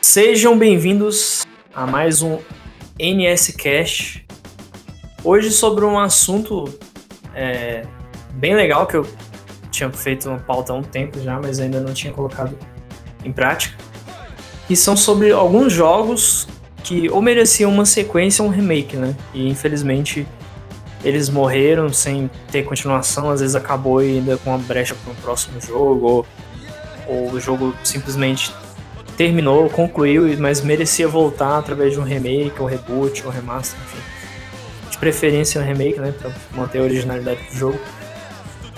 Sejam bem-vindos a mais um NS Cash. Hoje sobre um assunto é, bem legal que eu tinha feito uma pauta há um tempo já, mas ainda não tinha colocado em prática. E são sobre alguns jogos que ou mereciam uma sequência ou um remake, né? E infelizmente eles morreram sem ter continuação, às vezes acabou ainda com uma brecha para um próximo jogo, ou, ou o jogo simplesmente terminou, concluiu, mas merecia voltar através de um remake, ou reboot, ou remaster, enfim. De preferência um remake, né, para manter a originalidade do jogo.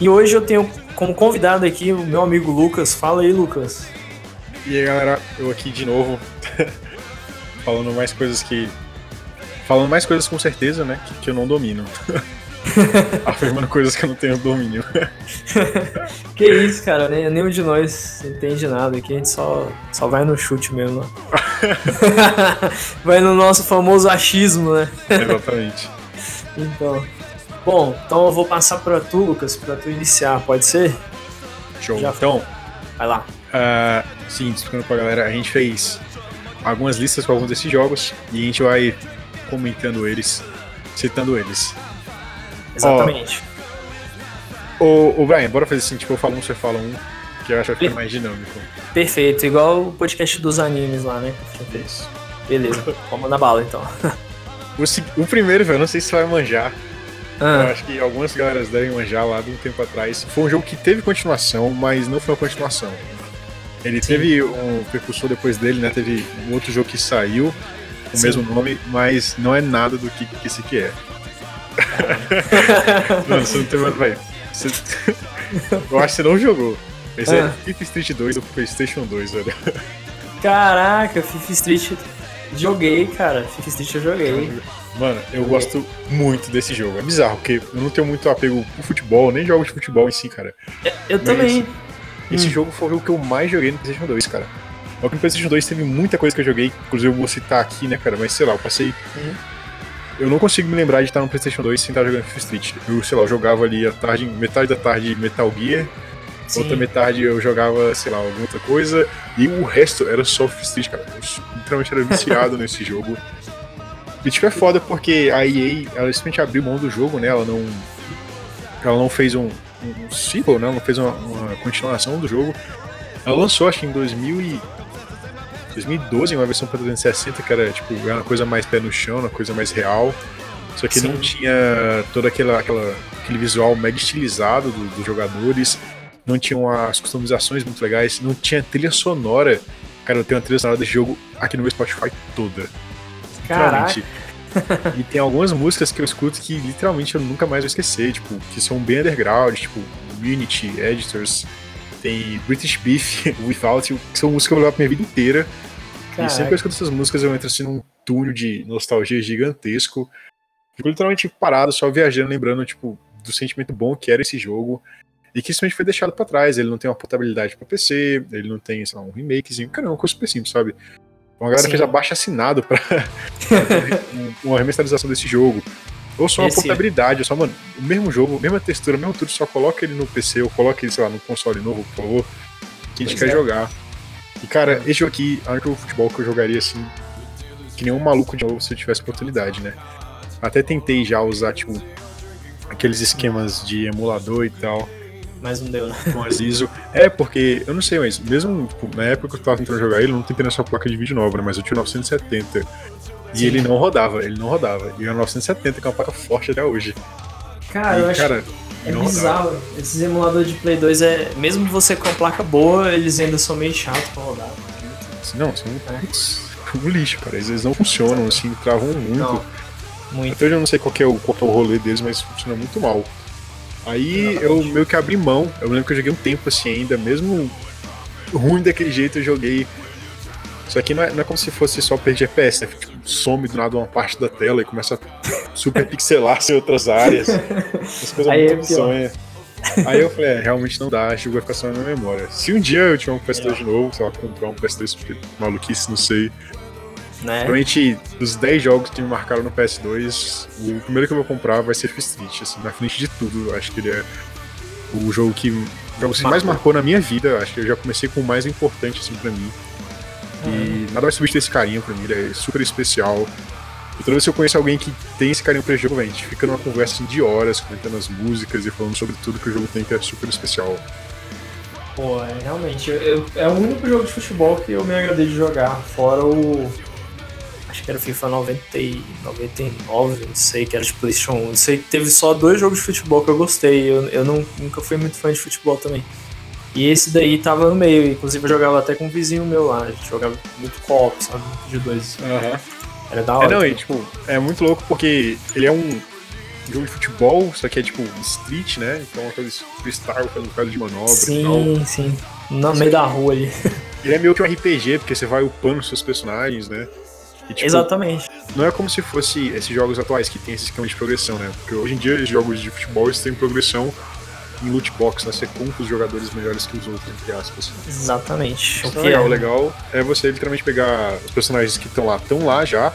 E hoje eu tenho como convidado aqui o meu amigo Lucas. Fala aí, Lucas. E aí, galera, eu aqui de novo, falando mais coisas que falando mais coisas com certeza, né? Que, que eu não domino. Afirmando coisas que eu não tenho domínio. que isso, cara, nem, nenhum de nós entende nada aqui, a gente só, só vai no chute mesmo. vai no nosso famoso achismo, né? Exatamente. então. Bom, então eu vou passar para tu, Lucas, para tu iniciar, pode ser? Show. Já então, vai lá. Uh, sim, explicando pra galera, a gente fez algumas listas com alguns desses jogos e a gente vai comentando eles, citando eles. Exatamente. Ô, ô Brian, bora fazer assim, tipo, eu falo um, você fala um, que eu acho que fica mais dinâmico. Perfeito, igual o podcast dos animes lá, né? Isso. Beleza, vamos na bala então. o, o primeiro, velho, não sei se você vai manjar. Ah. Eu acho que algumas galera devem manjar lá de um tempo atrás. Foi um jogo que teve continuação, mas não foi uma continuação. Ele Sim. teve um percussor depois dele, né? Teve um outro jogo que saiu, o Sim. mesmo nome, mas não é nada do que, que esse aqui é. não, você não tem mais. Vai. Você... Eu acho que você não jogou. Esse é ah. é FIFA Street 2 do PlayStation 2, velho. Caraca, FIFA Street. Joguei, cara. FIFA Street eu joguei. Mano, eu gosto muito desse jogo. É bizarro, porque eu não tenho muito apego pro futebol, nem jogo de futebol em si, cara. Eu, eu também. Esse hum. jogo foi o que eu mais joguei no PlayStation 2, cara. O PlayStation 2 teve muita coisa que eu joguei, inclusive eu vou citar aqui, né, cara? Mas sei lá, eu passei. Uhum. Eu não consigo me lembrar de estar no PlayStation 2 sem estar jogando FIFA Street. Eu, sei lá, eu jogava ali a tarde, metade da tarde Metal Gear, Sim. outra metade eu jogava, sei lá, alguma outra coisa, e o resto era só FIFA Street, cara. Eu literalmente era viciado nesse jogo. E tipo, é foda porque a EA, ela simplesmente abriu mão do jogo, né? Ela não. Ela não fez um, um sequel, né? Ela não fez uma, uma continuação do jogo. Ela lançou, acho que em 2000 e 2012 uma versão para 360 que era tipo uma coisa mais pé no chão, uma coisa mais real. Só que Sim. não tinha todo aquela, aquela, aquele visual mega estilizado do, dos jogadores, não tinham as customizações muito legais, não tinha trilha sonora. Cara, eu tenho uma trilha sonora desse jogo aqui no meu Spotify toda. Literalmente. e tem algumas músicas que eu escuto que literalmente eu nunca mais vou esquecer, tipo, que são bem underground, tipo Unity, Editors, tem British Beef, Without You, que são músicas que eu vou levar pra minha vida inteira. Caraca. E sempre que eu escuto essas músicas eu entro assim num túnel de nostalgia gigantesco. Fico literalmente parado, só viajando, lembrando, tipo, do sentimento bom que era esse jogo. E que simplesmente foi deixado para trás. Ele não tem uma portabilidade para PC, ele não tem, sei lá, um remakezinho. Cara, é uma coisa super simples, sabe? Uma galera Sim. fez abaixo assinado pra uma remasterização desse jogo. Ou só uma portabilidade, só, mano, o mesmo jogo, mesma textura, mesmo tudo, só coloca ele no PC ou coloca ele, sei lá, no console novo, por favor, que a gente pois quer é. jogar. E, cara, esse jogo aqui é o único futebol que eu jogaria assim, que nem um maluco de novo se eu tivesse oportunidade, né? Até tentei já usar, tipo, aqueles esquemas de emulador e tal. Mas não deu, né? Com as ISO. É, porque, eu não sei, mas mesmo tipo, na época que eu tava tentando jogar ele, não tem na sua placa de vídeo nova, né? Mas eu tinha 970. E Sim. ele não rodava, ele não rodava. E é 970, que é uma placa forte até hoje. Cara, e, eu acho cara, é bizarro. Rodava. Esses emuladores de Play 2 é. Mesmo você com a placa boa, eles ainda são meio chatos pra rodar. Não, são é. um lixo, cara. Eles não funcionam, assim, travam muito. Não, muito. Até hoje eu não sei qual é, o, qual é o rolê deles, mas funciona muito mal. Aí eu meio que abri mão. Eu lembro que eu joguei um tempo assim ainda, mesmo ruim daquele jeito, eu joguei só que não é, não é como se fosse só perder FPS, né? Some do nada uma parte da tela e começa a super pixelar-se em outras áreas. As coisas Aí muito é Aí eu falei, é, realmente não dá, acho que vai ficar só na minha memória. Se um dia eu tiver um PS3 de novo, sei lá, comprar um PS3 maluquice, não sei. Né? Provavelmente, dos 10 jogos que me marcaram no PS2, o primeiro que eu vou comprar vai ser Fist Street, assim, na frente de tudo. Acho que ele é o jogo que, o jogo que mais marcou na minha vida. Acho que eu já comecei com o mais importante, assim, pra mim. E nada vai substituir esse carinho pra mim, ele é super especial. E toda vez que eu conheço alguém que tem esse carinho pro jogo, véio, a gente fica numa conversa assim, de horas, comentando as músicas e falando sobre tudo que o jogo tem que é super especial. Pô, é, realmente, eu, é o único jogo de futebol que eu me agradei de jogar, fora o. Acho que era o FIFA 90 e 99, não sei, que era de PlayStation 1. Não sei, teve só dois jogos de futebol que eu gostei. Eu, eu não, nunca fui muito fã de futebol também. E esse daí tava no meio, inclusive eu jogava até com um vizinho meu lá, a gente jogava muito co-op, sabe? De dois. Aham. Uhum. Era da hora. É, não, e, tipo, é muito louco porque ele é um jogo de futebol, só que é tipo street, né? Então uma coisa freestyle, no caso de manobra Sim, sim. No meio da rua ali. Ele é meio que um RPG, porque você vai upando seus personagens, né? E, tipo, Exatamente. Não é como se fosse esses jogos atuais que tem esse esquema de progressão, né? Porque hoje em dia os jogos de futebol têm progressão em loot box, né? Você compra os jogadores melhores que os outros, entre aspas. Exatamente. O que é legal, legal é você literalmente pegar os personagens que estão lá, estão lá já.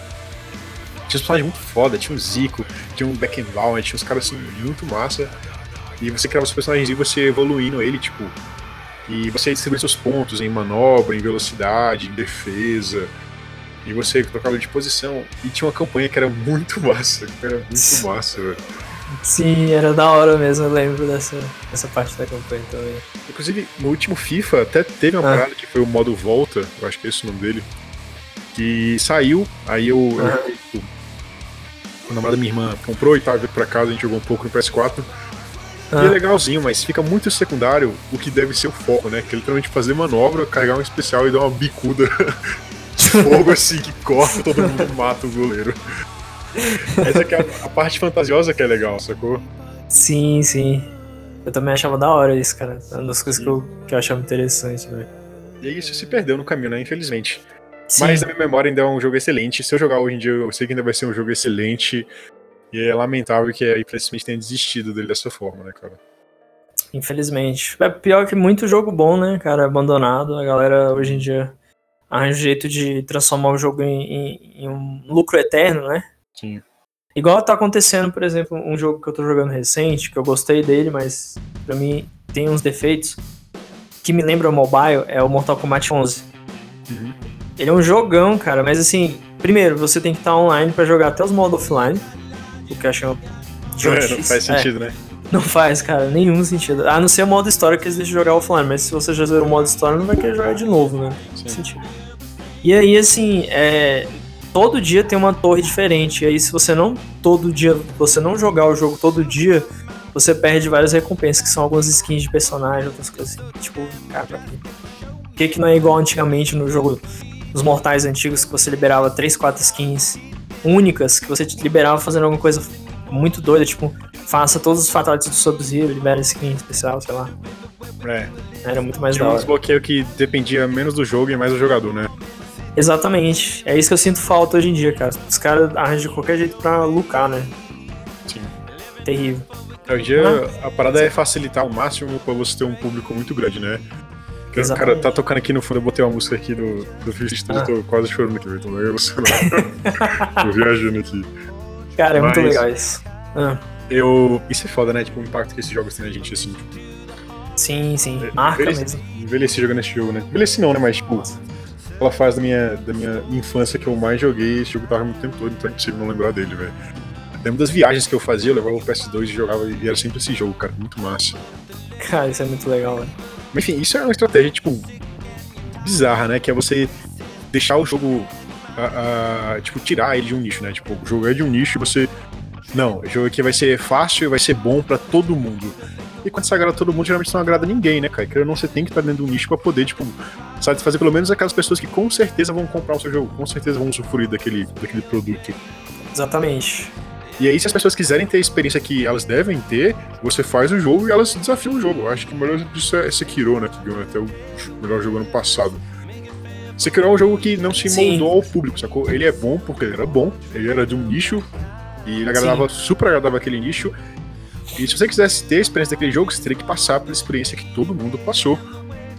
Tinha uns personagens muito foda, tinha um Zico, tinha um Beckenbauer, tinha uns caras assim muito massa. E você criava os personagens e você evoluindo ele, tipo. E você distribuía seus pontos em manobra, em velocidade, em defesa. E você trocava de posição. E tinha uma campanha que era muito massa, que era muito massa, velho. Sim, era da hora mesmo, eu lembro dessa, dessa parte da campanha também. Inclusive, no último FIFA até teve uma ah. parada que foi o modo volta, eu acho que é esse o nome dele. Que saiu, aí eu, ah. eu a namorada da minha irmã comprou e tava vindo pra casa, a gente jogou um pouco no PS4. Ah. E é legalzinho, mas fica muito secundário o que deve ser o foco, né? Que é literalmente fazer manobra, carregar um especial e dar uma bicuda de fogo assim que corta todo mundo mata o goleiro. Essa aqui é a, a, parte fantasiosa que é legal, sacou? Sim, sim. Eu também achava da hora isso, cara. É uma das coisas que eu, que eu achava interessante, velho. E isso se perdeu no caminho, né? Infelizmente. Sim. Mas na minha memória ainda é um jogo excelente. Se eu jogar hoje em dia, eu sei que ainda vai ser um jogo excelente. E é lamentável que a infelizmente tenha desistido dele dessa forma, né, cara? Infelizmente. É pior que muito jogo bom, né, cara, abandonado. A galera hoje em dia arranja um jeito de transformar o jogo em, em, em um lucro eterno, né? Sim. Igual tá acontecendo, por exemplo, um jogo que eu tô jogando recente, que eu gostei dele, mas pra mim tem uns defeitos, que me lembra o mobile, é o Mortal Kombat 11. Uhum. Ele é um jogão, cara, mas assim, primeiro, você tem que estar online para jogar até os modos offline, o que eu acho de é, Não faz sentido, é. né? Não faz, cara, nenhum sentido. A não ser o modo história que eles deixam jogar offline, mas se você já zerou o modo história, não vai querer jogar de novo, né? Sim. Sentido. E aí, assim, é, todo dia tem uma torre diferente. E aí, se você não todo dia, você não jogar o jogo todo dia, você perde várias recompensas, que são algumas skins de personagem, outras coisas assim. Tipo, cara, pra quê? Por que, que não é igual antigamente no jogo dos mortais antigos, que você liberava 3, 4 skins únicas, que você liberava fazendo alguma coisa muito doida, tipo, faça todos os fatalities do Sub-Zero, libera skin especial, sei lá. É. Era muito mais Tinha da hora. um desbloqueio que dependia menos do jogo e mais do jogador, né? Exatamente. É isso que eu sinto falta hoje em dia, cara. Os caras arranjam de qualquer jeito pra lucrar, né? Sim. Terrível. Hoje em dia, a parada é facilitar ao máximo pra você ter um público muito grande, né? O cara tá tocando aqui no fundo, eu botei uma música aqui do, do Fist, ah. eu tô quase chorando aqui, então não é emocionado. tô viajando aqui. Cara, é Mas, muito legal isso. Ah. Eu. Isso é foda, né? Tipo, o impacto que esses jogos têm na gente, assim. Sim, sim. É, Marca envelheci, mesmo. Envelheci jogando esse jogo, né? Envelheci não, né? Mas, tipo, Nossa aquela fase da minha, da minha infância que eu mais joguei, esse jogo tava muito tempo todo, então é impossível não lembrar dele, velho. Lembro das viagens que eu fazia, eu levava o PS2 e jogava, e era sempre esse jogo, cara, muito massa. Cara, isso é muito legal, velho. Mas enfim, isso é uma estratégia, tipo, bizarra, né? Que é você deixar o jogo, a, a, tipo, tirar ele de um nicho, né? Tipo, o jogo é de um nicho e você. Não, o jogo aqui vai ser fácil e vai ser bom para todo mundo. E quando você agrada todo mundo, geralmente não agrada ninguém, né, cara? Querendo não, você tem que estar dentro do nicho pra poder, tipo, satisfazer pelo menos aquelas pessoas que com certeza vão comprar o seu jogo, com certeza vão usufruir daquele, daquele produto. Exatamente. E aí, se as pessoas quiserem ter a experiência que elas devem ter, você faz o jogo e elas desafiam o jogo. Eu acho que o melhor disso é Sekiro, né? Que ganhou até o melhor jogo ano passado. Sekiro é um jogo que não se moldou ao público, sacou? Ele é bom porque ele era bom, ele era de um nicho, e ele agradava, Sim. super agradava aquele nicho, e se você quisesse ter a experiência daquele jogo, você teria que passar pela experiência que todo mundo passou.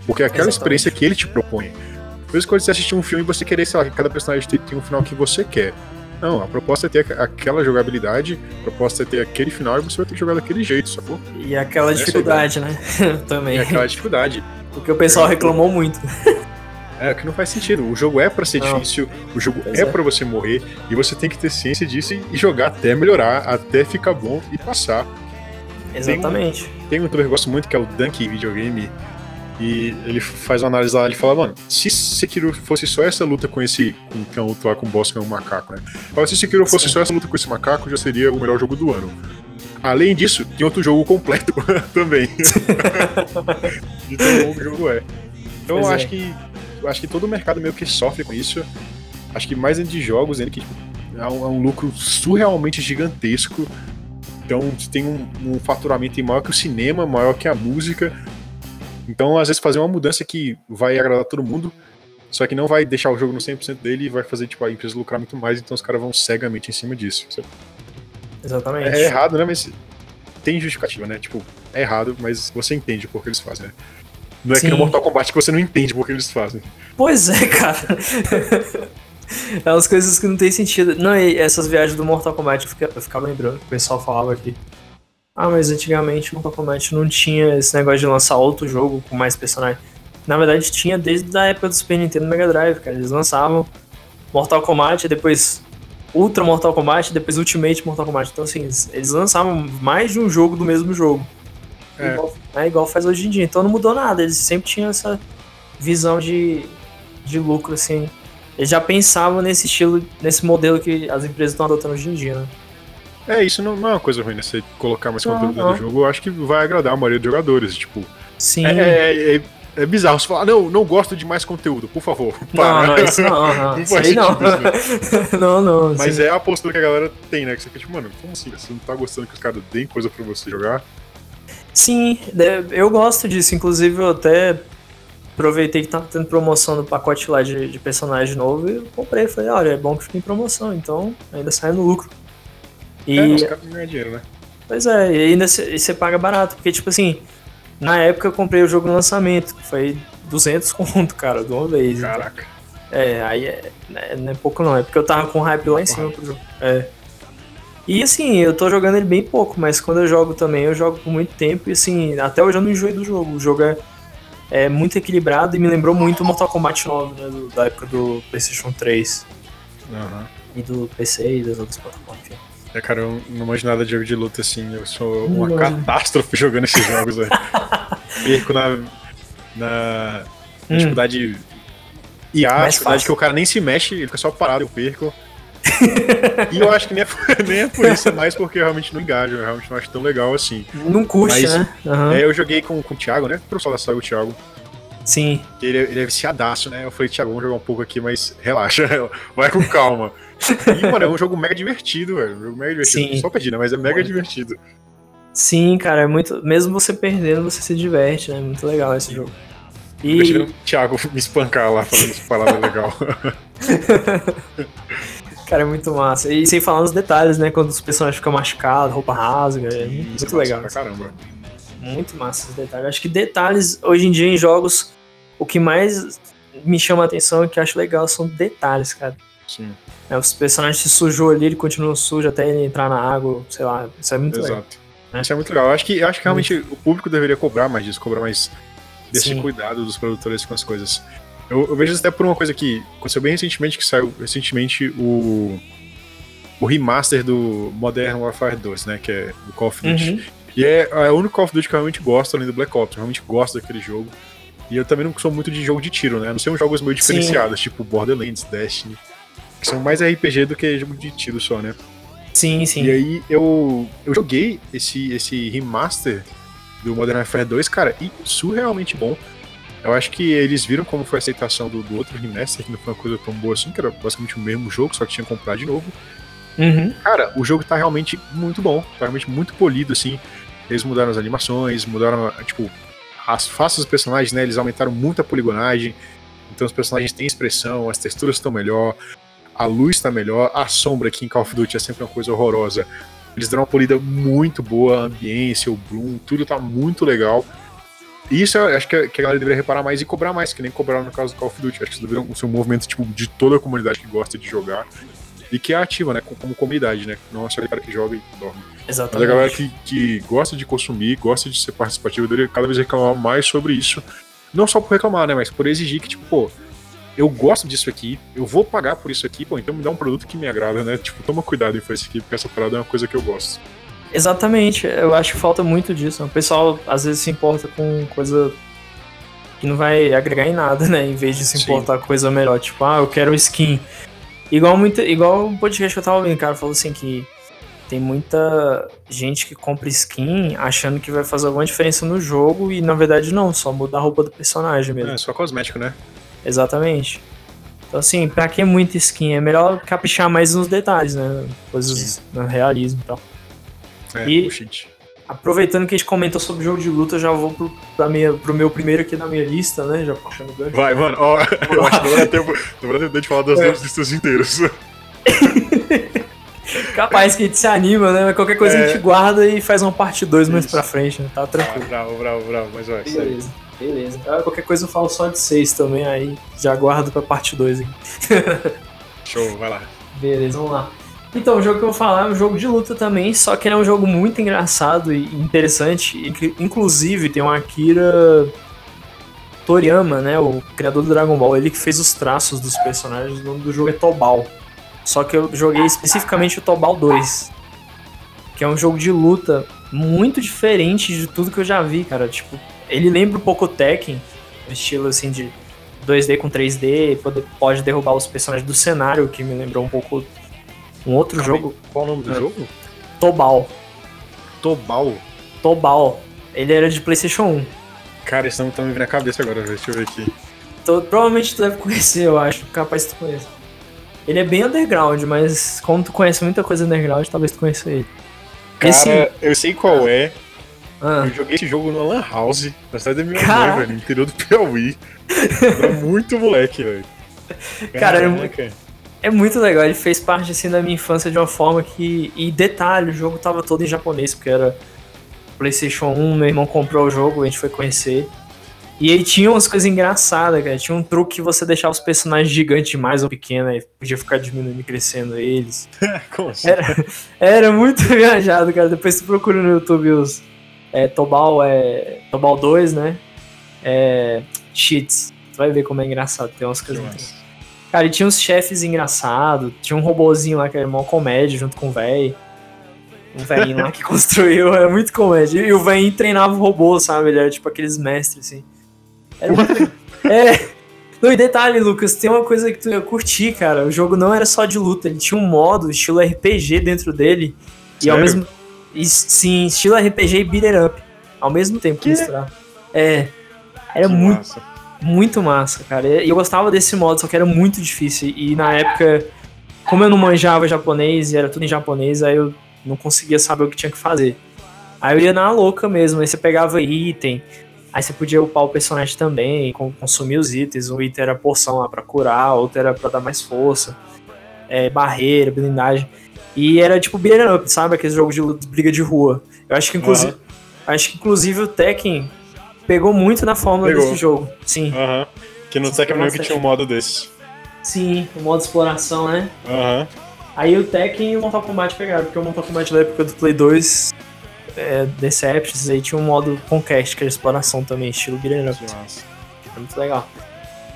Porque é aquela Exatamente. experiência que ele te propõe. Isso, quando você assistir um filme, você querer, sei lá, que cada personagem tem um final que você quer. Não, a proposta é ter aquela jogabilidade, a proposta é ter aquele final e você vai ter que jogar daquele jeito, sacou? E aquela Essa dificuldade, é né? Também. E aquela dificuldade. Porque o pessoal reclamou muito. É, que não faz sentido. O jogo é para ser Não. difícil, o jogo Pois é, é. pra você morrer, e você tem que ter ciência disso e e jogar até melhorar, até ficar bom e passar. Exatamente. Tem um youtuber que eu gosto muito que é o Dunk Videogame. E ele faz uma análise lá, ele fala, mano, se Sekiro fosse só essa luta com esse. com que é lá com o boss que é um macaco, né? Fala, se Sekiro fosse Sim. só essa luta com esse macaco, já seria o melhor jogo do ano. Além disso, tem outro jogo completo também. De tão bom que o jogo é. Então Pois eu é. acho que. Eu acho que todo o mercado meio que sofre com isso. Acho que mais dentro de jogos, ainda que tipo, é, um, é um lucro surrealmente gigantesco. Então tem um, um faturamento maior que o cinema, maior que a música. Então, às vezes, fazer uma mudança que vai agradar todo mundo, só que não vai deixar o jogo no 100% dele e vai fazer tipo, a empresa lucrar muito mais, então os caras vão cegamente em cima disso. Exatamente. É errado, né? Mas tem justificativa, né? Tipo, é errado, mas você entende por que eles fazem, né? Não é que no Sim. Mortal Kombat que você não entende por que eles fazem. Pois é, cara. é umas coisas que não tem sentido. Não, e essas viagens do Mortal Kombat eu ficava, eu ficava lembrando que o pessoal falava aqui. Ah, mas antigamente o Mortal Kombat não tinha esse negócio de lançar outro jogo com mais personagens. Na verdade, tinha desde a época do Super Nintendo e Mega Drive, cara. Eles lançavam Mortal Kombat, depois Ultra Mortal Kombat, depois Ultimate Mortal Kombat. Então, assim, eles, lançavam mais de um jogo do mesmo jogo. É. Igual, é igual faz hoje em dia. Então não mudou nada. Eles sempre tinham essa visão de, de lucro, assim. Eles já pensavam nesse estilo, nesse modelo que as empresas estão adotando hoje em dia, né? É, isso não, não é uma coisa ruim, né? Você colocar mais Não, conteúdo dentro do não. jogo, eu acho que vai agradar a maioria dos jogadores. Tipo, Sim. é, é, é- é bizarro você falar, não, não gosto de mais conteúdo, por favor. não, para." não, isso não, não, Não isso faz aí não. não, não. Mas assim, é a postura que a galera tem, né? Que você fica tipo, mano, como assim? Você não tá gostando que os caras deem coisa pra você jogar? Sim, eu gosto disso. Inclusive, eu até aproveitei que tava tendo promoção do pacote lá de, de personagem novo e eu comprei. Falei, olha, é bom que fica em promoção, então ainda sai no lucro. E, É, os caras ganham dinheiro, né? Pois é, e ainda você paga barato, porque, tipo assim, na época eu comprei o jogo no lançamento, que foi 200 conto, cara, de uma vez. então. Caraca. É, aí é, né, não é pouco não, é porque eu tava com hype lá em cima pro jogo. É. E assim, eu tô jogando ele bem pouco, mas quando eu jogo também, eu jogo por muito tempo e assim, até hoje eu não enjoei do jogo. O jogo é, é muito equilibrado e me lembrou muito o Mortal Kombat 9, né, do- da época do PlayStation 3 Aham. e do PC e das outras plataformas. É, cara, eu não manjo nada de jogo de luta assim. Eu sou uma Não. catástrofe jogando esses jogos, velho. Perco na. na Hum. dificuldade. IA, Mais dificuldade fácil. que o cara nem se mexe, ele fica só parado, eu perco. e eu acho que nem é, por- nem é por isso, é mais porque eu realmente não engajo, eu realmente não acho tão legal assim. Não curte, Mas- né? Aham. É, eu joguei com, com o Thiago, né? Pro pessoal da saga, o Thiago. Sim. Ele, ele é viciadaço, né? Eu falei, Thiago, vamos jogar um pouco aqui, mas relaxa, vai com calma. E, mano, é um jogo mega divertido, velho. Um jogo mega divertido. Sim. Só pedir, né? Mas é mega divertido. Sim, cara, é muito. Mesmo você perdendo, você se diverte, né? Muito legal esse jogo. E. Deixa o Thiago me espancar lá falando essa palavra legal. Cara, é muito massa. E sem falar nos detalhes, né? Quando os personagens ficam machucados, roupa rasga. É muito, legal. Pra caramba. Muito massa os detalhes. Acho que detalhes, hoje em dia, em jogos, o que mais me chama a atenção e que acho legal são detalhes, cara. Sim, É, os personagens se sujou ali, ele continua sujo até ele entrar na água, sei lá. Isso é muito legal. exato. né? Isso é muito legal. Eu acho que, eu acho que realmente o público deveria cobrar mais disso, cobrar mais desse Sim. cuidado dos produtores com as coisas. Eu, eu vejo isso até por uma coisa que aconteceu bem recentemente, que saiu recentemente o, o remaster do Modern Warfare 2, né? Que é do Call of Duty. Uhum. E é, é o único Call of Duty que eu realmente gosto, além do Black Ops. Eu realmente gosto daquele jogo. E eu também não sou muito de jogo de tiro, né? A não ser uns jogos meio Sim. diferenciados, tipo Borderlands, Destiny. Que são mais RPG do que jogo de tiro só, né? Sim, sim. E aí eu, eu joguei esse, esse remaster do Modern Warfare 2, cara, e surrealmente bom. Eu acho que eles viram como foi a aceitação do, do outro remaster, que não foi uma coisa tão boa assim, que era basicamente o mesmo jogo, só que tinha que comprar de novo. Uhum. Cara, o jogo tá realmente muito bom, tá realmente muito polido, assim. Eles mudaram as animações, mudaram, tipo, as faces dos personagens, né? Eles aumentaram muito a poligonagem. Então os personagens têm expressão, as texturas estão melhor, a luz tá melhor, a sombra aqui em Call of Duty é sempre uma coisa horrorosa. Eles deram uma polida muito boa, a ambiência, o bloom, tudo tá muito legal. E isso eu acho que a, que a galera deveria reparar mais e cobrar mais, que nem cobraram no caso do Call of Duty. Acho que isso deveria ser um movimento tipo, de toda a comunidade que gosta de jogar e que é ativa, né? Como comunidade, né? Não é só a galera que joga e dorme. Mas a Exatamente. galera que, que gosta de consumir, gosta de ser participativa, deveria cada vez reclamar mais sobre isso. Não só por reclamar, né? Mas por exigir que, tipo, pô, eu gosto disso aqui, eu vou pagar por isso aqui, pô, então me dá um produto que me agrada, né? Tipo, toma cuidado em fazer isso aqui, porque essa parada é uma coisa que eu gosto. Exatamente, eu acho que falta muito disso. O pessoal às vezes se importa com coisa que não vai agregar em nada, né? Em vez de se importar com coisa melhor. Tipo, ah, eu quero skin. Igual muito, igual o podcast que eu tava ouvindo, o cara falou assim que tem muita gente que compra skin achando que vai fazer alguma diferença no jogo e na verdade não, só muda a roupa do personagem mesmo. É, só cosmético, né? Exatamente. Então assim, pra que muita skin? É melhor caprichar mais nos detalhes, né? Coisas no realismo e tal. É, e aproveitando que a gente comentou sobre jogo de luta, eu já vou pro, pra minha, pro meu primeiro aqui na minha lista, né? Já puxando o gancho. Vai, mano, ó, eu acho que não vai tempo, não vai tempo de falar das é. duas listas inteiras. Capaz que a gente se anima, né? Mas qualquer coisa é. a gente guarda e faz uma parte 2 mais pra frente, né? Tá tranquilo. Ah, bravo, bravo, bravo, mas vai. Beleza, beleza. Ah, qualquer coisa eu falo só de 6 também, aí já guardo pra parte 2 aqui. Show, vai lá. Beleza, vamos lá. Então, o jogo que eu vou falar é um jogo de luta também, só que ele é um jogo muito engraçado e interessante. Inclusive, tem um Akira Toriyama, né? O criador do Dragon Ball, ele que fez os traços dos personagens. O nome do jogo é Tobal. Só que eu joguei especificamente o Tobal 2, que é um jogo de luta muito diferente de tudo que eu já vi, cara. Tipo, ele lembra um pouco o Tekken, estilo assim de 2D com 3D, pode, pode derrubar os personagens do cenário, que me lembrou um pouco um outro Calma jogo. Qual o nome do é. jogo? Tobal. Tobal? Tobal. Ele era de PlayStation 1. Cara, esse nome tá me vindo na cabeça agora, deixa eu ver aqui. Tô, provavelmente tu deve conhecer, eu acho. Capaz que tu conhece. Ele é bem underground, mas como tu conhece muita coisa underground, talvez tu conheça ele. Cara, esse... eu sei qual é. Ah. Eu joguei esse jogo no Lan House, na cidade da minha Cara... mãe, velho, no interior do Piauí. Era muito moleque, velho. Cara, é, é muito legal. Ele fez parte assim da minha infância de uma forma que. E detalhe, o jogo tava todo em japonês, porque era PlayStation 1, meu irmão comprou o jogo, a gente foi conhecer. E aí tinha umas coisas engraçadas, cara. Tinha um truque que você deixava os personagens gigantes demais ou pequenos, aí podia ficar diminuindo e crescendo eles. Como assim? Era, era muito viajado, cara. Depois você procura no YouTube os. É, Tobal, é. Tobal 2, né? É. Cheats. Você vai ver como é engraçado. Tem umas coisas. Cara, e tinha uns chefes engraçados. Tinha um robozinho lá que era mó comédia junto com o velho. Um velhinho lá que construiu. Era muito comédia. E o velhinho treinava o robô, sabe? Ele era tipo aqueles mestres, assim. Era muito... é. No e detalhe, Lucas, tem uma coisa que tu ia curtir, cara. O jogo não era só de luta, ele tinha um modo, estilo RPG dentro dele. Sério? E ao mesmo. Sim, estilo RPG e beat'em up. Ao mesmo tempo que misturar. É. Era que muito. Massa. Muito massa, cara. E eu gostava desse modo, só que era muito difícil. E na época, como eu não manjava japonês e era tudo em japonês, aí eu não conseguia saber o que tinha que fazer. Aí eu ia na louca mesmo, aí você pegava item, Aí você podia upar o personagem também, consumir os itens. Um item era porção lá pra curar, outro era pra dar mais força. É, barreira, blindagem. E era tipo beat'em up, sabe? Aqueles jogos de briga de rua. Eu acho que inclusive, uhum. acho que inclusive o Tekken pegou muito na fórmula pegou. desse jogo. Sim. Uhum. Que no Tekken meio que tinha um modo desse. Sim, o modo exploração, né? Aham. Uhum. Aí o Tekken e o Mortal Kombat pegaram, porque o Mortal Kombat da época do Play 2 é, Deceptions, aí tinha um modo Conquest, que era exploração também, estilo Beat'em Up. É muito legal.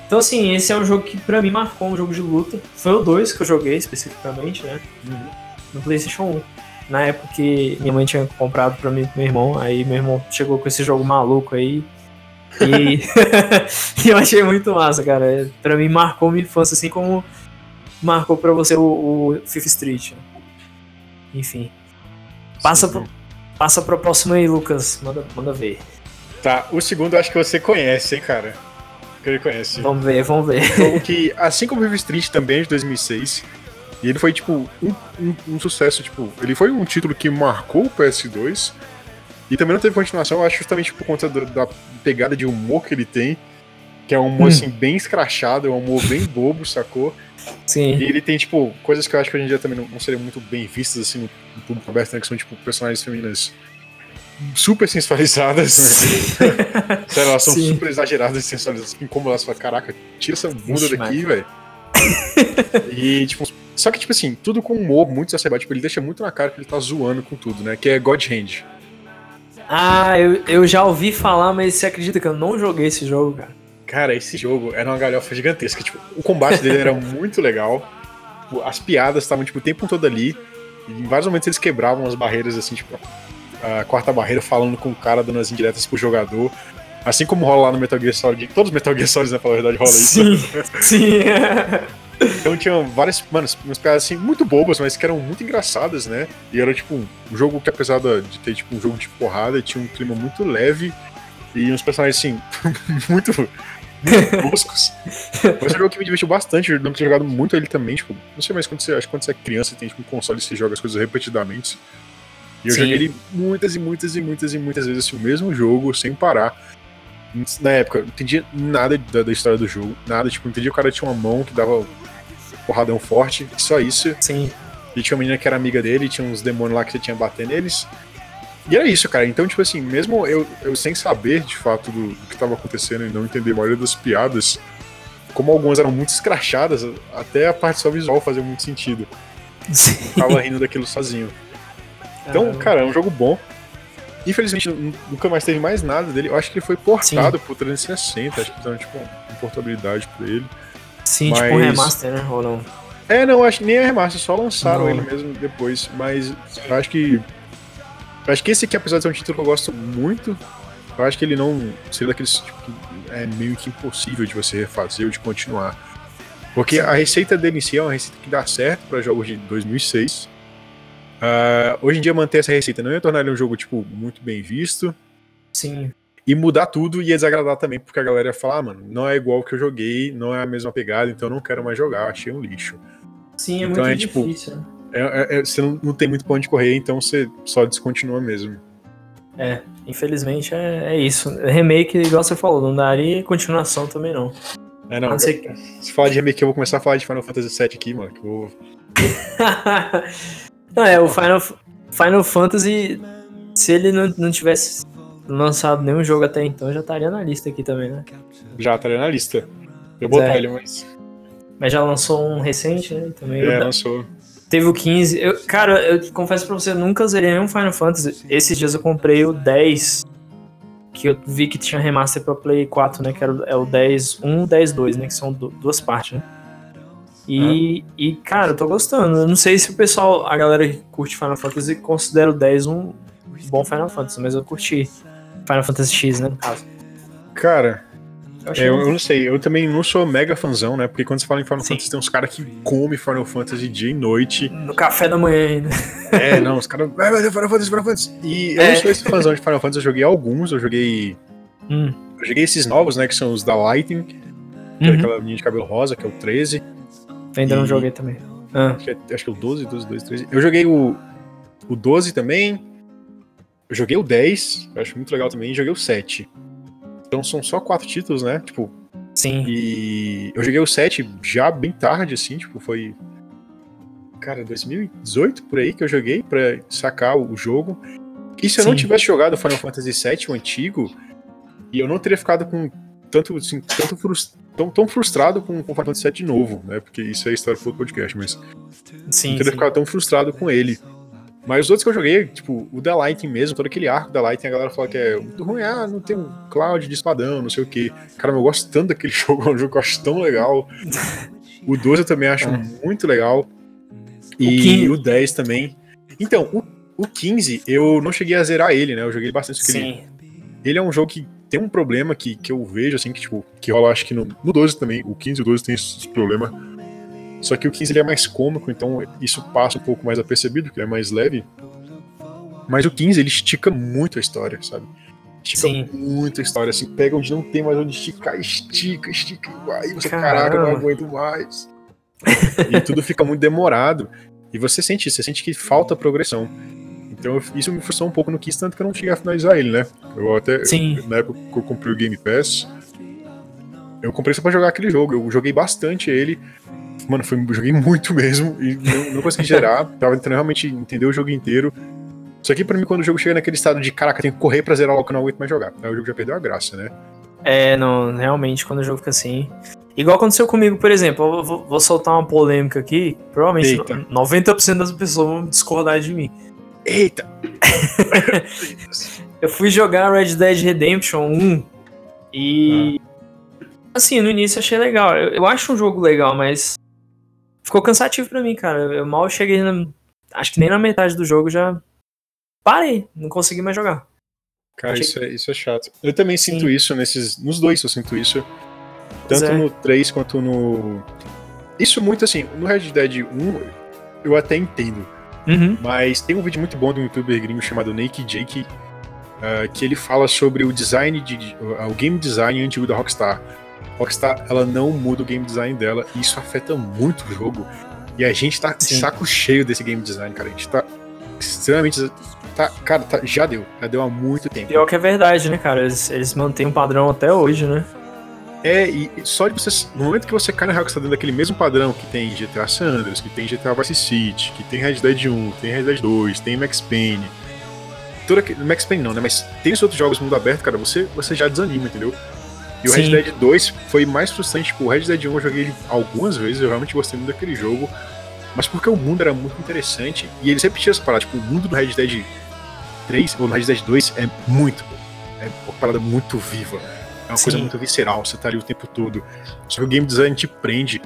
Então, assim, esse é um jogo que pra mim marcou um jogo de luta. Foi o 2 que eu joguei especificamente, né? Uhum. No PlayStation 1. Na época que minha mãe tinha comprado pra mim e meu irmão, aí meu irmão chegou com esse jogo maluco aí. E, eu achei muito massa, cara. Pra mim marcou minha infância, assim como marcou pra você o, o Fifth Street. Enfim. Passa, Sim, Passa pro próximo aí, Lucas. Manda, manda ver. Tá, o segundo eu acho que você conhece, hein, cara. Que ele conhece. Vamos ver, vamos ver. Jogo que, assim como o Vive Street também é de 2006, e ele foi, tipo, um, um, um, sucesso, tipo, ele foi um título que marcou o PS2, e também não teve continuação, eu acho justamente por conta da, da pegada de humor que ele tem, que é um humor, hum. assim, bem escrachado, é um humor bem bobo, sacou? Sim. E ele tem, tipo, coisas que eu acho que hoje em dia também não, não seriam muito bem vistas, assim, no, público aberto, né? Que são, tipo, personagens femininas super sensualizadas. Né? Sério, elas são Sim. super exageradas e sensualizadas. Como elas falam, caraca, tira essa bunda Ixi, daqui, velho. e, tipo, só que, tipo assim, tudo com humor muito exacerbado. Tipo, ele deixa muito na cara que ele tá zoando com tudo, né? Que é God Hand. Ah, eu, eu já ouvi falar, mas você acredita que eu não joguei esse jogo, cara? Cara, esse jogo era uma galhofa gigantesca. Tipo, o combate dele era muito legal. As piadas estavam, tipo, o tempo todo ali. E em vários momentos eles quebravam as barreiras, assim, tipo, a quarta barreira falando com o cara, dando as indiretas pro jogador. Assim como rola lá no Metal Gear Solid. Todos os Metal Gear Solid, né, pela verdade, rola sim, isso. Sim, Então tinha várias, mano, umas piadas assim, muito bobas, mas que eram muito engraçadas, né? E era tipo um jogo que, apesar de ter tipo um jogo de porrada, tinha um clima muito leve e uns personagens assim, muito, muito toscos. Mas é um jogo que me divertiu bastante, eu não ter jogado muito ele também, tipo, não sei mais quando você, acho que quando você é criança tem tipo um console e você joga as coisas repetidamente. E eu Sim. joguei ele muitas e muitas e muitas e muitas vezes assim, o mesmo jogo, sem parar. Na época, não entendia nada da, da história do jogo, nada, tipo, eu entendia que o cara tinha uma mão que dava porradão forte, só isso. sim. E tinha uma menina que era amiga dele, tinha uns demônios lá que você tinha bater neles. E era isso, cara. Então, tipo assim, mesmo eu, eu sem saber de fato do, do que estava acontecendo e não entender a maioria das piadas, como algumas eram muito escrachadas, até a parte só visual fazia muito sentido. sim. Ficava rindo daquilo sozinho. Então, Ah, cara, é um jogo bom. Infelizmente, nu- nunca mais teve mais nada dele. Eu acho que ele foi portado pro 360. Acho que fizeram, tipo, uma portabilidade pra ele. Sim, tipo um mas- remaster, né? Ou não? É, não, acho que nem é remaster, só lançaram Não. ele mesmo depois. Mas eu acho que. Eu acho que esse aqui, apesar de ser um título que eu gosto muito, eu acho que ele não. seria daqueles tipo, que é meio que impossível de você refazer ou de continuar. Porque a receita dele em si é uma receita que dá certo para jogos de 2006. Ah, hoje em dia, manter essa receita não ia tornar ele um jogo tipo, muito bem visto. Sim. E mudar tudo ia desagradar também, porque a galera ia falar, ah, mano, não é igual o que eu joguei, não é a mesma pegada, então eu não quero mais jogar, achei um lixo. Sim, é Então muito é, tipo, difícil. né? É, é- é- você não, não tem muito pra onde correr, então você só descontinua mesmo. É, infelizmente é, é isso. Remake, igual você falou, não daria continuação também não. É, não, não que- se falar de remake, eu vou começar a falar de Final Fantasy VII aqui, mano. Que eu vou... não, é, o Final, Final Fantasy, se ele não, não tivesse lançado nenhum jogo até então, já estaria na lista aqui também, né? Já estaria na lista. Eu botar é. ele, mas. Mas já lançou um recente, né? Também. É, lançou. Teve o 15. Eu, cara, eu confesso pra você, eu nunca zerei nenhum Final Fantasy. Esses dias eu comprei o 10. Que eu vi que tinha remaster pra Play 4, né? Que era, o- é o 10 1 10 2, né? Que são du- duas partes, né? E, e, cara, eu tô gostando. Eu não sei se o pessoal, a galera que curte Final Fantasy, considera o 10 um bom Final Fantasy, mas eu curti. Final Fantasy X, né? No caso. Cara, Eu é, eu, eu não sei, eu também não sou mega fãzão, né? Porque quando você fala em Final Sim. Fantasy, tem uns caras que comem Final Fantasy dia e noite. No café da manhã ainda. É, não, os caras. Vai, vai, Final Fantasy, Final Fantasy. E eu É. não sou esse fãzão de Final Fantasy, eu joguei alguns, eu joguei. Hum. Eu joguei esses novos, né? Que são os da Lightning, que é Uhum. aquela menina de cabelo rosa, que é o 13. Ainda não e- joguei também. Ah, Acho que, é, acho que é o 12, 12, 12, 13. Eu joguei o, o 12 também. Eu joguei o 10, eu acho muito legal também, e joguei o 7. Então são só quatro títulos, né? Tipo, sim. e eu joguei o 7 já bem tarde, assim, tipo, foi. Cara, 2018 por aí que eu joguei pra sacar o jogo. E se eu não Sim. tivesse jogado Final Fantasy VII, o antigo, e eu não teria ficado com tanto, assim, tanto tão, tão frustrado com, com Final Fantasy VII de novo, né? Porque isso é história pro podcast, mas Sim. não teria sim. ficado tão frustrado com ele. Mas os outros que eu joguei, tipo, o da Lightning mesmo, todo aquele arco da Lightning, a galera fala que é muito ruim, ah, não tem um Cloud de espadão, não sei o quê. Cara, eu gosto tanto daquele jogo, é um jogo que eu acho tão legal. O 12 eu também acho É. muito legal. E 15. o, 10 também. Então, o, o 15, eu não cheguei a zerar ele, né? Eu joguei bastante porque ele, Sim. ele é um jogo que tem um problema que, que eu vejo, assim, que, tipo, que rola, acho que no, no 12 também. O 15 e o 12 tem esse problema. Só que o 15 ele é mais cômico, então isso passa um pouco mais apercebido, porque ele é mais leve. Mas o 15 ele estica muito a história, sabe? Estica Sim. muito a história, assim, pega onde não tem mais onde esticar, estica, estica, e vai, você, caraca, não aguento mais. e tudo fica muito demorado. E você sente isso, você sente que falta progressão. Então isso me frustrou um pouco no 15, tanto que eu não cheguei a finalizar ele, né? Eu até, Sim. na época que eu comprei o Game Pass, eu comprei só pra jogar aquele jogo. Eu joguei bastante ele. Mano, foi, joguei muito mesmo e não, não consegui gerar. Tava tentando realmente entender o jogo inteiro. Só que pra mim, quando o jogo chega naquele estado de caraca, tem que correr pra zerar logo que eu não aguento mais jogar. Aí o jogo já perdeu a graça, né? É, não, realmente, quando o jogo fica assim. Igual aconteceu comigo, por exemplo, eu vou, vou soltar uma polêmica aqui. Provavelmente Eita. no- 90% das pessoas vão discordar de mim. Eita! Eu fui jogar Red Dead Redemption 1 e. Assim, no início achei legal. Eu, eu acho um jogo legal, mas ficou cansativo para mim, cara. Eu mal cheguei na, acho que nem na metade do jogo já parei, não consegui mais jogar. Cara, achei... isso, é, isso é chato. Eu também Sim. sinto isso nesses. Nos dois eu sinto isso. Tanto é. no 3 quanto no. Isso muito assim, no Red Dead 1 eu até entendo. Uhum. Mas tem um vídeo muito bom de um youtuber gringo chamado Naked Jake, uh, que ele fala sobre o design de. Uh, o game design antigo da Rockstar. Rockstar, ela não muda o game design dela, e isso afeta muito o jogo. E a gente tá Sim. saco cheio desse game design, cara. A gente tá extremamente. Tá, cara, tá, já deu. Já deu há muito tempo. Pior que é verdade, né, cara? Eles, eles mantêm um padrão até hoje, né? É, e só de você. No momento que você cai na Rockstar dentro daquele mesmo padrão que tem GTA Sanders, que tem GTA Vice City, que tem Red Dead 1, tem Red Dead 2, tem Max Payne. Toda, Max Payne não, né? Mas tem os outros jogos mundo aberto, cara, você, você já desanima, entendeu? E o Sim. Red Dead 2 foi mais frustrante. Tipo, o Red Dead 1 eu joguei ele algumas vezes, eu realmente gostei muito daquele jogo. Mas porque o mundo era muito interessante. E eles repetiam essa parada. Tipo, o mundo do Red Dead 3 ou no Red Dead 2 é muito. É uma parada muito viva é uma Sim. coisa muito visceral, você tá ali o tempo todo. Só que o game design te prende.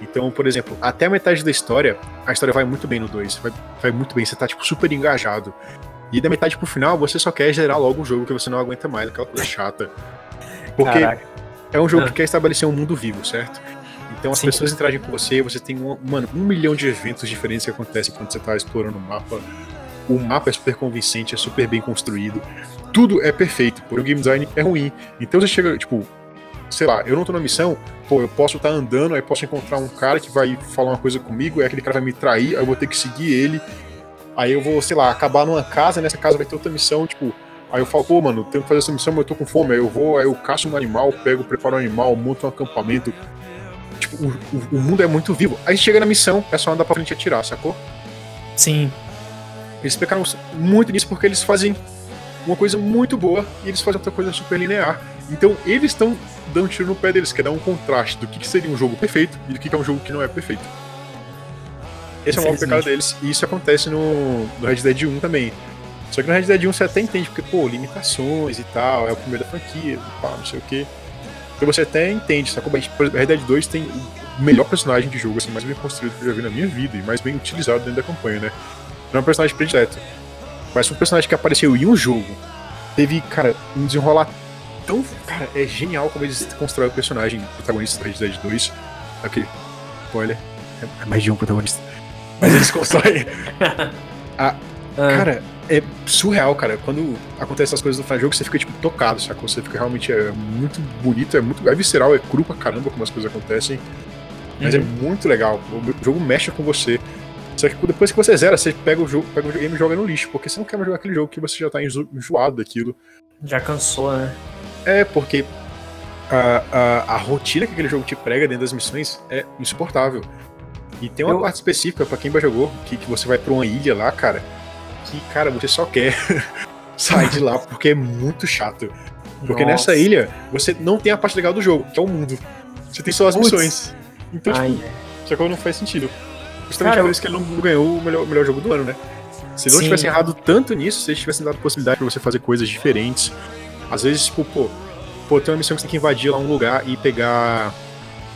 Então, por exemplo, até a metade da história, a história vai muito bem no 2. Vai, vai muito bem, você tá, tipo, super engajado. E da metade pro final, você só quer gerar logo o jogo que você não aguenta mais, aquela coisa chata. Porque Caraca. é um jogo ah. que quer estabelecer um mundo vivo, certo? Então as Sim. pessoas interagem com você, você tem um, mano, um milhão de eventos diferentes que acontecem quando você tá explorando o mapa. O mapa é super convincente, é super bem construído tudo é perfeito, porém o game design é ruim. Então você chega, tipo, sei lá, eu não tô na missão, pô, eu posso estar tá andando, aí posso encontrar um cara que vai falar uma coisa comigo, aí aquele cara vai me trair, aí eu vou ter que seguir ele. Aí eu vou, sei lá, acabar numa casa, nessa casa vai ter outra missão, tipo, aí eu falo, pô, mano, tenho que fazer essa missão, mas eu tô com fome, aí eu vou, aí eu caço um animal, pego, preparo um animal, monto um acampamento. Tipo, o, o, o mundo é muito vivo. Aí chega na missão, é só andar pra frente e atirar, sacou? Sim. Eles pecaram muito nisso porque eles fazem uma coisa muito boa e eles fazem outra coisa super linear. Então eles estão dando tiro no pé deles, que é dar um contraste do que seria um jogo perfeito e do que é um jogo que não é perfeito. Esse é o maior pecado deles, e isso acontece no, no Red Dead 1 também. Só que no Red Dead 1 você até entende, porque, pô, limitações e tal, é o primeiro da franquia, pá, não sei o que. Então você até entende, sacou? Exemplo, Red Dead 2 tem o melhor personagem de jogo, assim, mais bem construído que eu já vi na minha vida, e mais bem utilizado dentro da campanha, né? Não é um personagem predileto. Mas um personagem que apareceu em um jogo teve, cara, um desenrolar tão. Cara, é genial como eles constroem o personagem protagonista do Red Dead 2. Ok, spoiler. É mais de um protagonista. Mas eles constroem. a, ah. Cara, é surreal, cara. Quando acontece essas coisas no final do jogo, você fica, tipo, tocado, sacou? Você fica realmente é muito bonito, é muito. É visceral, é cru pra caramba como as coisas acontecem. Mas é uhum. é muito legal. O jogo mexe com você. Só que depois que você zera, você pega o jogo, pega o game e joga no lixo, porque você não quer mais jogar aquele jogo que você já tá enjoado daquilo. Já cansou, né? É, porque a, a, a rotina que aquele jogo te prega dentro das missões é insuportável. E tem uma Eu... parte específica para quem já jogou, que, que você vai pra uma ilha lá, cara, que, cara, você só quer sair de lá porque é muito chato. Porque Nossa. nessa ilha, você não tem a parte legal do jogo, que é o mundo. Você tem só as missões. Então, Ai. tipo, só que não faz sentido. Justamente Cara, por isso que ele não ganhou o melhor, o melhor jogo do ano, né? Se não tivesse errado tanto nisso, se eles tivessem dado possibilidade pra você fazer coisas diferentes, às vezes, tipo, pô, pô, tem uma missão que você tem que invadir lá um lugar e pegar.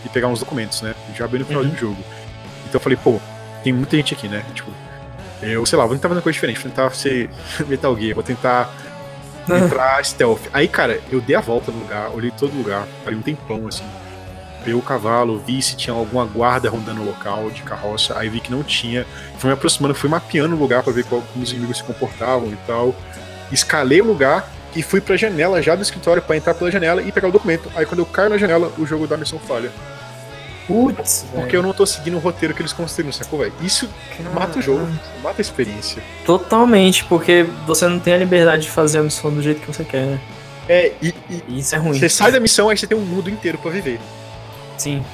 e pegar uns documentos, né? Já bem no final uhum. do jogo. Então eu falei, pô, tem muita gente aqui, né? Tipo, eu, sei lá, vou tentar fazer uma coisa diferente, vou tentar ser Metal Gear, vou tentar entrar stealth. Aí, cara, eu dei a volta no lugar, olhei todo lugar, parei um tempão, assim ver o cavalo, vi se tinha alguma guarda rondando o local de carroça, aí vi que não tinha. Fui me aproximando, fui mapeando o lugar para ver como os inimigos se comportavam e tal. Escalei o lugar e fui pra janela já do escritório para entrar pela janela e pegar o documento. Aí quando eu caio na janela, o jogo da missão falha. Putz, Porque véio. eu não tô seguindo o roteiro que eles construíram, sacou, velho? Isso Caramba. mata o jogo, mata a experiência. Totalmente, porque você não tem a liberdade de fazer a missão do jeito que você quer, né? É, e, e isso é ruim. Você sai da missão, aí você tem um mundo inteiro para viver. Sim.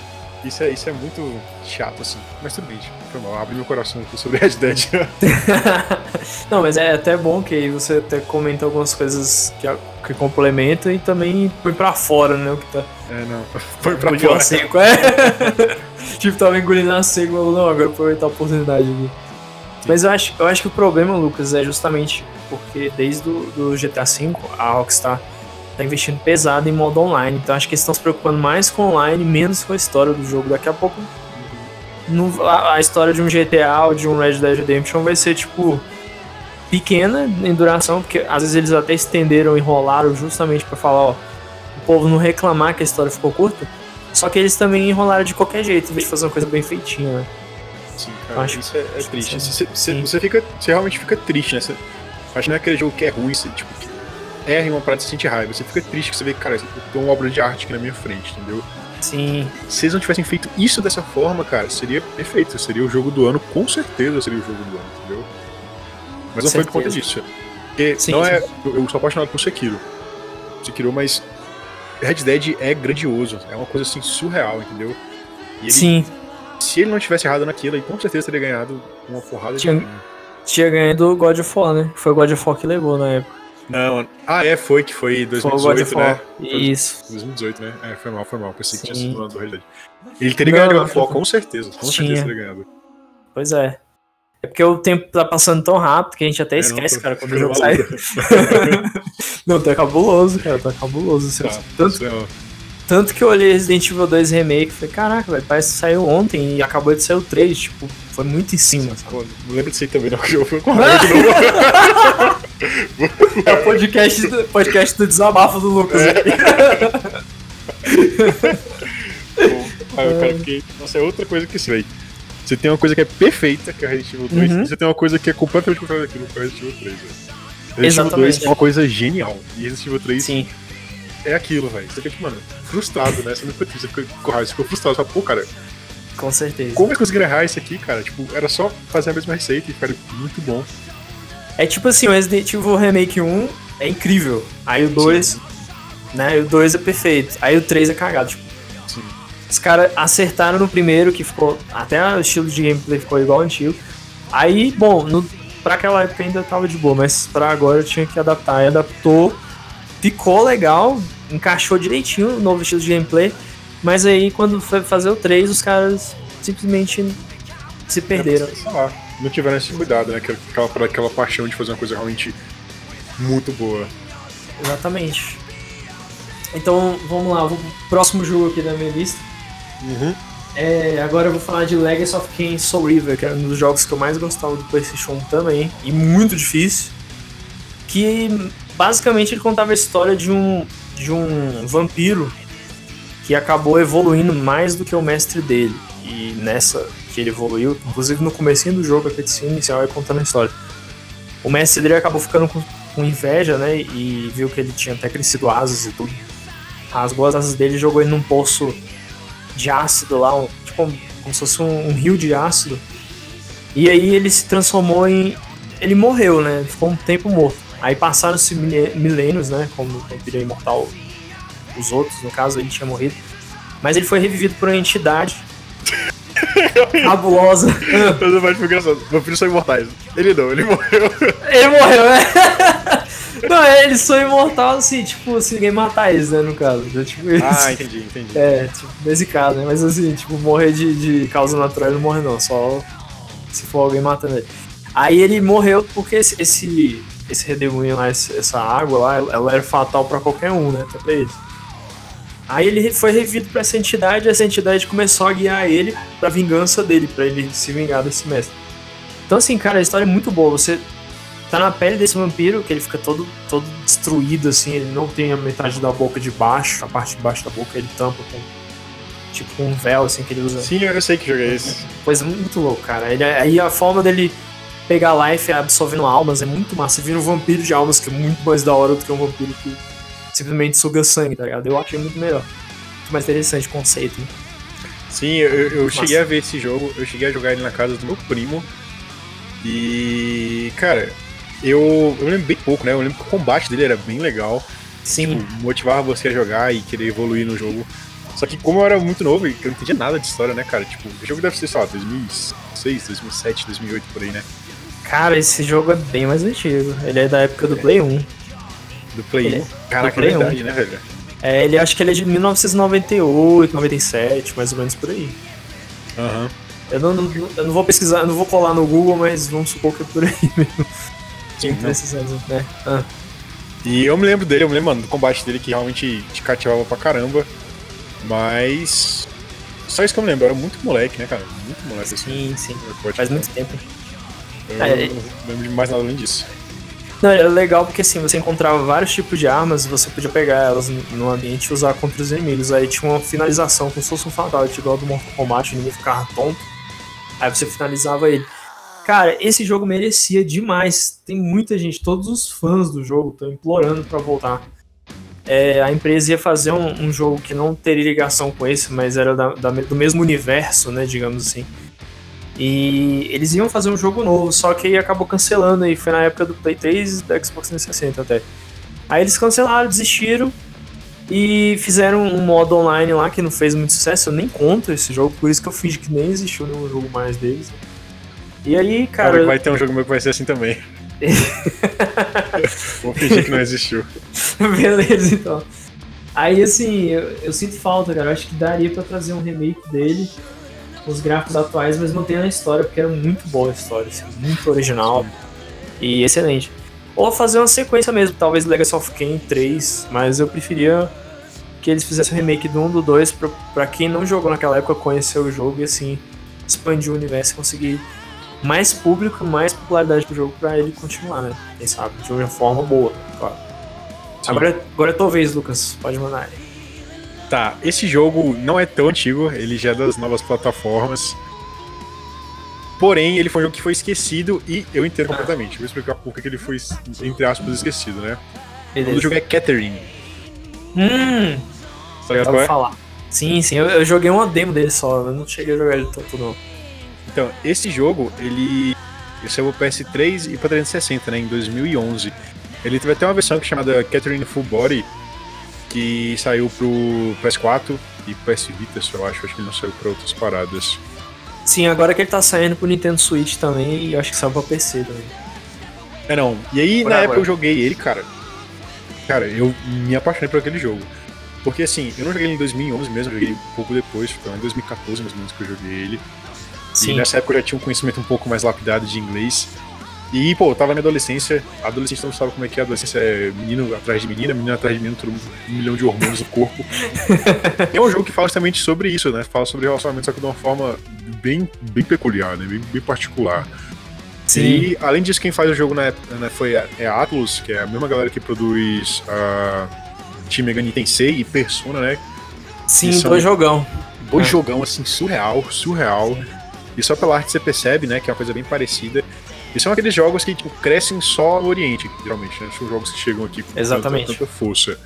Isso é, isso é muito chato, assim. Mas tudo bem, tipo, foi mal. Abri meu coração aqui sobre Red Dead. Não, mas é até bom que você até comenta algumas coisas que, que complementam e também põe pra fora, né? O que tá. É, não. Põe pra fora. Seco, é. tipo, tava engolindo a seco, mas não, agora aproveitar a oportunidade aqui. Mas eu acho, eu acho que o problema, Lucas, é justamente porque desde do, do GTA V a Rockstar tá investindo pesado em modo online. Então acho que eles estão se preocupando mais com online, menos com a história do jogo. Daqui a pouco no, a, a, história de um GTA ou de um Red Dead Redemption vai ser tipo pequena em duração, porque às vezes eles até estenderam, enrolaram justamente para falar, ó, o povo não reclamar que a história ficou curta. Só que eles também enrolaram de qualquer jeito, em vez de fazer uma coisa bem feitinha, né? Sim, cara, acho, isso é, é triste. Você, você, você, fica, você realmente fica triste, né? Você, acho que não é aquele jogo que é ruim, você, tipo, erra uma parada e sente raiva. Você fica triste que você vê, cara, tenho uma obra de arte aqui na minha frente, entendeu? Sim. Se eles não tivessem feito isso dessa forma, cara, seria perfeito. Seria o jogo do ano, com certeza seria o jogo do ano, entendeu? Mas não foi por conta disso. Porque sim, não sim. é. Eu sou apaixonado por Sekiro. Sekiro, mas Red Dead é grandioso. É uma coisa assim surreal, entendeu? Ele, sim se ele não tivesse errado naquilo, ele com certeza teria ganhado uma porrada tinha, de. Tinha ganhado o God of War, né? Foi o God of War que levou na época. Não, ah, é, foi que foi 2018, foi né? Isso. 2018, né? É, foi mal, foi mal. Pensei Sim. que tinha sido do Realidade. Ele teria ganhado o com certeza. Com tinha. certeza teria ganhado. Pois é. É porque o tempo tá passando tão rápido que a gente até é, esquece, não, cara, quando o jogo sai. não, tá cabuloso, cara, tá cabuloso. Tá, Tanto... Tanto que eu olhei Resident Evil 2 Remake e falei, caraca, velho, parece que saiu ontem e acabou de sair o 3, tipo, foi muito em cima. Não lembro disso aí também, não, que eu fui com É o podcast do, podcast do desabafo do Lucas. É. Aí, cara, porque, nossa, é outra coisa que isso aí. Você tem uma coisa que é perfeita, que é Resident Evil 2, uhum. e você tem uma coisa que é completamente contrária daquilo, que é Resident Evil 3, velho. Resident Evil 2 é uma coisa genial. E Resident Evil 3 Sim é aquilo, velho. Você fica, mano, frustrado, né? Você não triste, você com raiva, você ficou frustrado. Você fala, pô, cara. Com certeza. Como eles conseguiram errar isso aqui, cara? Tipo, era só fazer a mesma receita e ficar muito bom. É tipo assim, o Resident Evil Remake 1 é incrível. Aí o 2, Sim. né? O 2 é perfeito. Aí o 3 é cagado. Tipo, Sim. os caras acertaram no primeiro, que ficou. Até o estilo de gameplay ficou igual ao antigo. Aí, bom, no, pra aquela época ainda tava de boa, mas pra agora eu tinha que adaptar. E adaptou ficou legal, encaixou direitinho o novo estilo de gameplay, mas aí quando foi fazer o 3, os caras simplesmente se perderam. É, não tiveram esse cuidado, né? Aquela, aquela paixão de fazer uma coisa realmente muito boa. Exatamente. Então vamos lá, o próximo jogo aqui da minha lista. Uhum. É, agora eu vou falar de Legacy of Kain Soul River, que é um dos jogos que eu mais gostava do PlayStation 1 também, e muito difícil. Que basicamente ele contava a história de um, de um vampiro que acabou evoluindo mais do que o mestre dele. E nessa que ele evoluiu, inclusive no começo do jogo, a cutscene inicial é contando a história. O mestre dele acabou ficando com, com, inveja, né? E viu que ele tinha até crescido asas e tudo. Rasgou as asas dele e jogou ele num poço de ácido lá, um, tipo como se fosse um, um rio de ácido. E aí ele se transformou em. Ele morreu, né? Ficou um tempo morto. Aí passaram-se milênios, né? Como o vampiro imortal, os outros, no caso, ele tinha morrido. Mas ele foi revivido por uma entidade cabulosa. Mas é mais engraçado. Vampiros são imortais. Ele não, ele morreu. Ele morreu, né? Não, é, eles são imortais assim, tipo, se ninguém matar eles, né, no caso. É, tipo, ah, entendi, entendi. É, tipo, nesse caso, né? Mas assim, tipo, morrer de, de causa natural não morre não, só se for alguém matando ele. Aí ele morreu porque esse, esse esse redemoinho lá, essa água lá, ela era fatal para qualquer um, né? Até pra ele. Aí ele foi revido para essa entidade, e essa entidade começou a guiar ele pra vingança dele, para ele se vingar desse mestre. Então assim, cara, a história é muito boa. Você tá na pele desse vampiro, que ele fica todo, todo destruído, assim, ele não tem a metade da boca de baixo, a parte de baixo da boca ele tampa com tipo um véu, assim, que ele usa. Sim, eu sei que jogo é esse. Coisa muito louco, cara. Ele, aí a forma dele pegar life absorvendo almas é muito massa. Você vira um vampiro de almas, que é muito mais da hora do que um vampiro que simplesmente suga sangue, tá ligado? Eu achei muito melhor. Muito mais interessante o conceito. Né? Sim, eu, eu cheguei a ver esse jogo, eu cheguei a jogar ele na casa do meu primo. E. Cara, eu, eu lembro bem pouco, né? Eu lembro que o combate dele era bem legal. Sim. Tipo, motivava você a jogar e querer evoluir no jogo. Só que como eu era muito novo e eu não entendia nada de história, né, cara? Tipo, o jogo deve ser, sei lá, 2006, 2007, 2008, por aí, né? Cara, esse jogo é bem mais antigo. Ele é da época do Play 1. Do Play ele 1? É Caraca, é verdade, 1. né, velho? É, ele acho que ele é de 1998, 97, mais ou menos por aí. Aham. Uhum. Eu não, não, eu não vou pesquisar, não vou colar no Google, mas vamos supor que é por aí mesmo. Sim, precisando, né? Ah. E eu me lembro dele, eu me lembro, mano, do combate dele que realmente te cativava pra caramba. Mas. Só isso que eu me lembro, eu era muito moleque, né, cara? Muito moleque assim. Sim, sim. Faz muito tempo. Eu é, não lembro de mais nada além disso. Não, era legal porque assim, você encontrava vários tipos de armas e você podia pegar elas no ambiente e usar contra os inimigos. Aí tinha uma finalização como se fosse um fatality, igual do Mortal Kombat, o inimigo ficava tonto. Aí você finalizava ele. Cara, esse jogo merecia demais. Tem muita gente, todos os fãs do jogo estão implorando para voltar. É, a empresa ia fazer um, um, jogo que não teria ligação com esse, mas era da, da, do mesmo universo, né, digamos assim. E eles iam fazer um jogo novo, só que aí acabou cancelando, e foi na época do Play 3 e da Xbox 360 até. Aí eles cancelaram, desistiram, e fizeram um modo online lá que não fez muito sucesso, eu nem conto esse jogo, por isso que eu fingi que nem existiu nenhum jogo mais deles. E aí, cara. Vai ter um jogo meu que vai ser assim também. Vou fingir que não existiu. Beleza, então. Aí, assim, eu, eu, sinto falta, cara. Eu acho que daria pra trazer um remake dele os gráficos atuais, mas mantendo a história, porque era muito boa a história, assim, muito original e excelente. Ou fazer uma sequência mesmo, talvez Legacy of Kain 3, mas eu preferia que eles fizessem o remake do 1 do 2 pra, pra quem não jogou naquela época conhecer o jogo e assim expandir o universo e conseguir mais público, mais popularidade pro jogo pra ele continuar, né? Quem sabe, de uma forma boa, claro. Agora, agora é tua vez, Lucas. Pode mandar aí. Tá, esse jogo não é tão antigo, ele já é das novas plataformas. Porém, ele foi um jogo que foi esquecido e eu entendo completamente. Vou explicar por que ele foi, entre aspas, esquecido, né? Beleza. O jogo é Catherine. Hum. Tá ligado qual é? falar. Sim, sim, eu, eu, joguei uma demo dele só, eu não cheguei a jogar ele todo não. Então, esse jogo, ele, saiu pro PS3 e pra 360, né, em 2011. Ele teve até uma versão chamada Catherine Full Body, que saiu pro PS4 e PS Vita, eu acho. Acho que ele não saiu pra outras paradas. Sim, agora que ele tá saindo pro Nintendo Switch também, e acho que saiu pra PC também. É, não. E aí, por na agora. época, eu joguei ele, cara. Cara, eu me apaixonei por aquele jogo. Porque, assim, eu não joguei ele em 2011 mesmo, eu joguei um pouco depois, foi em 2014 mais ou menos que eu joguei ele. Sim. E nessa época eu já tinha um conhecimento um pouco mais lapidado de inglês. E, pô, eu tava na minha adolescência, a adolescente não sabe como é que é, a adolescência é menino atrás de menina, menina atrás de menino, todo um milhão de hormônios no corpo. é um jogo que fala justamente sobre isso, né? Fala sobre relacionamento, só que de uma forma bem, bem peculiar, né? Bem, bem particular. Sim. E, além disso, quem faz o jogo né, foi a, é a Atlus, que é a mesma galera que produz a Team Megami Tensei e Persona, né? Sim, dois jogão. Dois é. jogão, assim, surreal, surreal. E só pela arte você percebe, né, que é uma coisa bem parecida. E são aqueles jogos que tipo, crescem só no Oriente, geralmente, né? São jogos que chegam aqui com Exatamente. Tanta, tanta força.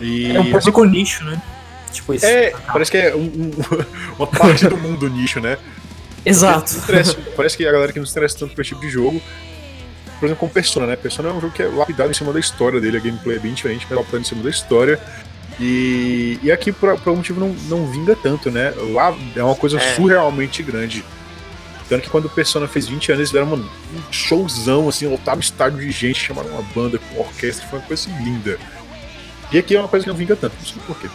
E é um pouco assim, nicho, né? Tipo isso. É, parece que é um, um, uma parte do mundo nicho, né? Exato. parece que a galera que não se interessa tanto por esse tipo de jogo. Por exemplo, com Persona, né? Persona é um jogo que é lapidado em cima da história dele, a gameplay é bem diferente, mas lapidado em cima da história. E, e aqui, por, por algum motivo, não, não vinga tanto, né? Lá é uma coisa é. surrealmente grande. Tanto que quando o Persona fez 20 anos, eles deram mano, um showzão, assim, lotado estádio de gente, chamaram uma banda com orquestra, foi uma coisa assim, linda. E aqui é uma coisa que não vinga tanto, não sei porquê.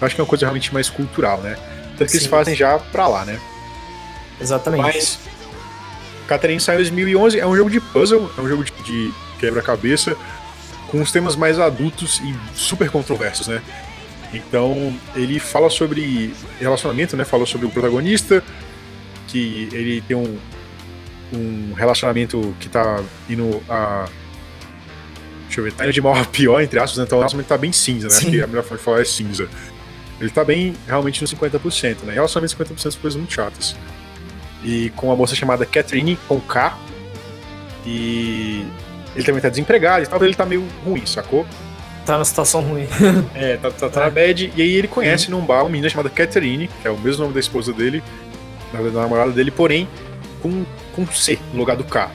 Acho que é uma coisa realmente mais cultural, né? Tanto que Sim. eles fazem já pra lá, né? Exatamente. Mas. Catherine saiu em 2011, é um jogo de puzzle, é um jogo de, de quebra-cabeça, com os temas mais adultos e super controversos, né? Então, ele fala sobre relacionamento, né? Fala sobre o protagonista, que ele tem um, um relacionamento que tá indo a. Deixa eu ver, tá indo de mal a pior, entre aspas, né? então o relacionamento tá bem cinza, né? Sim. Que a melhor forma de falar é cinza. Ele tá bem realmente no 50%, né? Relacionamento 50% são coisas muito chatas. E com uma moça chamada Catherine, com K. E ele também tá desempregado e tal, ele tá meio ruim, sacou? Tá numa situação ruim. é, tá, tá, tá na bad. E aí ele conhece uhum. num bar uma menina chamada Catherine, que é o mesmo nome da esposa dele, da namorada dele, porém com, com C no lugar do K.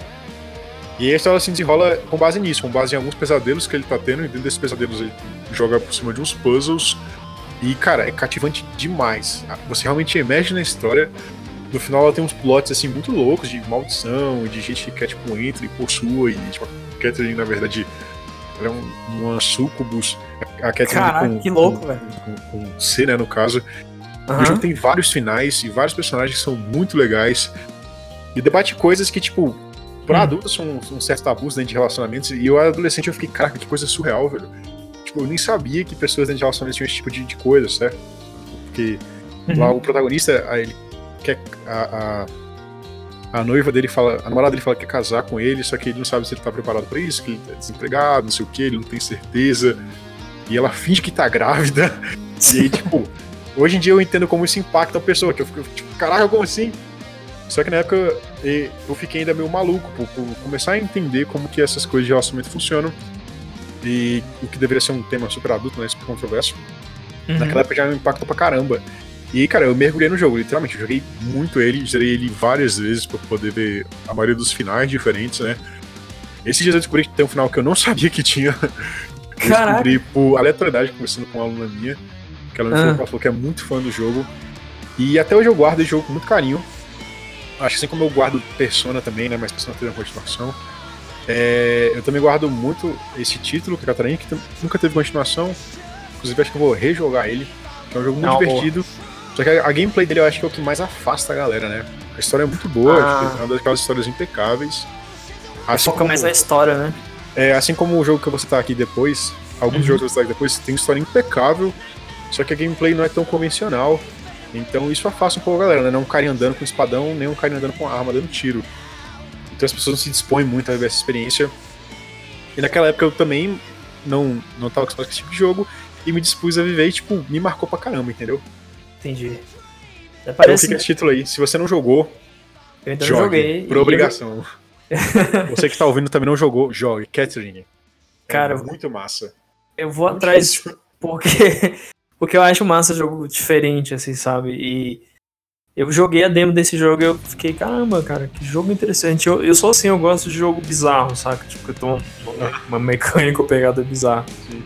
E a história se desenrola com base nisso, com base em alguns pesadelos que ele tá tendo, e dentro desses pesadelos ele joga por cima de uns puzzles. E, cara, é cativante demais. Você realmente emerge na história. No final ela tem uns plots assim muito loucos de maldição, de gente que quer, tipo, entra e possua, e tipo, a Catherine, na verdade, ela é um, uma sucubus. A Catherine Caraca, com, que louco, velho. Com, com, com C, né, no caso. Uhum. O jogo tem vários finais e vários personagens que são muito legais. E debate coisas que, tipo, pra hum. adultos são um, um certo tabu dentro de relacionamentos, e eu adolescente eu fiquei, caraca, que coisa surreal, velho. Tipo, eu nem sabia que pessoas dentro de relacionamentos tinham esse tipo de, de coisa, certo? Porque uhum. lá o protagonista, ele quer. A, a, a, noiva dele fala. A namorada dele fala que quer casar com ele, só que ele não sabe se ele tá preparado pra isso, que ele tá desempregado, não sei o que, ele não tem certeza. E ela finge que tá grávida. E aí, tipo, hoje em dia eu entendo como isso impacta a pessoa, que eu fico, tipo, caraca, como assim? Só que na época eu fiquei ainda meio maluco por, por, começar a entender como que essas coisas de relacionamento funcionam e o que deveria ser um tema super adulto, né, super controverso. Uhum. Naquela época já me impactou pra caramba. E, cara, eu mergulhei no jogo, literalmente. Eu joguei muito ele, zerei ele várias vezes pra poder ver a maioria dos finais diferentes, né? Esses dias eu descobri que tem um final que eu não sabia que tinha. Eu descobri por aleatoriedade, conversando com uma aluna minha, que ela me falou, ah. ela falou que é muito fã do jogo. E até hoje eu guardo esse jogo com muito carinho. Acho que assim como eu guardo Persona também, né? Mas Persona teve uma continuação. É, eu também guardo muito esse título, que é Catarina, que nunca teve continuação. Inclusive, acho que eu vou rejogar ele. Que é um jogo muito Não, divertido. Só que a, a, gameplay dele eu acho que é o que mais afasta a galera, né? A história é muito boa, ah. é uma daquelas histórias impecáveis. Assim Foca como, mais na história, né? É, assim como o jogo que eu vou citar aqui depois, alguns uhum. jogos que eu vou citar aqui depois, tem história impecável, só que a gameplay não é tão convencional. Então isso afasta um pouco a galera, né? Não um cara andando com espadão, nem um cara andando com arma dando tiro. Então as pessoas não se dispõem muito a viver essa experiência. E naquela época eu também não, não tava acostumado com esse tipo de jogo e me dispus a viver e, tipo, me marcou pra caramba, entendeu? Entendi. Então parece... Fica esse título aí. Se você não jogou, eu ainda jogue, joguei. Por obrigação. você que tá ouvindo também não jogou, jogue. Catherine. Cara, é muito massa. Eu vou atrás porque porque eu acho massa jogo diferente, assim, sabe? E eu joguei a demo desse jogo e eu fiquei, caramba, cara, que jogo interessante. Eu, eu sou assim, eu gosto de jogo bizarro, saca? Tipo, eu tô uma, uma mecânica pegada bizarra. Sim.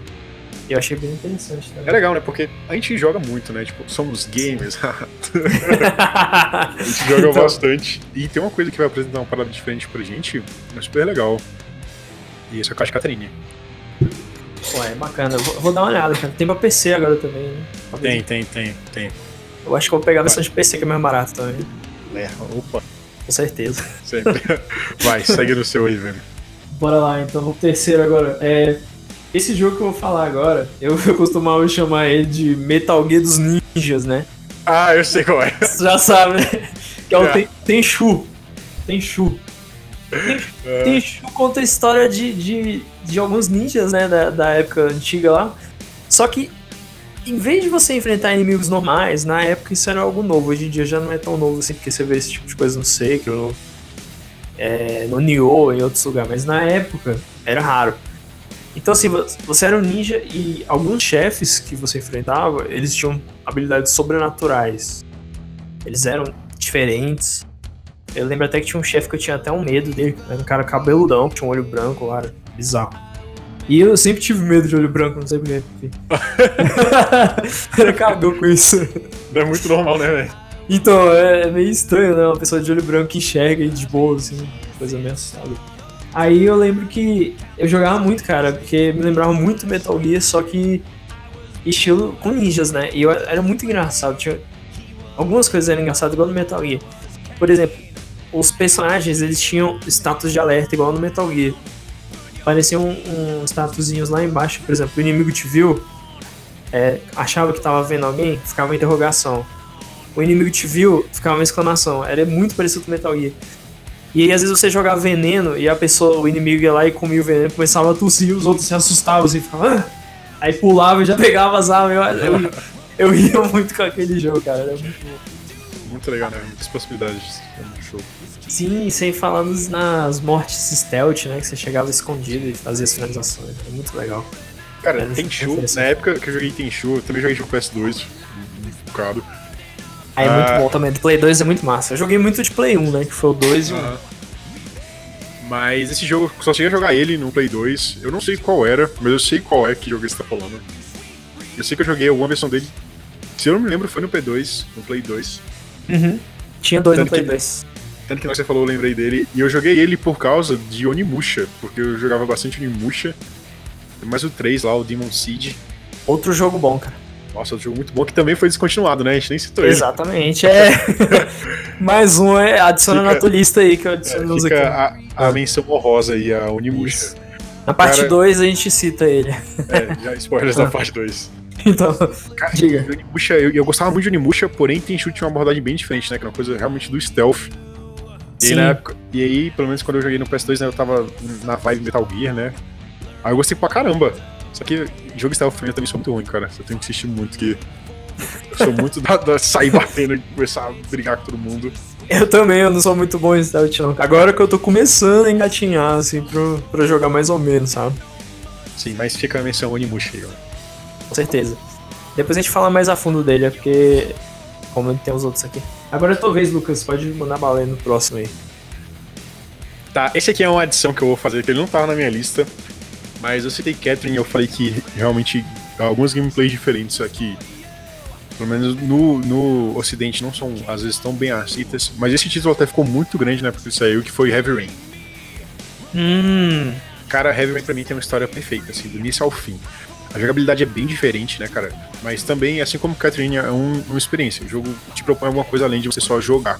E eu achei bem interessante também. É legal, né? Porque a gente joga muito, né? Tipo, somos gamers. a gente joga então... bastante. E tem uma coisa que vai apresentar uma parada diferente pra gente, é super legal. E isso é o Caixa Catarina. Pô, é bacana. Vou, vou, dar uma olhada, cara. Tem pra PC agora também, né? Tem, tem, tem, tem. Eu acho que eu vou pegar a versão de PC, que é mais barato também. É, opa. Com certeza. Sempre. Vai, segue no seu aí, velho. Bora lá, então. O terceiro agora. É, esse jogo que eu vou falar agora, eu, eu costumava chamar ele de Metal Gear dos Ninjas, né? Ah, eu sei qual é. Você já sabe, né? Que é o é. Tenchu. Tenchu. É. Tenchu conta a história de, de, de alguns ninjas, né? Da, da época antiga lá. Só que em vez de você enfrentar inimigos normais, na época isso era algo novo. Hoje em dia já não é tão novo assim, porque você vê esse tipo de coisa no Sekiro, no, é, no Nioh, em outros lugares. Mas na época era raro. Então assim, você era um ninja e alguns chefes que você enfrentava, eles tinham habilidades sobrenaturais. Eles eram diferentes. Eu lembro até que tinha um chefe que eu tinha até um medo dele. Era um cara cabeludão, que tinha um olho branco lá, bizarro. E eu sempre tive medo de olho branco, não sei porquê. Ele cagou com isso. É muito normal, né, velho? Então, é meio estranho, né? Uma pessoa de olho branco que enxerga e de boa, assim, coisa meio assustada. Aí eu lembro que eu jogava muito, cara, porque me lembrava muito Metal Gear, só que estilo com ninjas, né? E eu, era muito engraçado. Tinha, algumas coisas eram engraçadas, igual no Metal Gear. Por exemplo, os personagens eles tinham status de alerta, igual no Metal Gear apareciam uns statuzinhos lá embaixo, por exemplo, o inimigo te viu, é, achava que tava vendo alguém, ficava uma interrogação. O inimigo te viu, ficava uma exclamação. Era muito parecido com Metal Gear. E aí, às vezes, você jogava veneno e a pessoa, o inimigo ia lá e comia o veneno, começava a tossir os outros se assustavam assim, ficavam. Ah! Aí pulava e já pegava as armas. Eu, eu, eu ria muito com aquele jogo, cara. Era muito bom. Muito legal, né? Muitas possibilidades jogo. Sim, sem falar nas mortes stealth, né? Que você chegava escondido e fazia as finalizações. É muito legal. Cara, tem Tenchu, na época que eu joguei Tenchu, eu também joguei de PS2, um bocado. Aí é ah, muito bom também, do Play 2 é muito massa. Eu joguei muito de Play 1, né? Que foi o 2 e o 1. Mas esse jogo, só cheguei a jogar ele no Play 2. Eu não sei qual era, mas eu sei qual é que jogo você tá falando. Eu sei que eu joguei alguma versão dele. Se eu não me lembro, foi no P2, no Play 2. Uhum. Tinha dois Tanto no Play que, 2. Tanto que você falou, eu lembrei dele. E eu joguei ele por causa de Onimusha, porque eu jogava bastante Onimusha. Mas o 3 lá, o Demon Seed. Outro jogo bom, cara. Nossa, outro jogo muito bom que também foi descontinuado, né? A gente nem citou ele. Exatamente, é. Mais um é adiciona na tua lista aí que eu adiciono É, fica aqui. a, a menção honrosa aí, a Onimusha. Isso. Na parte Cara- 2 a gente cita ele. É, já spoilers da parte 2. Então, Cara, Diga. Onimusha, eu, eu gostava muito de Onimusha, porém tem chute uma abordagem bem diferente, né? Que é uma coisa realmente do stealth. E, época- e aí, pelo menos quando eu joguei no PS2, né, eu tava na vibe Metal Gear, né? Aí eu gostei pra caramba. Só que jogo stealth mim eu também sou muito ruim, cara. Eu tenho que insistir muito que. Eu sou muito da, da sair batendo e começar a brigar com todo mundo. eu também, eu não sou muito bom em stealth não. Agora que eu tô começando a engatinhar, assim, pro, pra jogar mais ou menos, sabe? Sim, mas fica a menção Onimusha aí, ó. Com certeza. Depois a gente fala mais a fundo dele, é porque. Como tem os outros aqui. Agora é tua vez, Lucas. Pode mandar bala aí no próximo aí. Tá, esse aqui é uma adição que eu vou fazer, que ele não tava na minha lista. Mas eu citei Catherine e eu falei que realmente alguns gameplays diferentes aqui, pelo menos no, no ocidente, não são às vezes tão bem aceitas. Mas esse título até ficou muito grande na época que ele saiu, que foi Heavy Rain. Hum. Cara, Heavy Rain pra mim tem uma história perfeita, assim, do início ao fim. A jogabilidade é bem diferente, né, cara? Mas também, assim como Catherine, é um- uma experiência. O jogo te propõe alguma coisa além de você só jogar.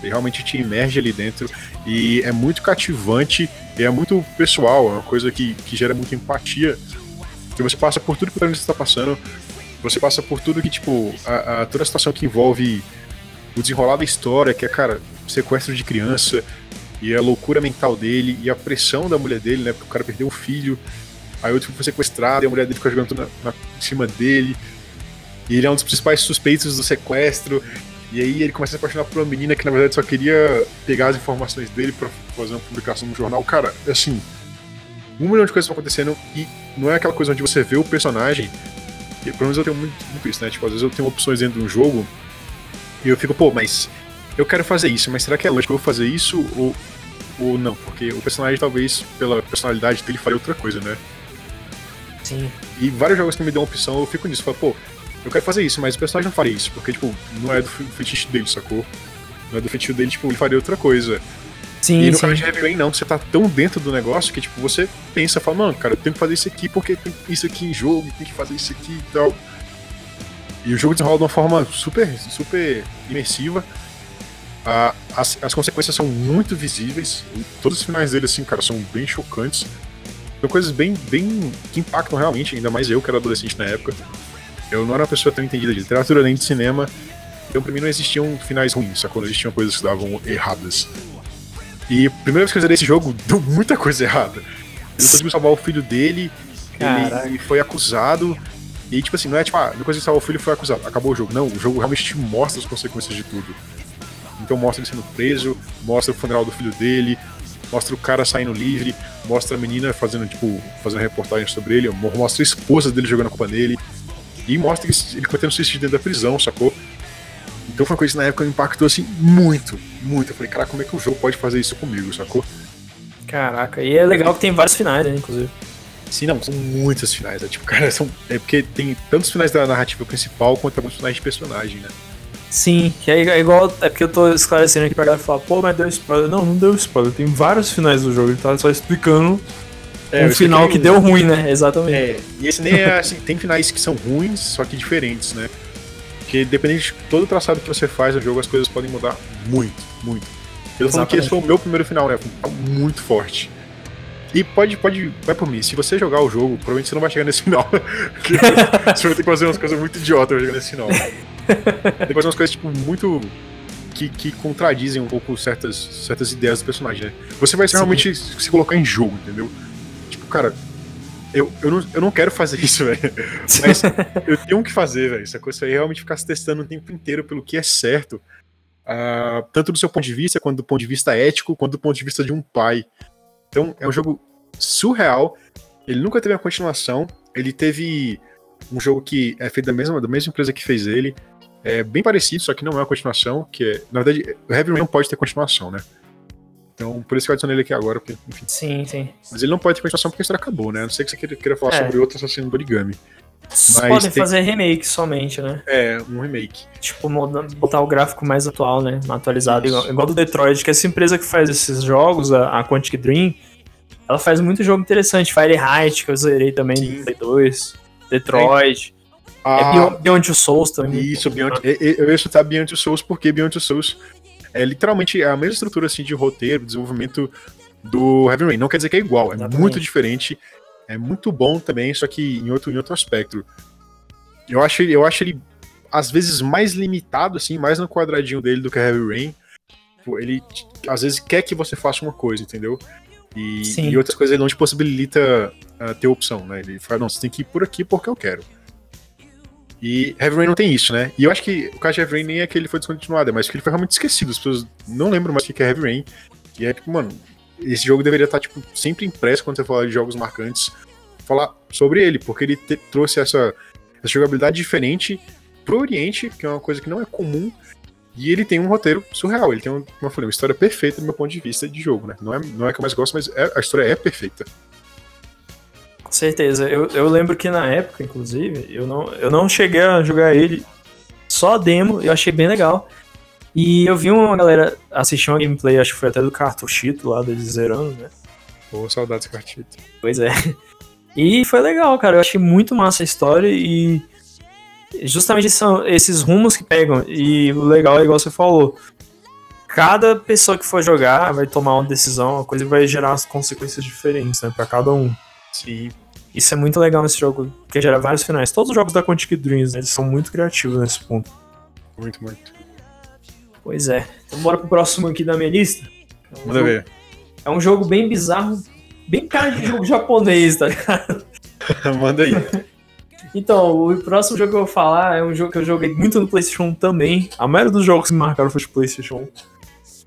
Ele realmente te imerge ali dentro e é muito cativante é muito pessoal, é uma coisa que, que gera muita empatia. Você passa por tudo que o protagonista está passando, você passa por tudo que, tipo, a, a- toda a situação que envolve o desenrolar da história, que é, cara, sequestro de criança, e a loucura mental dele, e a pressão da mulher dele, né? Porque o cara perdeu um filho, aí outro foi sequestrado, e a mulher dele fica jogando tudo na, na- em cima dele, e ele é um dos principais suspeitos do sequestro, e aí ele começa a se apaixonar por uma menina que na verdade só queria pegar as informações dele pra fazer uma publicação no jornal. Cara, é assim, um milhão de coisas estão acontecendo, e não é aquela coisa onde você vê o personagem, e pelo menos eu tenho muito, muito isso, né? Tipo, às vezes eu tenho opções dentro de um jogo, e eu fico, pô, mas eu quero fazer isso, mas será que é lógico eu vou fazer isso ou, ou não? Porque o personagem, talvez, pela personalidade dele, faria outra coisa, né? Sim. E vários jogos que me dão opção, eu fico nisso, falo, pô, eu quero fazer isso, mas o personagem não faria isso, porque, tipo, não é do fe- fetiche dele, sacou? Não é do fetiche dele, tipo, ele faria outra coisa. Sim, e no sim. caso de Heavy não, você tá tão dentro do negócio que, tipo, você pensa, fala, mano, cara, eu tenho que fazer isso aqui porque tem isso aqui em jogo, tem que fazer isso aqui e tal. E o jogo desenrola de uma forma super, super imersiva. Ah, as, as consequências são muito visíveis. Todos os finais dele, assim, cara, são bem chocantes. São coisas bem, bem. que impactam realmente, ainda mais eu que era adolescente na época. Eu não era uma pessoa tão entendida de literatura nem de cinema. Então, pra mim, não existiam finais ruins, sacou? Não existiam coisas que davam erradas. E a primeira vez que eu zerei esse jogo, deu muita coisa errada. Ele conseguiu salvar o filho dele, Caraca. ele, foi acusado. E, tipo assim, não é tipo, ah, depois ele salvou o filho foi acusado. Acabou o jogo. Não, o jogo realmente te mostra as consequências de tudo. Então mostra ele sendo preso, mostra o funeral do filho dele, mostra o cara saindo livre, mostra a menina fazendo, tipo, fazendo reportagem sobre ele, mo- mostra a esposa dele jogando a culpa nele. E mostra que ele cometendo suicídio dentro da prisão, sacou? Então foi uma coisa que na época me impactou assim muito, muito. Eu falei, cara, como é que o jogo pode fazer isso comigo, sacou? Caraca, e é legal que tem vários finais, né, inclusive. Sim, não, são muitos finais. É tipo, cara, são. É porque tem tantos finais da narrativa principal quanto alguns finais de personagem, né? Sim, que é é igual. É porque eu tô esclarecendo aqui pra galera falar, pô, mas deu spoiler. Não, não deu spoiler. Tem vários finais do jogo, ele tá só explicando É, um final que expliquei- deu ruim, né? Exatamente. É, e esse nem é assim, tem finais que são ruins, só que diferentes, né? Porque dependendo de todo o traçado que você faz no jogo, as coisas podem mudar muito, muito. Eu falando que esse foi o meu primeiro final, né? Um muito forte. E pode, pode, vai por mim, se você jogar o jogo, provavelmente você não vai chegar nesse final. Porque você vai ter que fazer umas coisas muito idiotas pra chegar nesse final. Fazer umas coisas, tipo, muito. Que, que contradizem um pouco certas, certas ideias do personagem, né? Você vai Sim. realmente se colocar em jogo, entendeu? Tipo, cara, eu, eu, não, eu não quero fazer isso, velho. Mas eu tenho que fazer, velho. Essa coisa aí é realmente ficar se testando o tempo inteiro pelo que é certo. ah, tanto do seu ponto de vista, quanto do ponto de vista ético, quanto do ponto de vista de um pai. Então, é um jogo surreal. Ele nunca teve uma continuação. Ele teve um jogo que é feito da mesma, da mesma empresa que fez ele. É bem parecido, só que não é uma continuação. Que é, na verdade, o Heavy Rain não pode ter continuação, né? Então, por isso que eu adicionei ele aqui agora, porque, enfim. Sim, sim. Mas ele não pode ter continuação porque a história acabou, né? A não sei que você queira, queira falar É. sobre outro assassino do origami. Mas Mas podem tem- fazer remake somente, né? É, um remake. Tipo, botar o gráfico mais atual, né? Atualizado, igual, igual do Detroit, que essa empresa que faz esses jogos, a, a Quantic Dream, ela faz muito jogo interessante. Fahrenheit, que eu zerei também Sim. no Play 2, Detroit. A... É Beyond, Beyond Souls também. Isso, Beyond, eu ia chutar Beyond Souls porque Beyond Souls é literalmente a mesma estrutura assim, de roteiro, desenvolvimento do Heavy Rain. Não quer dizer que é igual, é Exatamente. muito diferente. É muito bom também, só que em outro, em outro aspecto. Eu acho, eu acho ele, às vezes, mais limitado, assim, mais no quadradinho dele do que Heavy Rain. Ele, às vezes, quer que você faça uma coisa, entendeu? E, e outras coisas ele não te possibilita uh, ter opção, né? Ele fala, não, você tem que ir por aqui porque eu quero. E Heavy Rain não tem isso, né? E eu acho que o caso de Heavy Rain nem é que ele foi descontinuado, é mais que ele foi realmente esquecido. As pessoas não lembram mais o que é Heavy Rain. E é tipo, mano, esse jogo deveria estar, tipo, sempre impresso quando você falar de jogos marcantes. Falar sobre ele, porque ele te, trouxe essa, essa jogabilidade diferente pro Oriente, que é uma coisa que não é comum. E ele tem um roteiro surreal. Ele tem, um, como eu falei, uma história perfeita do meu ponto de vista de jogo, né? Não é, não é que eu mais gosto, mas é, a história é perfeita. Com certeza. Eu, eu lembro que na época, inclusive, eu não, eu não cheguei a jogar ele só a demo, eu achei bem legal. E eu vi uma galera assistir uma gameplay, acho que foi até do Cartuchito lá, deles zerando, né? Pô, saudades do Cartuchito. Pois é. E foi legal, cara. Eu achei muito massa a história e justamente são esses rumos que pegam. E o legal é igual você falou. Cada pessoa que for jogar vai tomar uma decisão, uma coisa vai gerar as consequências diferentes, né, pra cada um. Sim. Isso é muito legal nesse jogo, porque gera vários finais. Todos os jogos da Quantic Dreams, né, eles são muito criativos nesse ponto. Muito, muito. Pois é. Então bora pro próximo aqui da minha lista. É um Manda jogo, ver. É um jogo bem bizarro, bem cara de jogo japonês, tá ligado? Manda aí. Então, o próximo jogo que eu vou falar é um jogo que eu joguei muito no PlayStation 1 também. A maioria dos jogos que me marcaram foi de PlayStation 1.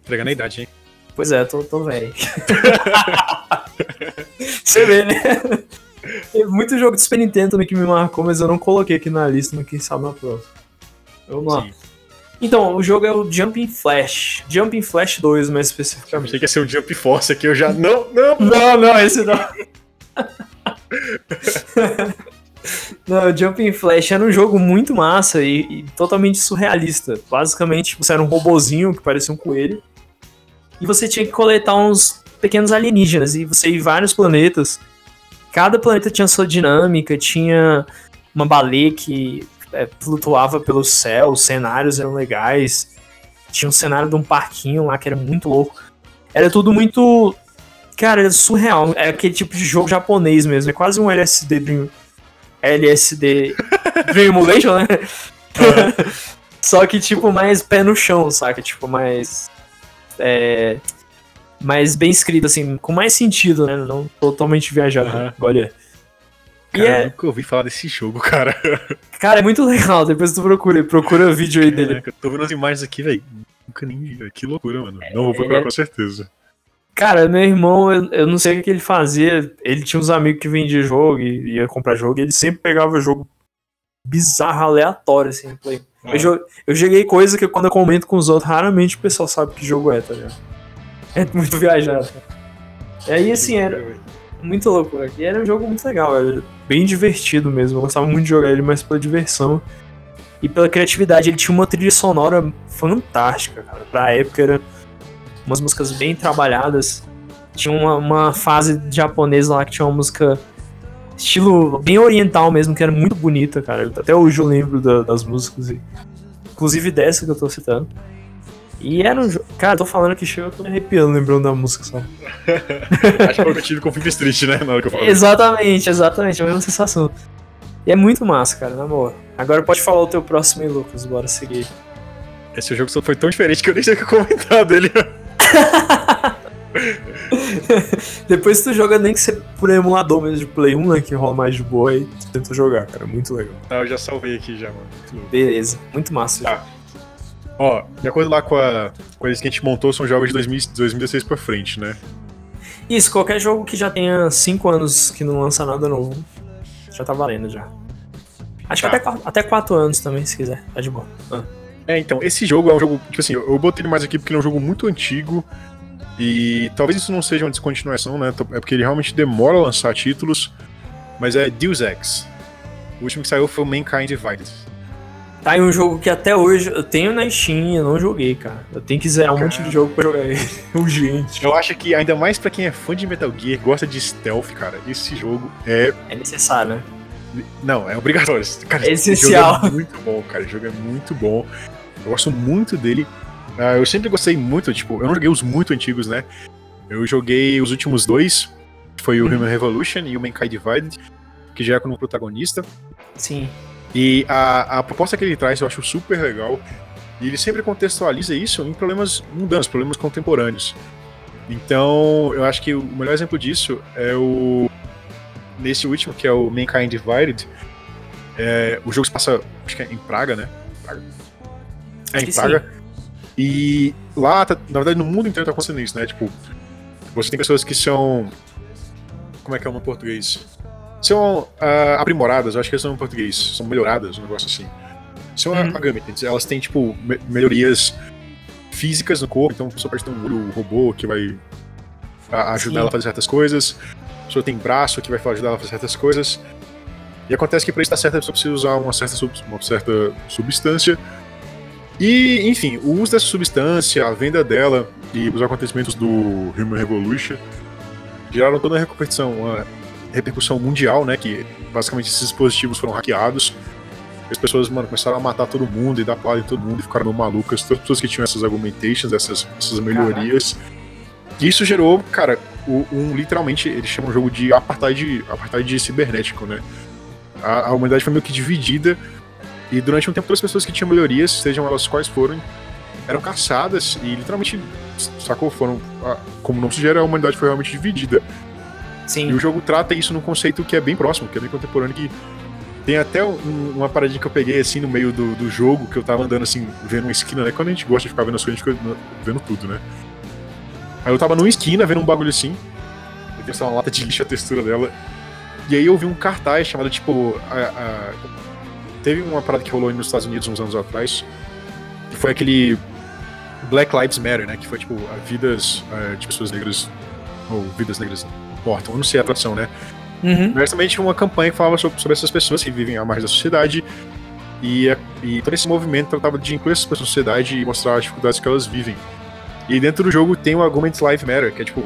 Entregando a idade, hein? Pois é, tô, tô velho. Você vê, né? Tem muito jogo de Super Nintendo também que me marcou, mas eu não coloquei aqui na lista, mas quem sabe na próxima. Vamos lá. Sim. Então, o jogo é o Jumping Flash. Jumping Flash 2, mais especificamente. Achei que ia ser o Jump Force aqui, eu já. Não, não! Não, não, esse não. não, Jumping Flash era um jogo muito massa e, e, totalmente surrealista. Basicamente, você era um robozinho que parecia um coelho. E você tinha que coletar uns pequenos alienígenas. E você ia vários planetas. Cada planeta tinha sua dinâmica, tinha uma baleia que é, flutuava pelo céu, os cenários eram legais. Tinha um cenário de um parquinho lá que era muito louco. Era tudo muito. Cara, era surreal. É aquele tipo de jogo japonês mesmo. É quase um LSD Dream. LSD Dream Emulation, né? Só que, tipo, mais pé no chão, saca? Tipo, mais. É. Mais bem escrito, assim, com mais sentido, né? Não totalmente viajado. Uhum. Olha. Cara, é... eu nunca ouvi falar desse jogo, cara. Cara, é muito legal. Depois tu procura, procura o vídeo aí dele. Eu tô vendo as imagens aqui, velho. Nunca nem vi. Que loucura, mano. Não vou procurar é... com certeza. Cara, meu irmão, eu, eu, não sei o que ele fazia. Ele tinha uns amigos que vendiam jogo e ia comprar jogo. E ele sempre pegava jogo bizarro, aleatório, assim, play. Ah. Eu, eu joguei coisa que quando eu comento com os outros, raramente o pessoal sabe que jogo é, tá ligado? É muito viajado. E aí, assim, era muito louco. E era um jogo muito legal, bem divertido mesmo. Eu gostava muito de jogar ele, mas pela diversão e pela criatividade. Ele tinha uma trilha sonora fantástica, cara. Pra época era umas músicas bem trabalhadas. Tinha uma, uma fase japonesa lá que tinha uma música estilo bem oriental mesmo, que era muito bonita, cara. Até hoje eu lembro da, das músicas. Inclusive dessa que eu tô citando. E era um jogo. Cara, tô falando que chegou, eu tô me arrepiando lembrando da música só. Acho que foi o que eu tive com o Flip Street, né? Na hora que eu falei. Exatamente, exatamente, a mesma sensação. E é muito massa, cara, na boa. Agora pode falar o teu próximo aí, Lucas, bora seguir. Esse jogo só foi tão diferente que eu nem sei o que comentar dele. Depois tu joga nem que ser por emulador mesmo de Play 1, né? Que rola mais de boa e tu tenta jogar, cara. Muito legal. Ah, eu já salvei aqui já, mano. Beleza, muito massa. Tá. Ó, de acordo lá com a coisa que a gente montou, são jogos de 2016 pra frente, né? Isso, qualquer jogo que já tenha 5 anos que não lança nada novo, já tá valendo já. Acho tá. que até, até 4 anos também, se quiser, tá de boa. Ah. É, então, esse jogo é um jogo, tipo assim, eu botei ele mais aqui porque ele é um jogo muito antigo e talvez isso não seja uma descontinuação, né? É porque ele realmente demora a lançar títulos, mas é Deus Ex. O último que saiu foi o Mankind Divided. Tá aí um jogo que até hoje eu tenho na Steam e não joguei, cara. Eu tenho que zerar um cara, monte de jogo pra jogar ele. Urgente. Eu acho que ainda mais pra quem é fã de Metal Gear, gosta de stealth, cara, esse jogo é. É necessário, né? Não, é obrigatório. Cara, é essencial. jogo é muito bom, cara. O jogo é muito bom. Eu gosto muito dele. Uh, eu sempre gostei muito, tipo, eu não joguei os muito antigos, né? Eu joguei os últimos dois, que foi o. Human Revolution e o Mankind Divided, que já é como protagonista. Sim. E a, a proposta que ele traz eu acho super legal. E ele sempre contextualiza isso em problemas mundanos, problemas contemporâneos. Então, eu acho que o melhor exemplo disso é o. Nesse último, que é o Mankind Divided. É, o jogo se passa, acho que é em Praga, né? Praga. É, em Praga. Sim. E lá, tá, na verdade, no mundo inteiro tá acontecendo isso, né? Tipo, você tem pessoas que são. Como é que é o nome em português? São uh, aprimoradas, eu acho que eles são em português. São melhoradas, um negócio assim. São uhum. agamentes, elas têm, tipo, me melhorias físicas no corpo, então a pessoa pode ter um olho robô que vai ajudar Sim. ela a fazer certas coisas. A pessoa tem braço que vai ajudar ela a fazer certas coisas. E acontece que para isso dar certo a pessoa precisa usar uma certa, uma certa substância. E, enfim, o uso dessa substância, a venda dela e os acontecimentos do Human Revolution geraram toda repercussão, uma repercussão mundial, né? Que basicamente esses dispositivos foram hackeados. As pessoas, mano, começaram a matar todo mundo e dar porrada em todo mundo e ficaram malucas. Todas as pessoas que tinham essas argumentations, essas, essas melhorias. E isso gerou, cara, um, um, literalmente, eles chamam o jogo de apartheid, apartheid cibernético, né? A, a humanidade foi meio que dividida e durante um tempo todas as pessoas que tinham melhorias, sejam elas quais forem, eram caçadas e literalmente, sacou? Foram. Como não sugere, a humanidade foi realmente dividida. Sim. E o jogo trata isso num conceito que é bem próximo, que é bem contemporâneo, que tem até um, uma paradinha que eu peguei assim no meio do, do jogo, que eu tava andando assim, vendo uma esquina, né? Quando a gente gosta de ficar vendo as coisas, a gente fica vendo tudo, né? Aí eu tava numa esquina vendo um bagulho assim. Eu tenho uma lata de lixo a textura dela. E aí eu vi um cartaz chamado tipo. A, a... Teve uma parada que rolou nos Estados Unidos uns anos atrás. Que foi aquele Black Lives Matter, né? Que foi tipo vidas uh, de pessoas negras. Ou vidas negras importam. Eu não sei a tradução, né? Uhum. Mas também tinha uma campanha que falava sobre, sobre essas pessoas que vivem à margem da sociedade. E, e todo esse movimento tratava de incluir essas pessoas na sociedade e mostrar as dificuldades que elas vivem. E dentro do jogo tem o Argument Life Matter, que é tipo,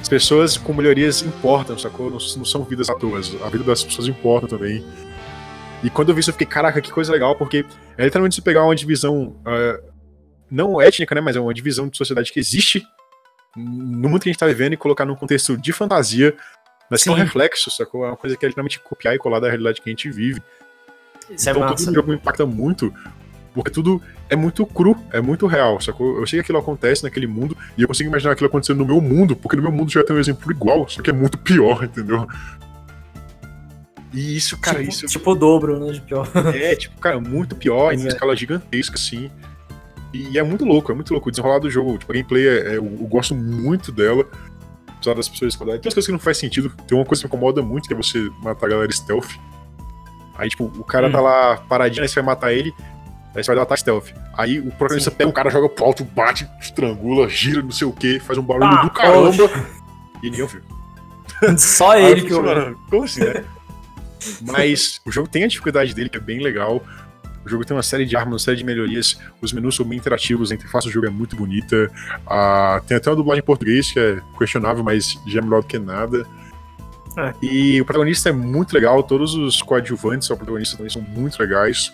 as pessoas com melhorias importam, sacou? Não, não são vidas à toa, a vida das pessoas importa também. E quando eu vi isso, eu fiquei, caraca, que coisa legal, porque é literalmente se pegar uma divisão, uh, não étnica, né, mas é uma divisão de sociedade que existe no mundo que a gente tá vivendo e colocar num contexto de fantasia mas Sim. é um reflexo, sacou? É uma coisa que é literalmente copiar e colar da realidade que a gente vive. Isso é então é tudo no jogo impacta muito, porque tudo é muito cru, é muito real, sacou? Eu sei que aquilo acontece naquele mundo e eu consigo imaginar aquilo acontecendo no meu mundo, porque no meu mundo já tem um exemplo igual, só que é muito pior, entendeu? E isso, cara, tipo, isso. Tipo o dobro, né? De pior. É, tipo, cara, muito pior, em é. escala gigantesca, assim. E é muito louco, é muito louco. O desenrolar do jogo, tipo, a gameplay, é, é, eu, eu gosto muito dela apesar das pessoas. Tem umas coisas que não faz sentido. Tem uma coisa que me incomoda muito, que é você matar a galera stealth. Aí, tipo, o cara hum. tá lá paradinho, aí você vai matar ele, aí você vai dar ataque stealth. Aí o protagonista pega o cara, joga pro alto, bate, estrangula, gira, não sei o que, faz um barulho ah, do caramba. Oxe. E ninguém ouviu. Só ele que ouviu. Como assim, né? Mas o jogo tem a dificuldade dele, que é bem legal. O jogo tem uma série de armas, uma série de melhorias. Os menus são bem interativos, a interface do jogo é muito bonita. Ah, tem até uma dublagem em português que é questionável, mas já é melhor do que nada. É. E o protagonista é muito legal, todos os coadjuvantes ao protagonista também são muito legais.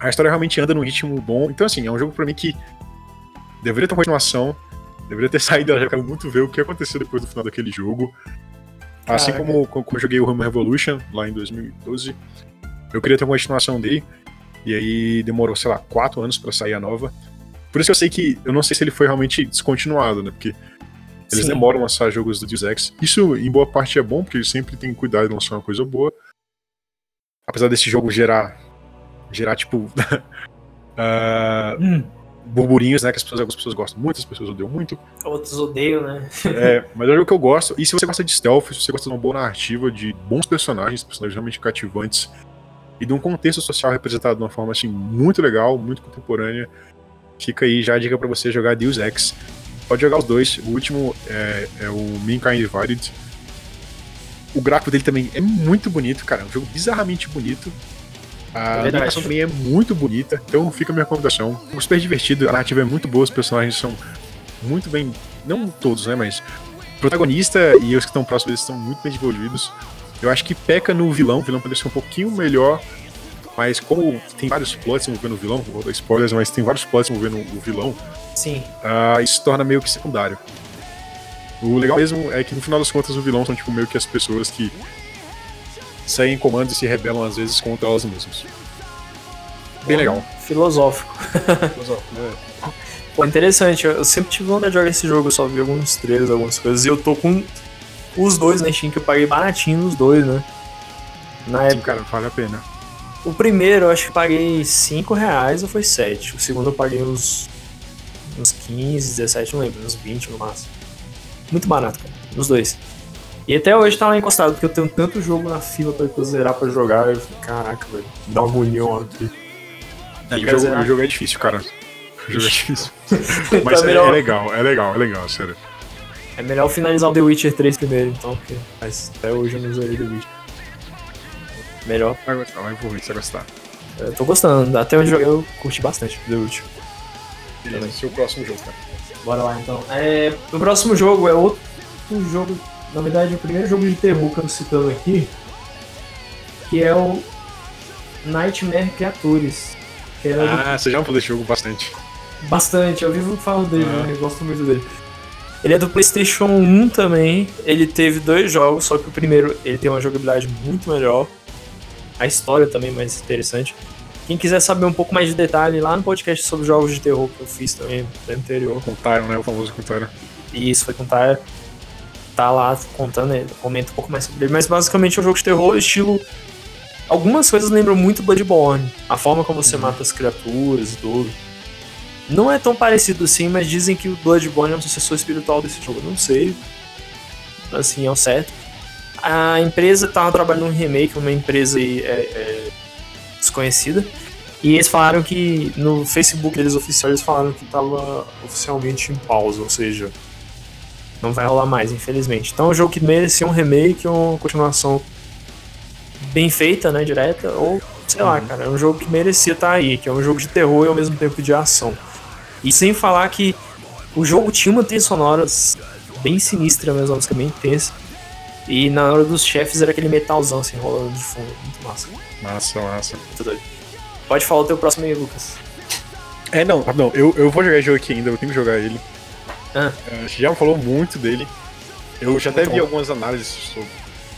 A história realmente anda num ritmo bom. Então, assim, é um jogo para mim que deveria ter uma continuação, deveria ter saído. Eu já quero muito ver o que aconteceu depois do final daquele jogo. Assim como, como eu joguei o Human Revolution lá em 2012, eu queria ter uma continuação dele. E aí demorou, sei lá, quatro anos para sair a nova. Por isso que eu sei que. Eu não sei se ele foi realmente descontinuado, né? Porque eles Sim. demoram a lançar jogos do Deus Ex. Isso, em boa parte, é bom, porque eles sempre têm cuidado de lançar uma coisa boa. Apesar desse jogo gerar. gerar, tipo. uh, hum. Burburinhos, né? Que as pessoas, algumas pessoas gostam muito, as pessoas odeiam muito. Outros odeiam, né? é, mas é jogo que eu gosto. E se você gosta de stealth, se você gosta de uma boa narrativa, de bons personagens, personagens realmente cativantes, e de um contexto social representado de uma forma assim muito legal, muito contemporânea. Fica aí já a dica para você jogar Deus Ex. Pode jogar os dois. O último é, é o Mankind Divided. O gráfico dele também é muito bonito, cara. É um jogo bizarramente bonito. A é animação também é muito bonita, então fica a minha recomendação. É super divertido, a narrativa é muito boa, os personagens são muito bem. Não todos, né? Mas o protagonista e os que estão próximos deles estão muito bem desenvolvidos. Eu acho que peca no vilão, o vilão poderia ser um pouquinho melhor, mas como tem vários plots envolvendo o vilão, vou dar spoilers, mas tem vários plots envolvendo o vilão, Sim. uh, isso se torna meio que secundário. O legal mesmo é que no final das contas o vilão são tipo meio que as pessoas que saem em comandos e se rebelam às vezes contra elas mesmas. Bem legal. Filosófico. Filosófico, né? Pô, interessante. Eu sempre tive vontade de jogar esse jogo, eu só vi alguns trailers, algumas coisas. E eu tô com os dois na Steam, que eu paguei baratinho nos dois, né? Na Sim, época. cara, vale a pena. O primeiro eu acho que paguei 5 reais ou foi 7. O segundo eu paguei uns, uns 15, 17, não lembro, uns 20 no máximo. Muito barato, cara. Nos dois. E até hoje tá lá encostado, porque eu tenho tanto jogo na fila pra eu zerar pra jogar. Eu fico, caraca, velho, dá uma união aqui. É, o, jogo, o jogo é difícil, cara. O jogo é difícil. Tá Mas é, é legal, é legal, é legal, sério. É melhor finalizar o The Witcher 3 primeiro, então, porque mas até hoje eu não zerei The Witcher. Melhor. Vai gostar, vai você vai gostar. Eu tô gostando, até onde eu joguei eu curti bastante The Witcher. Beleza, seu próximo jogo, cara. Bora lá então. É, o próximo jogo é outro jogo, na verdade, o primeiro jogo de terror que eu tô citando aqui, que é o Nightmare Creatures. Que era do- Ah, você já falou desse jogo bastante. bastante, eu vivo falando dele, Ah. né? eu gosto muito dele. Ele é do PlayStation 1 também. Ele teve dois jogos, só que o primeiro ele tem uma jogabilidade muito melhor. A história também mais interessante. Quem quiser saber um pouco mais de detalhe, lá no podcast sobre jogos de terror que eu fiz também no anterior. Com Tyron, né? O famoso. E isso foi com o Tyre. Tá lá contando, ele comenta um pouco mais sobre ele. Mas basicamente é um jogo de terror, estilo. Algumas coisas lembram muito Bloodborne. A forma como você mata as criaturas e tudo. Não é tão parecido assim, mas dizem que o Bloodborne é um sucessor espiritual desse jogo. Não sei. Assim, é o certo. A empresa tava trabalhando num remake, uma empresa aí, é, é, desconhecida. E eles falaram que no Facebook deles oficial eles falaram que tava oficialmente em pausa, ou seja, não vai rolar mais, infelizmente. Então é um jogo que merecia um remake uma continuação bem feita, né, direta, ou sei lá, cara, é um jogo que merecia estar aí, que é um jogo de terror e ao mesmo tempo de ação. E sem falar que o jogo tinha uma trilha sonora bem sinistra mesmo, música bem intensa. E na hora dos chefes era aquele metalzão assim rolando de fundo, muito massa, Massa, massa. muito doido. Pode falar o teu próximo aí, Lucas. É, não, não, eu, eu vou jogar esse jogo aqui ainda, eu tenho que jogar ele. Ah. É, já falou muito dele. Eu já até vi algumas análises sobre,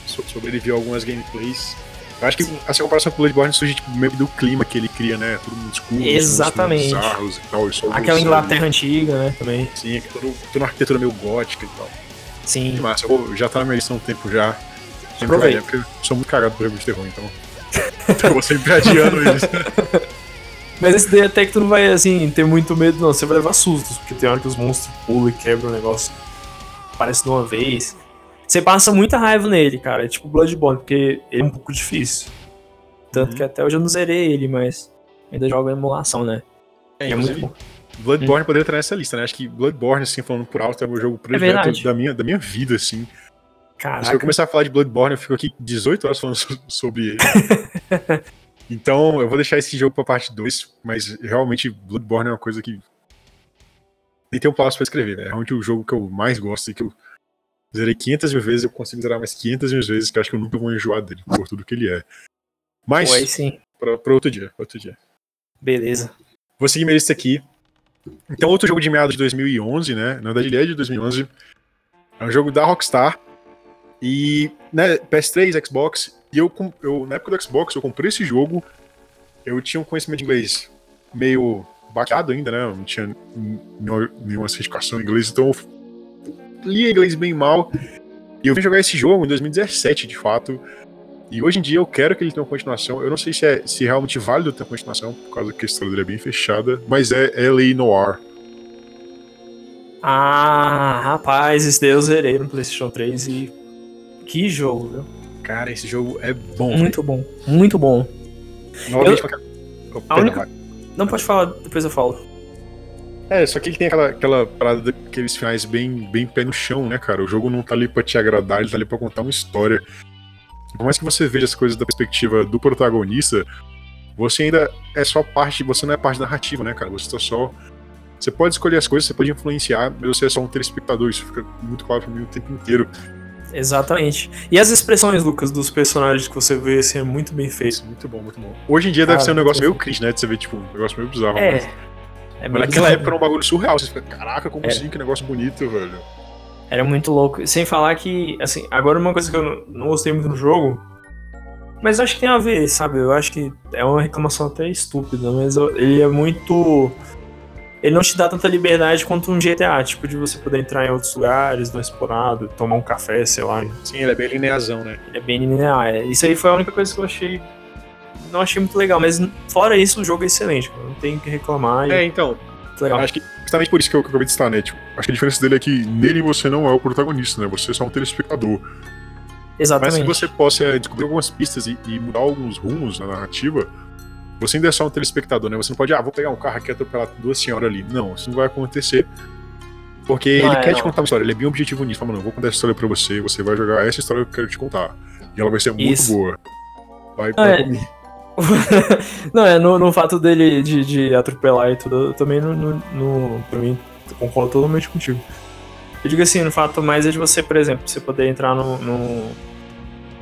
so- sobre ele, vi algumas gameplays. Eu acho que essa comparação com o Bloodborne surge tipo, meio do clima que ele cria, né? Tudo muito escuro, Exatamente. bizarros e tal. e Aquela. Inglaterra antiga, né, também. Sim, todo, toda uma arquitetura meio gótica e tal. Sim. Que massa, eu já tá na minha lista há um tempo já. Aproveita. vai, porque eu sou muito cagado por jogos de terror, então. então eu vou sempre adiando eles. Mas esse daí até que tu não vai, assim, ter muito medo, não. Você vai levar sustos, porque tem hora que os monstros pulam e quebram o negócio. Parece de uma vez. Você passa muita raiva nele, cara. É tipo Bloodborne, porque ele é um pouco difícil. Tanto Uhum. que até hoje eu não zerei ele, mas ainda jogo em emulação, né? É, é muito bom. Bloodborne poderia estar nessa lista, né? Acho que Bloodborne, assim, falando por alto, é o meu jogo predileto verdade. da minha, da minha vida, assim. Se eu Caraca. começar a falar de Bloodborne, eu fico aqui 18 horas falando so- sobre ele. então, eu vou deixar esse jogo pra parte 2, mas realmente Bloodborne é uma coisa que. Nem tem um passo pra escrever, né? É realmente o jogo que eu mais gosto e que eu zerei 500 mil vezes, eu consigo zerar mais 500 mil vezes, que eu acho que eu nunca vou enjoar dele, por tudo que ele é. Mas, aí sim. pra, pra outro dia, pra outro dia. Beleza. Vou seguir minha lista aqui. Então, outro jogo de meados de 2011, né? Na verdade, ele é de 2011. É um jogo da Rockstar. E, né, PS3, Xbox. E eu, eu, na época do Xbox, eu comprei esse jogo. Eu tinha um conhecimento de inglês meio baqueado ainda, né? eu Não tinha nenhuma, nenhuma certificação em inglês, então eu li inglês bem mal. E eu vim jogar esse jogo em 2017, de fato. E hoje em dia eu quero que ele tenha uma continuação. Eu não sei se é se é realmente válido ter uma continuação, por causa que a história dele é bem fechada, mas é LA Noir. Ah, rapaz, esse daí eu zerei no PlayStation 3 e. Que jogo, viu? Cara, esse jogo é bom. Muito bom. Muito bom. Novamente, eu- pra- Oh, única-. Não pode falar, depois eu falo. É, só que ele tem aquela, aquela parada daqueles finais bem, bem pé no chão, né, cara? O jogo não tá ali pra te agradar, ele tá ali pra contar uma história. Por mais que você veja as coisas da perspectiva do protagonista, você ainda é só parte, você não é parte narrativa, né, cara? Você tá só. Você pode escolher as coisas, você pode influenciar, mas você é só um telespectador, isso fica muito claro pra mim o tempo inteiro. Exatamente. E as expressões, Lucas, dos personagens que você vê, assim, é muito bem feito. Muito bom, muito bom. Hoje em dia Cara, deve ser um negócio meio cringe, né? De você ver, tipo, um negócio meio bizarro. É. mas- é Mas naquela época era um bagulho surreal. Você fica, caraca, como É. assim? Que negócio bonito, velho. Era muito louco. Sem falar que, assim, agora uma coisa que eu não- não gostei muito no jogo, mas acho que tem a ver, sabe? Eu acho que é uma reclamação até estúpida, mas ele é muito. Ele não te dá tanta liberdade quanto um GTA, tipo, de você poder entrar em outros lugares, dar explorado, tomar um café, sei lá. Sim, ele é bem linearzão, né? Ele é bem linear. é. Isso aí foi a única coisa que eu achei. Não achei muito legal, mas fora isso, o jogo é excelente, cara. Não tem o que reclamar. É, É então, muito legal. acho que justamente por isso que eu, que eu acabei de citar, né? Tipo, acho que a diferença dele é que nele você não é o protagonista, né? Você é só um telespectador. Mas Exatamente. se você possa descobrir algumas pistas e, e mudar alguns rumos na narrativa, você ainda é só um telespectador, né? Você não pode, ah, vou pegar um carro aqui e atropelar duas senhoras ali. Não, isso não vai acontecer. Porque Não ele é, quer não. te contar uma história, ele é bem objetivo nisso. Fala, mano, eu vou contar essa história pra você, você vai jogar essa história que eu quero te contar. E ela vai ser muito Isso. boa. Vai, Ah, vai é. comigo. não, é no, no fato dele de, de atropelar e tudo, eu também no, no, no, pra mim, concordo totalmente contigo. Eu digo assim, no fato mais é de você, por exemplo, você poder entrar no, no,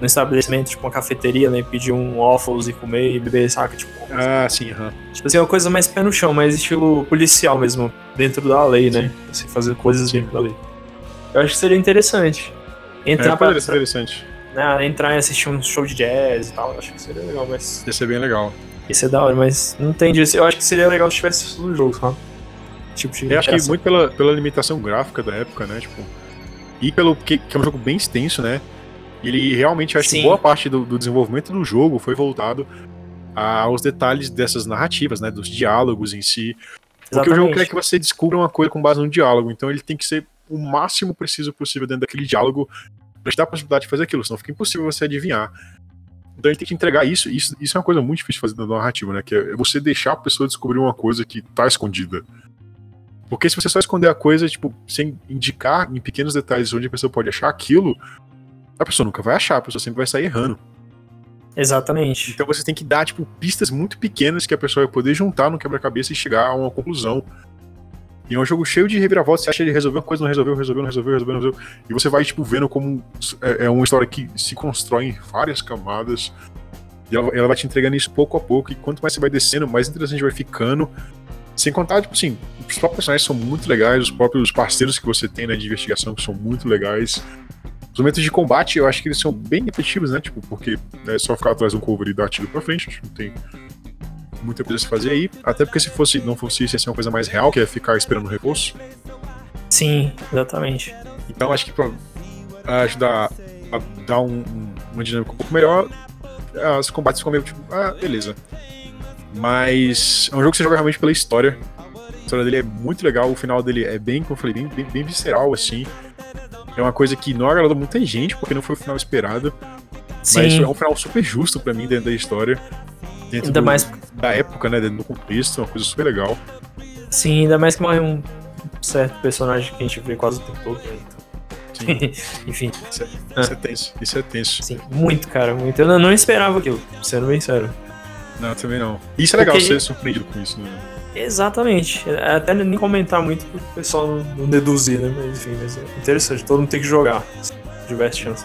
no estabelecimento, tipo uma cafeteria, né, pedir um waffles e comer e beber, saca? Tipo, Ah, sim, aham. tipo assim, uma coisa mais pé no chão, mais estilo policial mesmo, dentro da lei, né? Assim, fazer coisas dentro da lei. Eu acho que seria interessante. Entrar É, pra, interessante. Né, entrar e assistir um show de jazz e tal, eu acho que seria legal, mas Ia ser bem legal. ia ser da hora, mas não tem disso. Eu acho que seria legal se tivesse isso no jogo, sabe? Tipo de Eu acho que muito pela, pela limitação gráfica da época, né? Tipo, e pelo que, que é um jogo bem extenso, né? Ele realmente acho que Sim. boa parte do, do desenvolvimento do jogo foi voltado aos detalhes dessas narrativas, né? Dos diálogos em si. Porque o jogo Exatamente. quer que você descubra uma coisa com base no diálogo, então ele tem que ser o máximo preciso possível dentro daquele diálogo pra te dar a possibilidade de fazer aquilo, senão fica impossível você adivinhar. Então ele tem que entregar isso, isso, isso é uma coisa muito difícil de fazer na narrativa, né? Que é você deixar a pessoa descobrir uma coisa que tá escondida. Porque se você só esconder a coisa, tipo, sem indicar em pequenos detalhes onde a pessoa pode achar aquilo, a pessoa nunca vai achar, a pessoa sempre vai sair errando. Exatamente. Então você tem que dar, tipo, pistas muito pequenas que a pessoa vai poder juntar no quebra-cabeça e chegar a uma conclusão. E é um jogo cheio de reviravoltas, você acha que ele resolveu uma coisa, não resolveu, resolveu, não resolveu, resolveu, não resolveu. E você vai, tipo, vendo como é, é uma história que se constrói em várias camadas. E ela, ela vai te entregando isso pouco a pouco. E quanto mais você vai descendo, mais interessante vai ficando. Sem contar, tipo assim, os próprios personagens são muito legais, os próprios parceiros que você tem né, de investigação são muito legais. Os momentos de combate, eu acho que eles são bem repetitivos, né? Tipo, porque é só ficar atrás de um cover e dar tiro pra frente, que não tem muita coisa a se fazer aí. Até porque se fosse, não fosse isso, ia ser uma coisa mais real, que é ficar esperando o reforço. Sim, exatamente. Então acho que pra ajudar a dar um- um- uma dinâmica um pouco melhor, os combates ficam meio tipo, ah, beleza. Mas é um jogo que você joga realmente pela história. A história dele é muito legal, o final dele é bem, como eu falei, bem, bem, bem visceral, assim. É uma coisa que não agradou muita gente, porque não foi o final esperado. Mas Sim, é um final super justo pra mim dentro da história. Dentro ainda do- mais, da época, né? Dentro do contexto, é uma coisa super legal. sim, ainda mais que morre um certo personagem que a gente vê quase o tempo todo. né? Então, Enfim, Isso é, Ah. isso é tenso, isso é tenso. sim, muito, cara, muito. Eu não, não esperava aquilo, sendo bem sério. Não, também não. Isso é legal Porque- ser surpreendido com isso, né? Exatamente. Até nem comentar muito pro pessoal não, não deduzir, né? Mas enfim, mas é interessante. Todo mundo tem que jogar. Se tiver chance.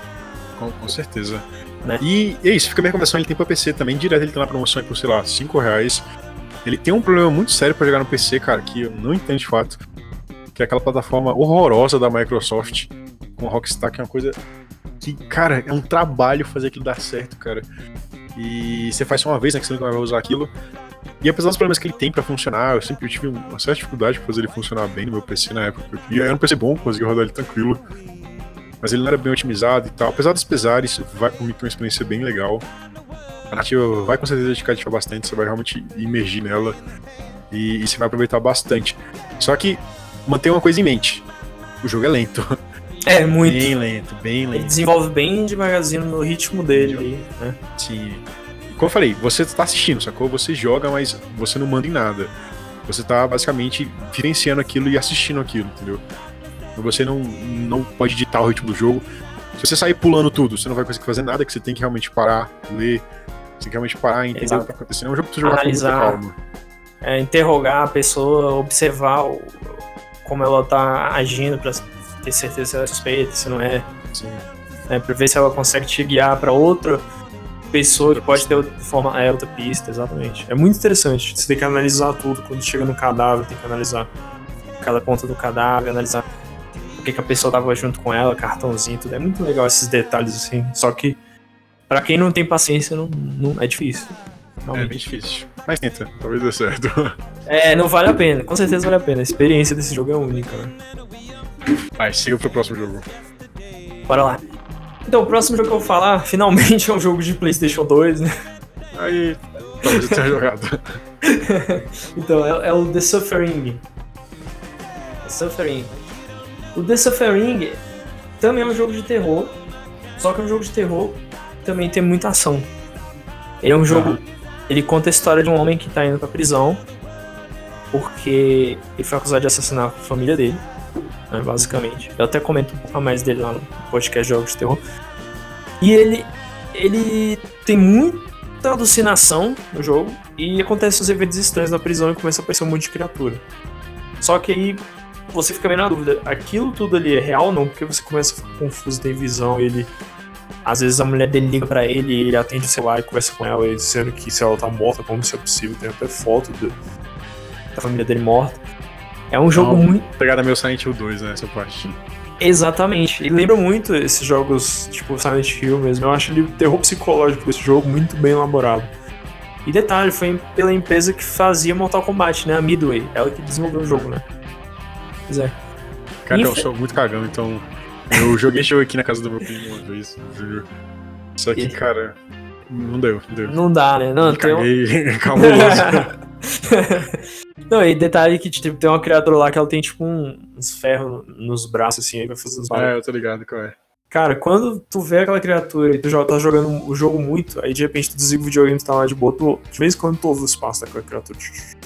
Com, com certeza. Né? E é isso, fica a minha recomendação, ele tem pra PC também, direto ele tá na promoção aí por, sei lá, 5 reais. Ele tem um problema muito sério pra jogar no PC, cara, que eu não entendo de fato. Que é aquela plataforma horrorosa da Microsoft com a Rockstar, que é uma coisa que, cara, é um trabalho fazer aquilo dar certo, cara. E você faz só uma vez, né, que você nunca vai usar aquilo. E apesar dos problemas que ele tem pra funcionar, eu sempre tive uma certa dificuldade pra fazer ele funcionar bem no meu PC na época. E era um PC bom, consegui rodar ele tranquilo. Mas ele não era bem otimizado e tal. Apesar dos pesares, vai comigo uma experiência bem legal. A narrativa vai com certeza te cativar bastante, você vai realmente imergir nela e, e você vai aproveitar bastante. Só que mantenha uma coisa em mente: o jogo é lento. É, muito. Bem lento, bem Ele lento. desenvolve bem devagarzinho no ritmo dele aí, né? Sim. Como eu falei, você tá assistindo, sacou? Você joga, mas você não manda em nada. Você tá basicamente vivenciando aquilo e assistindo aquilo, entendeu? Você não, não pode ditar o ritmo do jogo. Se você sair pulando tudo, você não vai conseguir fazer nada, que você tem que realmente parar, ler. Você tem que realmente parar e entender Exato. o que tá acontecendo. É um jogo pra você jogar Analisar. com muita calma. É, interrogar a pessoa, observar o- como ela tá agindo pra ter certeza se ela é suspeita, se não é. Sim. né, pra ver se ela consegue te guiar pra outra pessoa que pode ter outra, forma, é, outra pista, exatamente. É muito interessante. Você tem que analisar tudo. Quando chega no cadáver, tem que analisar cada ponta do cadáver, analisar que, que a pessoa tava junto com ela, cartãozinho, tudo. É muito legal esses detalhes, assim. Só que, pra quem não tem paciência, não, não é difícil. É bem difícil. Mas tenta, talvez dê certo. É, não vale a pena. Com certeza vale a pena. A experiência desse jogo é única, né? Vai, siga pro próximo jogo. Bora lá. Então, o próximo jogo que eu vou falar, finalmente é um jogo de PlayStation 2, né? Aí, talvez eu tenha jogado. então, é, é, o The Suffering. The Suffering. O The Suffering também é um jogo de terror, só que é um jogo de terror também tem muita ação. Ele é um jogo. Ele conta a história de um homem que tá indo pra prisão porque ele foi acusado de assassinar a família dele né, basicamente. Eu até comento um pouco mais dele lá no podcast Jogos de Terror. E ele, ele tem muita alucinação no jogo e acontece os eventos estranhos na prisão e começa a aparecer um monte de criatura. Só que aí você fica meio na dúvida, aquilo tudo ali é real ou não? Porque você começa a ficar confuso, tem visão, ele... Às vezes a mulher dele liga para ele e ele atende o celular e conversa com ela, dizendo que se ela tá morta, como isso é possível, tem até foto do, da família dele morta. É um jogo muito. Pegada meu Silent Hill 2, né? Essa parte. Exatamente. E lembra muito esses jogos, tipo Silent Hill mesmo. Eu acho ele o terror psicológico desse jogo muito bem elaborado. E detalhe, foi pela empresa que fazia Mortal Kombat, né? A Midway. Ela que desenvolveu o jogo, né? Pois é. Cara, Inf... eu sou muito cagão, então. Eu joguei jogo aqui na casa do meu primo uma vez, juro. Só que, cara, não deu, não deu. Não dá, né? Não, tem caguei, um... cabuloso. Não, e detalhe que tipo, tem uma criatura lá que ela tem tipo um, uns ferros nos braços, assim, aí vai fazer uns barulhos. É, eu tô ligado qual é. Cara, quando tu vê aquela criatura e tu já tá jogando o jogo muito, aí de repente tu desliga o videogame e tá lá de boa, tu, de vez em quando tu ouve os passos daquela criatura.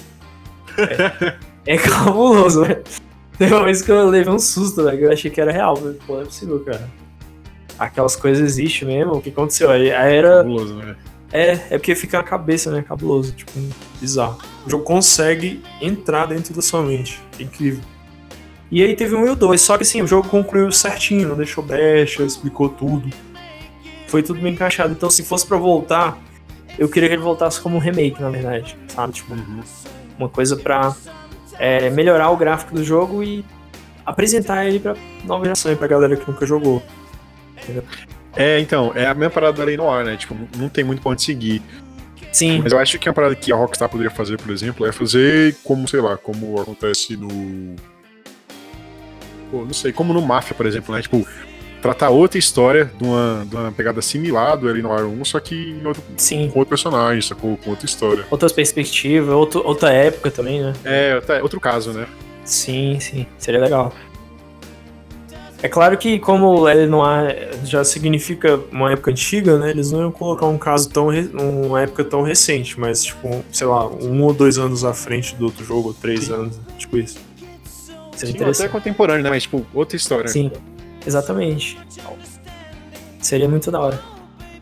É, é cabuloso, velho. Tem uma vez que eu levei um susto, velho, eu achei que era real, mas pô, não é possível, cara. Aquelas coisas existem mesmo, o que aconteceu? Aí, era. Cabuloso, velho. É, é porque fica na cabeça, né? Cabuloso, tipo, bizarro. O jogo consegue entrar dentro da sua mente. É incrível. E aí teve um e o dois, só que assim, o jogo concluiu certinho, não deixou brecha, explicou tudo. Foi tudo bem encaixado. Então, se fosse para voltar, eu queria que ele voltasse como um remake, na verdade. Sabe? Tipo, uhum. uma coisa pra é, melhorar o gráfico do jogo e apresentar ele pra nova geração, pra galera que nunca jogou. Entendeu? É, então, é a mesma parada da Lei Noir, né? Tipo, não tem muito pra onde seguir. Sim. Mas eu acho que uma parada que a Rockstar poderia fazer, por exemplo, é fazer como, sei lá, como acontece no. Pô, não sei, como no Mafia, por exemplo, né? Tipo, tratar outra história de uma, de uma pegada similar do Noir 1, só que em outro, Sim. com outro personagem, sacou? Com outra história. Outras perspectivas, outro, outra época também, né? É, outro caso, né? Sim, sim. Seria legal. É claro que como ele não já significa uma época antiga, né? Eles não iam colocar um caso tão uma época tão recente, mas tipo, sei lá, um ou dois anos à frente do outro jogo, ou três Sim. anos, tipo isso. Seria Sim, até contemporâneo, né? Mas tipo, outra história. Sim, exatamente. Seria muito da hora.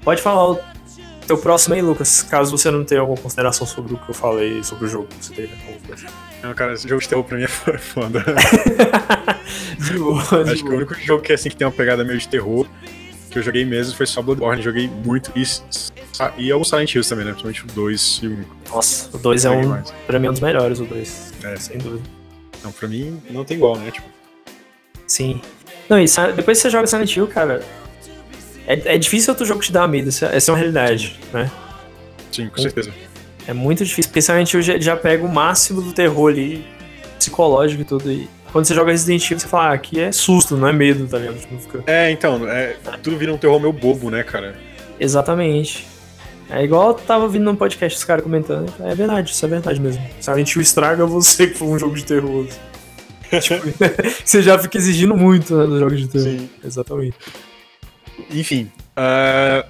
Pode falar o teu próximo aí, Lucas, caso você não tenha alguma consideração sobre o que eu falei sobre o jogo você teve. Não, cara, esse jogo de terror pra mim é foda. de boa, de Acho que o único jogo que, assim, que tem uma pegada meio de terror que eu joguei mesmo foi só Bloodborne. Joguei muito. E, e alguns Silent Hills também, né? Principalmente o 2 e o 1. Nossa, o 2 é um. Mais. Pra mim é um dos melhores, o 2. É. Sem dúvida. Não, pra mim não tem igual, né? Tipo. Sim. Não, e depois que você joga Silent Hill, cara. É, é difícil outro jogo te dar medo, essa, essa é uma realidade, né? Sim, com certeza. É muito difícil, porque Silent Hill já, já pega o máximo do terror ali, psicológico e tudo. E quando você joga Resident Evil, você fala, ah, aqui é susto, não é medo, tá ligado? Tipo, fica... É, então, é, tudo vira um terror meio bobo, né, cara? Exatamente. É igual eu tava vindo num podcast os caras comentando. É verdade, isso é verdade mesmo. Silent Hill estraga você que foi um jogo de terror. tipo, você já fica exigindo muito né, dos jogos de terror. Sim. Exatamente. Enfim. Uh,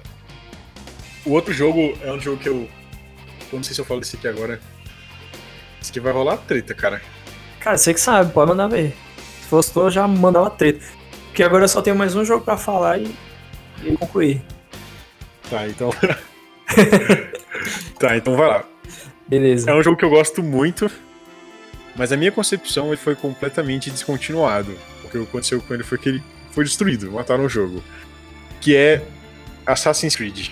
o outro jogo é um jogo que eu eu não sei se eu falo desse aqui agora. Esse aqui vai rolar treta, cara. Cara, você que sabe, pode mandar ver. Se fosse tu, eu já mandava treta. Porque agora eu só tenho mais um jogo pra falar e, e concluir. Tá, então. tá, então vai lá. Beleza. É um jogo que eu gosto muito, mas a minha concepção ele foi completamente descontinuado. O que aconteceu com ele foi que ele foi destruído, mataram o jogo. que é Assassin's Creed.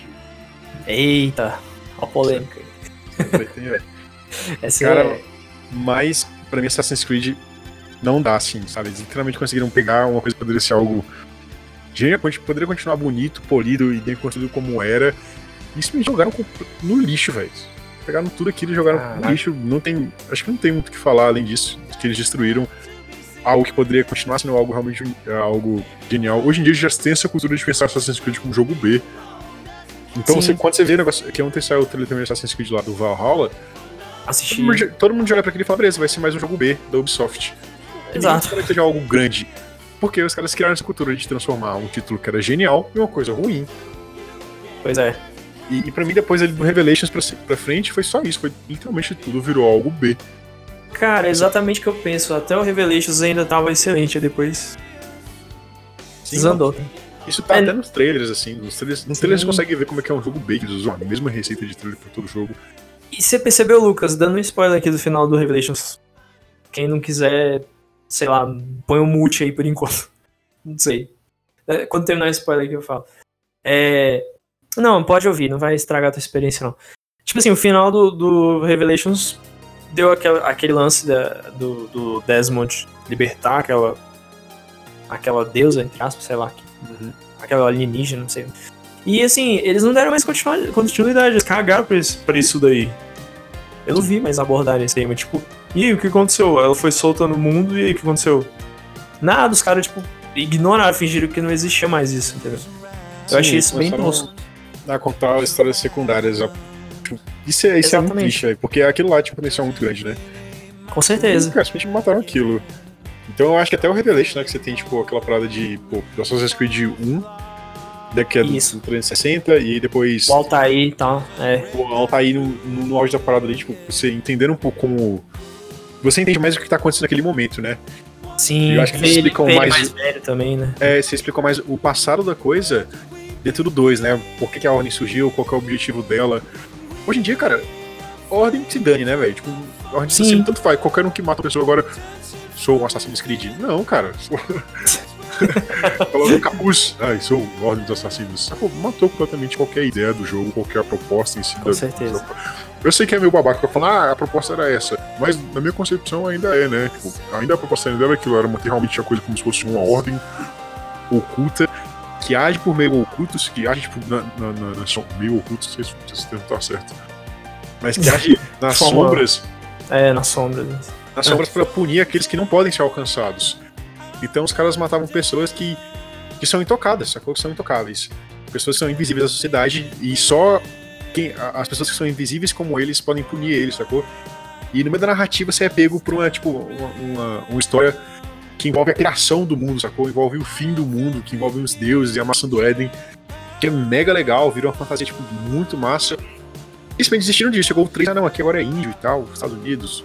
Eita, a polêmica. Essa Cara, é... mas pra mim Assassin's Creed não dá assim, sabe? Eles literalmente conseguiram pegar uma coisa que poderia ser algo. Poderia continuar bonito, polido e bem construído como era. E simplesmente jogaram no lixo, velho. Pegaram tudo aquilo e jogaram ah, no lixo. Não tem. Acho que não tem muito o que falar além disso. Que eles destruíram algo que poderia continuar sendo algo realmente algo genial. Hoje em dia já tem essa cultura de pensar Assassin's Creed como jogo B. Então, você, quando você vê o negócio. Que ontem saiu o trailer também Assassin's Creed lá do Valhalla. Assistir. Todo mundo, todo mundo olha pra aquele e fala, beleza, vai ser mais um jogo B da Ubisoft. Exato. Não que seja algo grande. Porque os caras criaram essa cultura de transformar um título que era genial em uma coisa ruim. Pois é. E, e pra mim, depois ali do Revelations pra, pra frente, foi só isso. Foi literalmente tudo virou algo B. Cara, exatamente o que eu penso. Até o Revelations ainda tava excelente, depois. Sim, desandou. Isso tá é. até nos trailers, assim. Nos trailers, nos trailers você consegue ver como é que é um jogo B, que eles usam a mesma receita de trailer pra todo jogo. E você percebeu, Lucas, dando um spoiler aqui do final do Revelations. Quem não quiser, sei lá, põe um mute aí por enquanto. Não sei. É, quando terminar o spoiler aqui eu falo. É... Não, pode ouvir, não vai estragar a tua experiência, não. Tipo assim, o final do, do Revelations deu aquele, aquele lance da, do, do Desmond libertar aquela aquela deusa, entre aspas, sei lá, uhum. aquela alienígena, não sei. E assim, eles não deram mais continuidade, eles cagaram pra isso, pra isso daí. Eu não vi mais abordarem esse tema, tipo, e aí, o que aconteceu? Ela foi solta no mundo e aí, o que aconteceu? Nada, os caras, tipo, ignoraram, fingiram que não existia mais isso, entendeu? Eu Sim, achei isso bem tosco. A contar histórias secundárias. Isso é, isso é muito triste, porque aquilo lá tinha um potencial muito grande, né? Com certeza. E, simplesmente mataram aquilo. Então eu acho que até o Revelation, né, que você tem, tipo, aquela parada de, pô, Assassin's Creed 1, daqui a Isso. 360, e depois... O Altair e tal, é. O Altair no, no, no auge da parada ali, tipo, você entendendo um pouco como... Você entende mais o que tá acontecendo naquele momento, né? Sim, eu acho que eles explicam mais... mais velho também, né? É, você explicou mais o passado da coisa dentro do 2, né? Por que, que a Ordem surgiu, qual que é o objetivo dela. Hoje em dia, cara, Ordem se dane, né, velho? Tipo, Ordem Sim. tanto faz. Qualquer um que mata a pessoa agora sou um Assassin's Creed. Não, cara. Sou... Falando no capuz. Ai, sou o Ordem dos Assassinos. Pô, matou completamente qualquer ideia do jogo, qualquer proposta em si. Com da... certeza. Eu sei que é meio babaca pra falar, ah, a proposta era essa. Mas na minha concepção ainda é, né? Tipo, ainda a proposta ainda era aquilo, era manter realmente a coisa como se fosse uma ordem oculta que age por meio ocultos, que age tipo, na, na, na, na meio ocultos, não sei se esse termo tá certo. Mas que age nas sombras. É, nas sombras nas sombras para punir aqueles que não podem ser alcançados. Então os caras matavam pessoas que, que são intocadas, sacou? Que são intocáveis. Pessoas que são invisíveis à sociedade e só quem, as pessoas que são invisíveis como eles podem punir eles, sacou? E no meio da narrativa você é pego por uma, tipo, uma, uma, uma história que envolve a criação do mundo, sacou? Envolve o fim do mundo, que envolve os deuses e a maçã do Éden, que é mega legal, virou uma fantasia, tipo, muito massa. Simplesmente desistiram disso. Chegou o 3, ah não, aqui agora é índio e tal, Estados Unidos.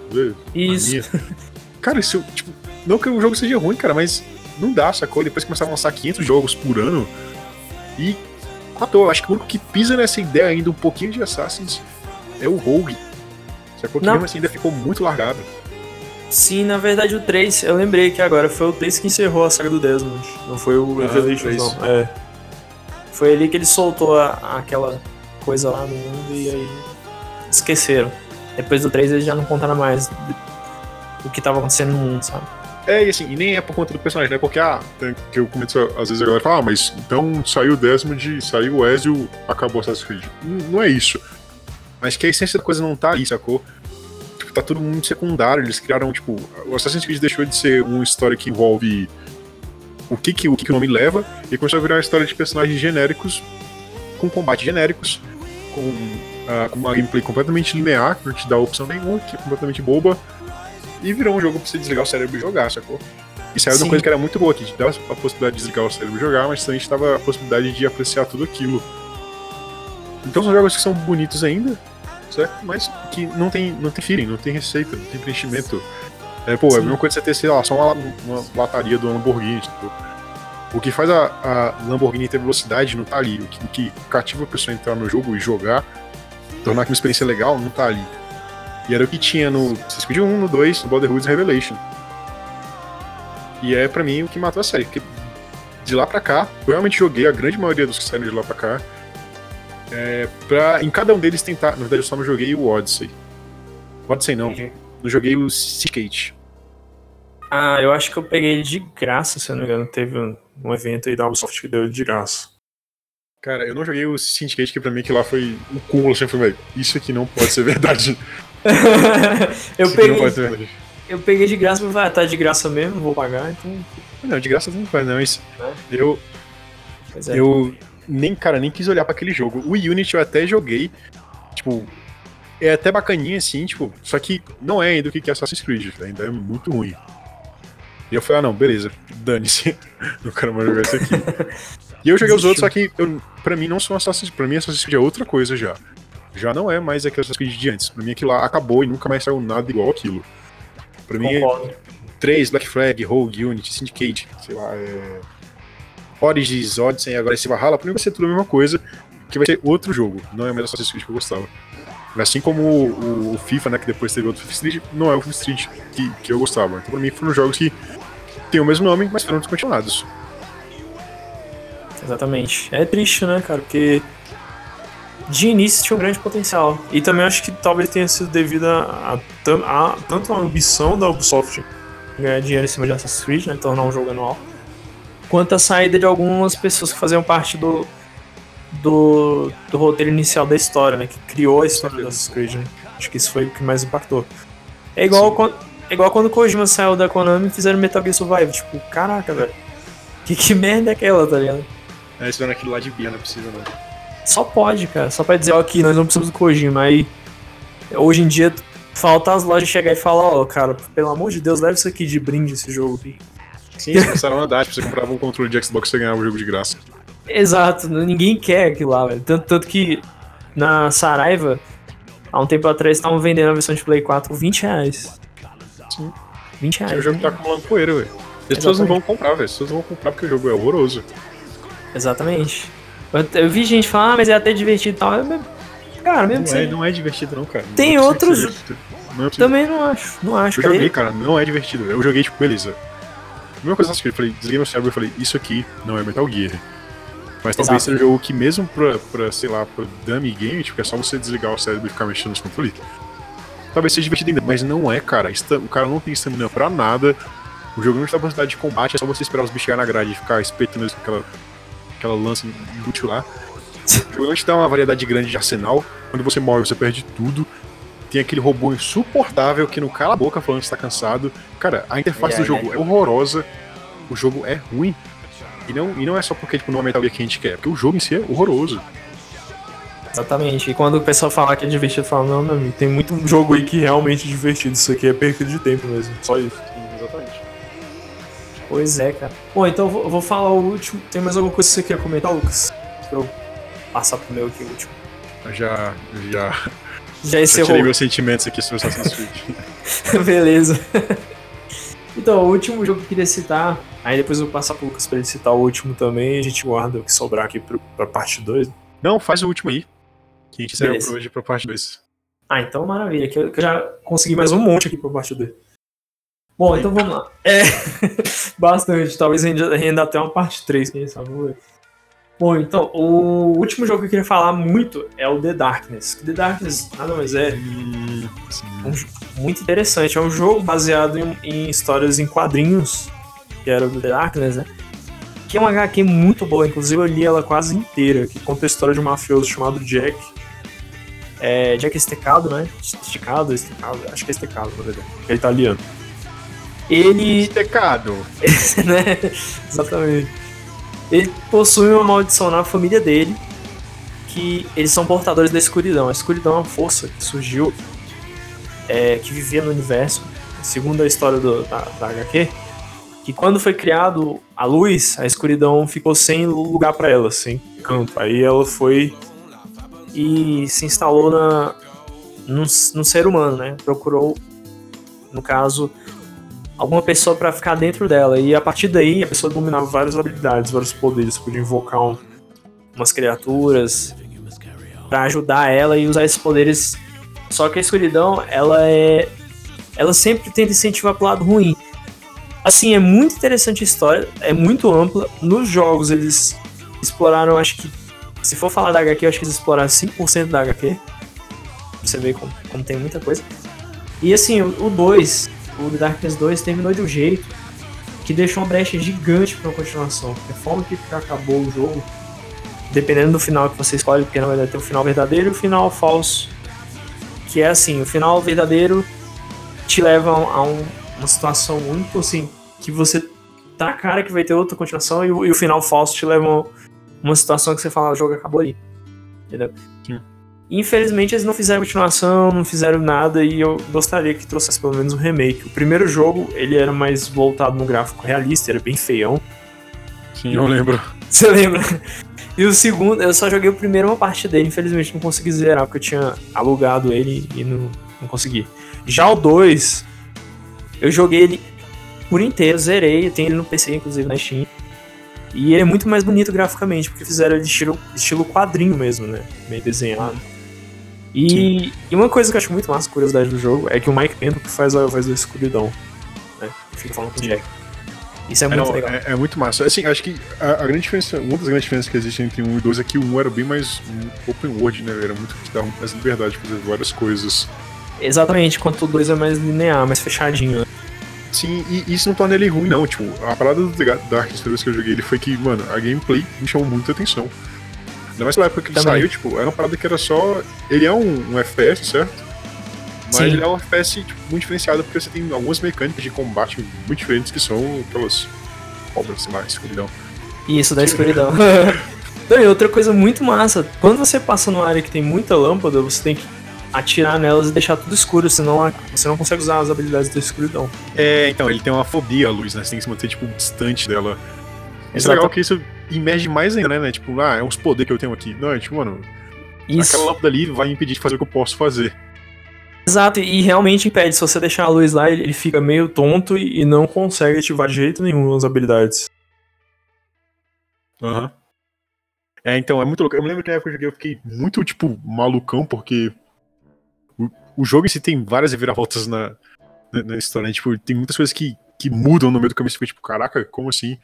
Isso. Cara, isso, tipo, não que o jogo seja ruim, cara, mas não dá, sacou? Depois começaram a lançar 500 jogos por ano e matou. Acho que o único que pisa nessa ideia ainda um pouquinho de Assassins é o Rogue. Sacou? Que não. mesmo assim ainda ficou muito largado. Sim, na verdade o 3, eu lembrei que agora foi o 3 que encerrou a saga do Desmond. Não foi o ah, Revelations, não. É. Foi ali que ele soltou a, aquela coisa lá no mundo e aí esqueceram. Depois do 3 eles já não contaram mais o que estava acontecendo no mundo, sabe? É, e assim, e nem é por conta do personagem, né? Porque, ah, tem, que eu comento, às vezes a galera fala, ah, mas então saiu o Desmond, saiu o Ezio, acabou Assassin's Creed. Não, não é isso. Mas que a essência da coisa não tá ali, sacou? Tipo, tá tudo muito secundário. Eles criaram, tipo, o Assassin's Creed deixou de ser uma história que envolve o que, que, o, que, que o nome leva e começou a virar uma história de personagens genéricos com combate genéricos com, uh, com uma gameplay completamente linear, que não te dá opção nenhuma, que é completamente boba, e virou um jogo pra você desligar o cérebro e jogar, sacou? E saiu de uma coisa que era muito boa, que te dava a possibilidade de desligar o cérebro e jogar, mas também te dava a possibilidade de apreciar tudo aquilo. Então são jogos que são bonitos ainda, certo? Mas que não tem, não tem feeling, não tem receita, não tem preenchimento. É, pô, Sim. é a mesma coisa você ter, sei lá, só uma, uma lataria do Lamborghini, tipo, o que faz a, a Lamborghini ter velocidade não tá ali. O que, que cativa a pessoa a entrar no jogo e jogar, tornar uma experiência legal, não tá ali. E era o que tinha no Assassin's Creed 1, no 2, no Brotherhood Revelation. E é para mim o que matou a série, porque de lá pra cá, eu realmente joguei a grande maioria dos que saíram de lá pra cá. É, pra em cada um deles tentar. Na verdade, eu só não joguei o Odyssey. Odyssey não. Não joguei o Syndicate. Ah, eu acho que eu peguei ele de graça, se eu não me engano. Teve um, um evento aí da Ubisoft que deu de graça. Cara, eu não joguei o Syndicate, que pra mim que lá foi o cúmulo, assim, foi, isso aqui não pode ser verdade. eu isso peguei. Não pode ser verdade. Eu peguei de graça, mas vai, tá de graça mesmo, vou pagar, então. Não, de graça não faz, não, mas. É. Eu. É. Eu nem, cara, nem quis olhar para aquele jogo. O Unity eu até joguei, tipo, é até bacaninha assim, tipo, só que não é ainda o que é Assassin's Creed, ainda é muito ruim. E eu falei, ah não, beleza, dane-se, não quero mais jogar isso aqui. e eu joguei os outros, só que eu, pra mim não são Assassin's Creed, pra mim Assassin's Creed é outra coisa já. Já não é mais aquele Assassin's Creed de antes. Pra mim aquilo lá acabou e nunca mais saiu nada igual aquilo. Pra mim, é 3, Black Flag, Rogue, Unity, Syndicate, sei lá, é... Origins, Odyssey, agora esse Valhalla, pra mim vai ser tudo a mesma coisa, que vai ser outro jogo, não é mais Assassin's Creed que eu gostava. Assim como o, o, FIFA, né, que depois teve outro FIFA Street, não é o FIFA Street que, que eu gostava. Então pra mim foram jogos que têm o mesmo nome, mas foram descontinuados. Exatamente. É triste, né, cara, porque de início tinha um grande potencial. E também acho que talvez tenha sido devido a, a, a tanto a ambição da Ubisoft ganhar dinheiro em cima de Assassin's Creed, né, tornar um jogo anual, quanto a saída de algumas pessoas que faziam parte do, do, do roteiro inicial da história, né? Que criou a história do Assassin's Creed, né? Acho que isso foi o que mais impactou. É igual, quando, é igual quando o Kojima saiu da Konami e fizeram Metal Gear Survive. Tipo, caraca, velho. Que, que merda é aquela, tá ligado? É, eles fizeram aquilo lá de Bia, não é possível, não. Só pode, cara. Só pra dizer, ó, aqui, nós não precisamos do Kojima. Aí, hoje em dia, falta as lojas chegar e falar, ó, cara, pelo amor de Deus, leva isso aqui de brinde, esse jogo aqui. Sim, começaram a andar, tipo, você comprava um controle de Xbox e você ganhava o jogo de graça. Exato, ninguém quer aquilo lá, velho. Tanto, tanto que na Saraiva, há um tempo atrás, estavam vendendo a versão de Play 4 por 20 reais. Sim. 20 reais. O jogo né? tá acumulando poeira, velho. As pessoas não vão comprar, velho. As pessoas não vão comprar porque o jogo é horroroso. Exatamente. Eu, eu vi gente falar, ah, mas é até divertido e tal. Cara, mesmo não, é, não é divertido, não, cara. Tem outros. Não é Também não acho. Não acho. Eu joguei, cara, não é divertido. Eu joguei, tipo, beleza mesma coisa que eu falei, desliguei meu cérebro e falei, isso aqui não é Metal Gear. Mas talvez Exato. seja um jogo que mesmo pra, pra, sei lá, pra dummy game, tipo, é só você desligar o cérebro e ficar mexendo nos controles. Talvez seja divertido ainda, mas não é, cara. O cara não tem estamina pra nada. O jogo não tem capacidade de combate, é só você esperar os bichos chegar na grade e ficar espetando eles com aquela, aquela lança inútil lá. O jogo não te dá uma variedade grande de arsenal. Quando você morre, você perde tudo tem aquele robô insuportável que não cala a boca falando que está cansado. Cara, a interface do jogo é horrorosa, o jogo é ruim. E não, e não é só porque tipo, não é Metal Gear que a gente quer, porque o jogo em si é horroroso. Exatamente. E quando o pessoal fala que é divertido, fala, não, meu amigo, tem muito jogo aí que realmente é divertido. Isso aqui é perda de tempo mesmo. Só isso. Sim, exatamente. Pois é, cara. Bom, então eu vou, falar o último. Tem mais alguma coisa que você quer comentar, Lucas? Pra eu passar pro meu aqui o último. Já, já já encerrou. Eu tirei meus sentimentos aqui sobre Assassin's Creed. Beleza. então, o último jogo que eu queria citar, aí depois eu vou passar pro Lucas pra ele citar o último também a gente guarda o que sobrar aqui pro, pra parte 2. Não, faz o último aí. Que a gente saiu por hoje pra parte 2. Ah, então maravilha, que eu, que eu, já consegui mais um monte aqui pra parte 2. Bom, então vamos lá. É, bastante, talvez ainda, ainda até uma parte 3, quem sabe. Vamos ver. Bom, então, o último jogo que eu queria falar muito é o The Darkness. The Darkness nada mais é um, muito interessante. É um jogo baseado em, em, histórias em quadrinhos, que era o The Darkness, né? Que é uma HQ muito boa, inclusive eu li ela quase inteira, que conta a história de um mafioso chamado Jack. É, Jack Estecado, né? Esticado, Estecado, acho que é Estecado, na verdade, é italiano. Ele. Estecado! né? Exatamente ele possui uma maldição na família dele, que eles são portadores da escuridão. A escuridão é uma força que surgiu, é, que vivia no universo, segundo a história do, da, da HQ, que quando foi criado a luz, a escuridão ficou sem lugar para ela, sem campo. Aí ela foi e se instalou na, num, num ser humano, né? Procurou, no caso, alguma pessoa para ficar dentro dela. E a partir daí a pessoa dominava várias habilidades, vários poderes. Podia invocar um, umas criaturas para ajudar ela e usar esses poderes. Só que a escuridão, ela é. Ela sempre tenta incentivar pro lado ruim. Assim, é muito interessante a história, é muito ampla. Nos jogos eles exploraram, acho que. Se for falar da HQ, eu acho que eles exploraram 5% da HQ. Você vê como, como tem muita coisa. E assim, o 2, o The Darkness 2 terminou de um jeito que deixou uma brecha gigante para uma continuação. A forma que acabou o jogo, dependendo do final que você escolhe, porque na verdade tem o final verdadeiro e o final falso. Que é assim, o final verdadeiro te leva a um, uma situação muito assim, que você tá cara que vai ter outra continuação e o, e o final falso te leva a uma situação que você fala, o jogo acabou ali. Entendeu? Sim. Infelizmente eles não fizeram continuação, não fizeram nada e eu gostaria que trouxesse pelo menos um remake. O primeiro jogo, ele era mais voltado no gráfico realista, era bem feião. Sim, eu lembro. Você lembra? E o segundo, eu só joguei o primeiro uma parte dele, infelizmente não consegui zerar, porque eu tinha alugado ele e não, não consegui. Já o 2, eu joguei ele por inteiro, zerei, eu tenho ele no PC, inclusive na Steam. E ele é muito mais bonito graficamente, porque fizeram ele de estilo, estilo quadrinho mesmo, né? Meio desenhado. E, e, uma coisa que eu acho muito massa, curiosidade do jogo, é que o Mike Pento que faz a voz da escuridão, né? Fica falando com o Jack. Isso é, muito não, legal. É, é, muito massa. Assim, acho que a, a, grande diferença, uma das grandes diferenças que existem entre um e dois é que um era bem mais open world, né? Era muito que dava mais liberdade de fazer várias coisas. Exatamente, enquanto o dois é mais linear, mais fechadinho, né? Sim, e isso não torna ele ruim, não. Tipo, a parada do Dark Souls que eu joguei ele foi que, mano, a gameplay me chamou muita atenção. Ainda mais pela época que ele Também. saiu, tipo, era uma parada que era só. Ele é um, um FPS, certo? Mas Sim. ele é um FPS tipo, muito diferenciado porque você tem algumas mecânicas de combate muito diferentes que são aquelas obras lá, escuridão. Isso, da escuridão. Não, e outra coisa muito massa, quando você passa numa área que tem muita lâmpada, você tem que atirar nelas e deixar tudo escuro, senão você não consegue usar as habilidades da escuridão. É, então, ele tem uma fobia à luz, né? Você tem que se manter, tipo, distante dela. Isso é legal que isso emerge mais ainda, né? Tipo, ah, é uns poderes que eu tenho aqui. Não, é tipo, mano, isso. aquela lâmpada ali vai impedir de fazer o que eu posso fazer. Exato, e realmente impede. Se você deixar a luz lá, ele fica meio tonto e não consegue ativar de jeito nenhum as habilidades. Aham. Uhum. É, então, é muito louco. Eu me lembro que na época que eu joguei, eu fiquei muito, tipo, malucão, porque o jogo em si tem várias reviravoltas na, na, na história, né? Tipo, tem muitas coisas que, que mudam no meio do caminho. Você fica tipo, caraca, como assim?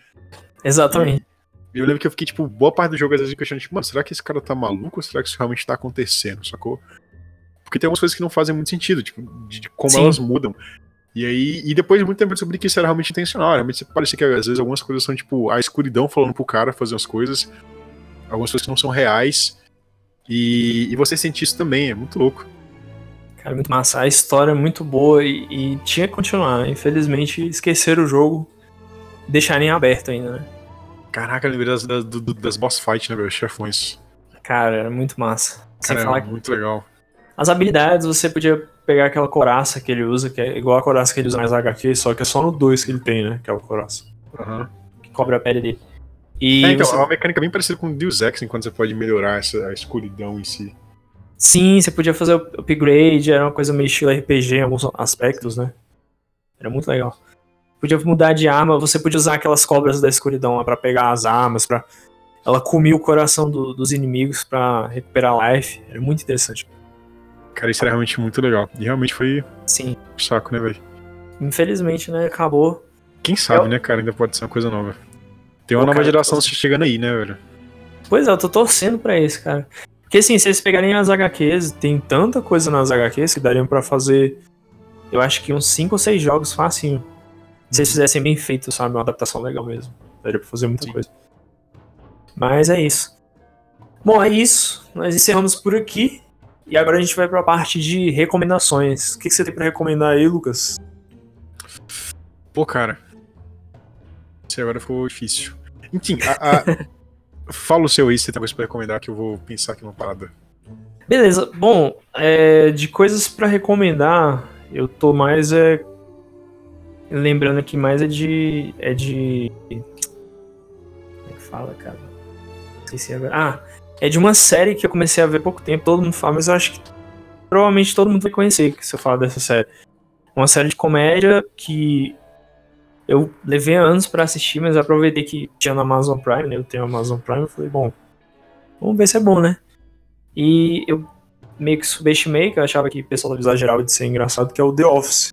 Exatamente. E eu lembro que eu fiquei, tipo, boa parte do jogo às vezes questionando, tipo, mano, será que esse cara tá maluco ou será que isso realmente tá acontecendo, sacou? Porque tem algumas coisas que não fazem muito sentido, tipo, de, de como Sim. elas mudam. E aí, e depois de muito tempo eu descobri que isso era realmente intencional. Realmente parecia que às vezes algumas coisas são, tipo, a escuridão falando pro cara fazer as coisas. Algumas coisas que não são reais. E, e você sente isso também, é muito louco. Cara, muito massa. A história é muito boa e, e tinha que continuar. Infelizmente, esqueceram o jogo, deixarem aberto ainda, né? Caraca, lembrei das, das, das boss fights, né, velho? Chefões. Cara, era muito massa. Sem Cara, falar muito que... legal. As habilidades, você podia pegar aquela coraça que ele usa, que é igual a coraça que ele usa mais HQ, só que é só no 2 que ele tem, né? Aquela coraça. Uhum. Que cobre a pele dele. E é, então, você... é uma mecânica bem parecida com o Deus Ex, enquanto você pode melhorar essa, a escuridão em si. Sim, você podia fazer o upgrade, era uma coisa meio estilo RPG em alguns aspectos, né? Era muito legal. Podia mudar de arma, você podia usar aquelas cobras da escuridão para pegar as armas, para ela comia o coração do, dos inimigos para recuperar life. Era muito interessante. Cara, isso era realmente muito legal. E realmente foi Sim. um saco, né, velho? Infelizmente, né, acabou. Quem sabe, eu... né, cara, ainda pode ser uma coisa nova. Tem uma Pô, nova cara, geração tô... chegando aí, né, velho? Pois é, eu tô torcendo pra isso, cara. Porque assim, se eles pegarem as HQs, tem tanta coisa nas HQs que dariam para fazer, eu acho que uns 5 ou 6 jogos facinho. Se eles fizessem bem feito, sabe? Uma adaptação legal mesmo. Daria pra fazer muita Sim. coisa. Mas é isso. Bom, é isso. Nós encerramos por aqui. E agora a gente vai pra parte de recomendações. O que, que você tem pra recomendar aí, Lucas? Pô, cara. Isso agora ficou difícil. Enfim, a, a, Fala o seu aí, se tem coisa pra recomendar, que eu vou pensar aqui numa parada. Beleza, bom, é, de coisas para recomendar, eu tô mais é, lembrando aqui mais é de é de como é que fala, cara? Esqueci agora. Ah, é de uma série que eu comecei a ver há pouco tempo, todo mundo fala, mas eu acho que provavelmente todo mundo vai conhecer se eu falar dessa série. Uma série de comédia que eu levei anos para assistir, mas aproveitei que tinha no Amazon Prime, né? Eu tenho Amazon Prime, eu falei, bom, vamos ver se é bom, né? E eu meio que subestimei, que eu achava que o pessoal exagerava de ser engraçado, que é o The Office.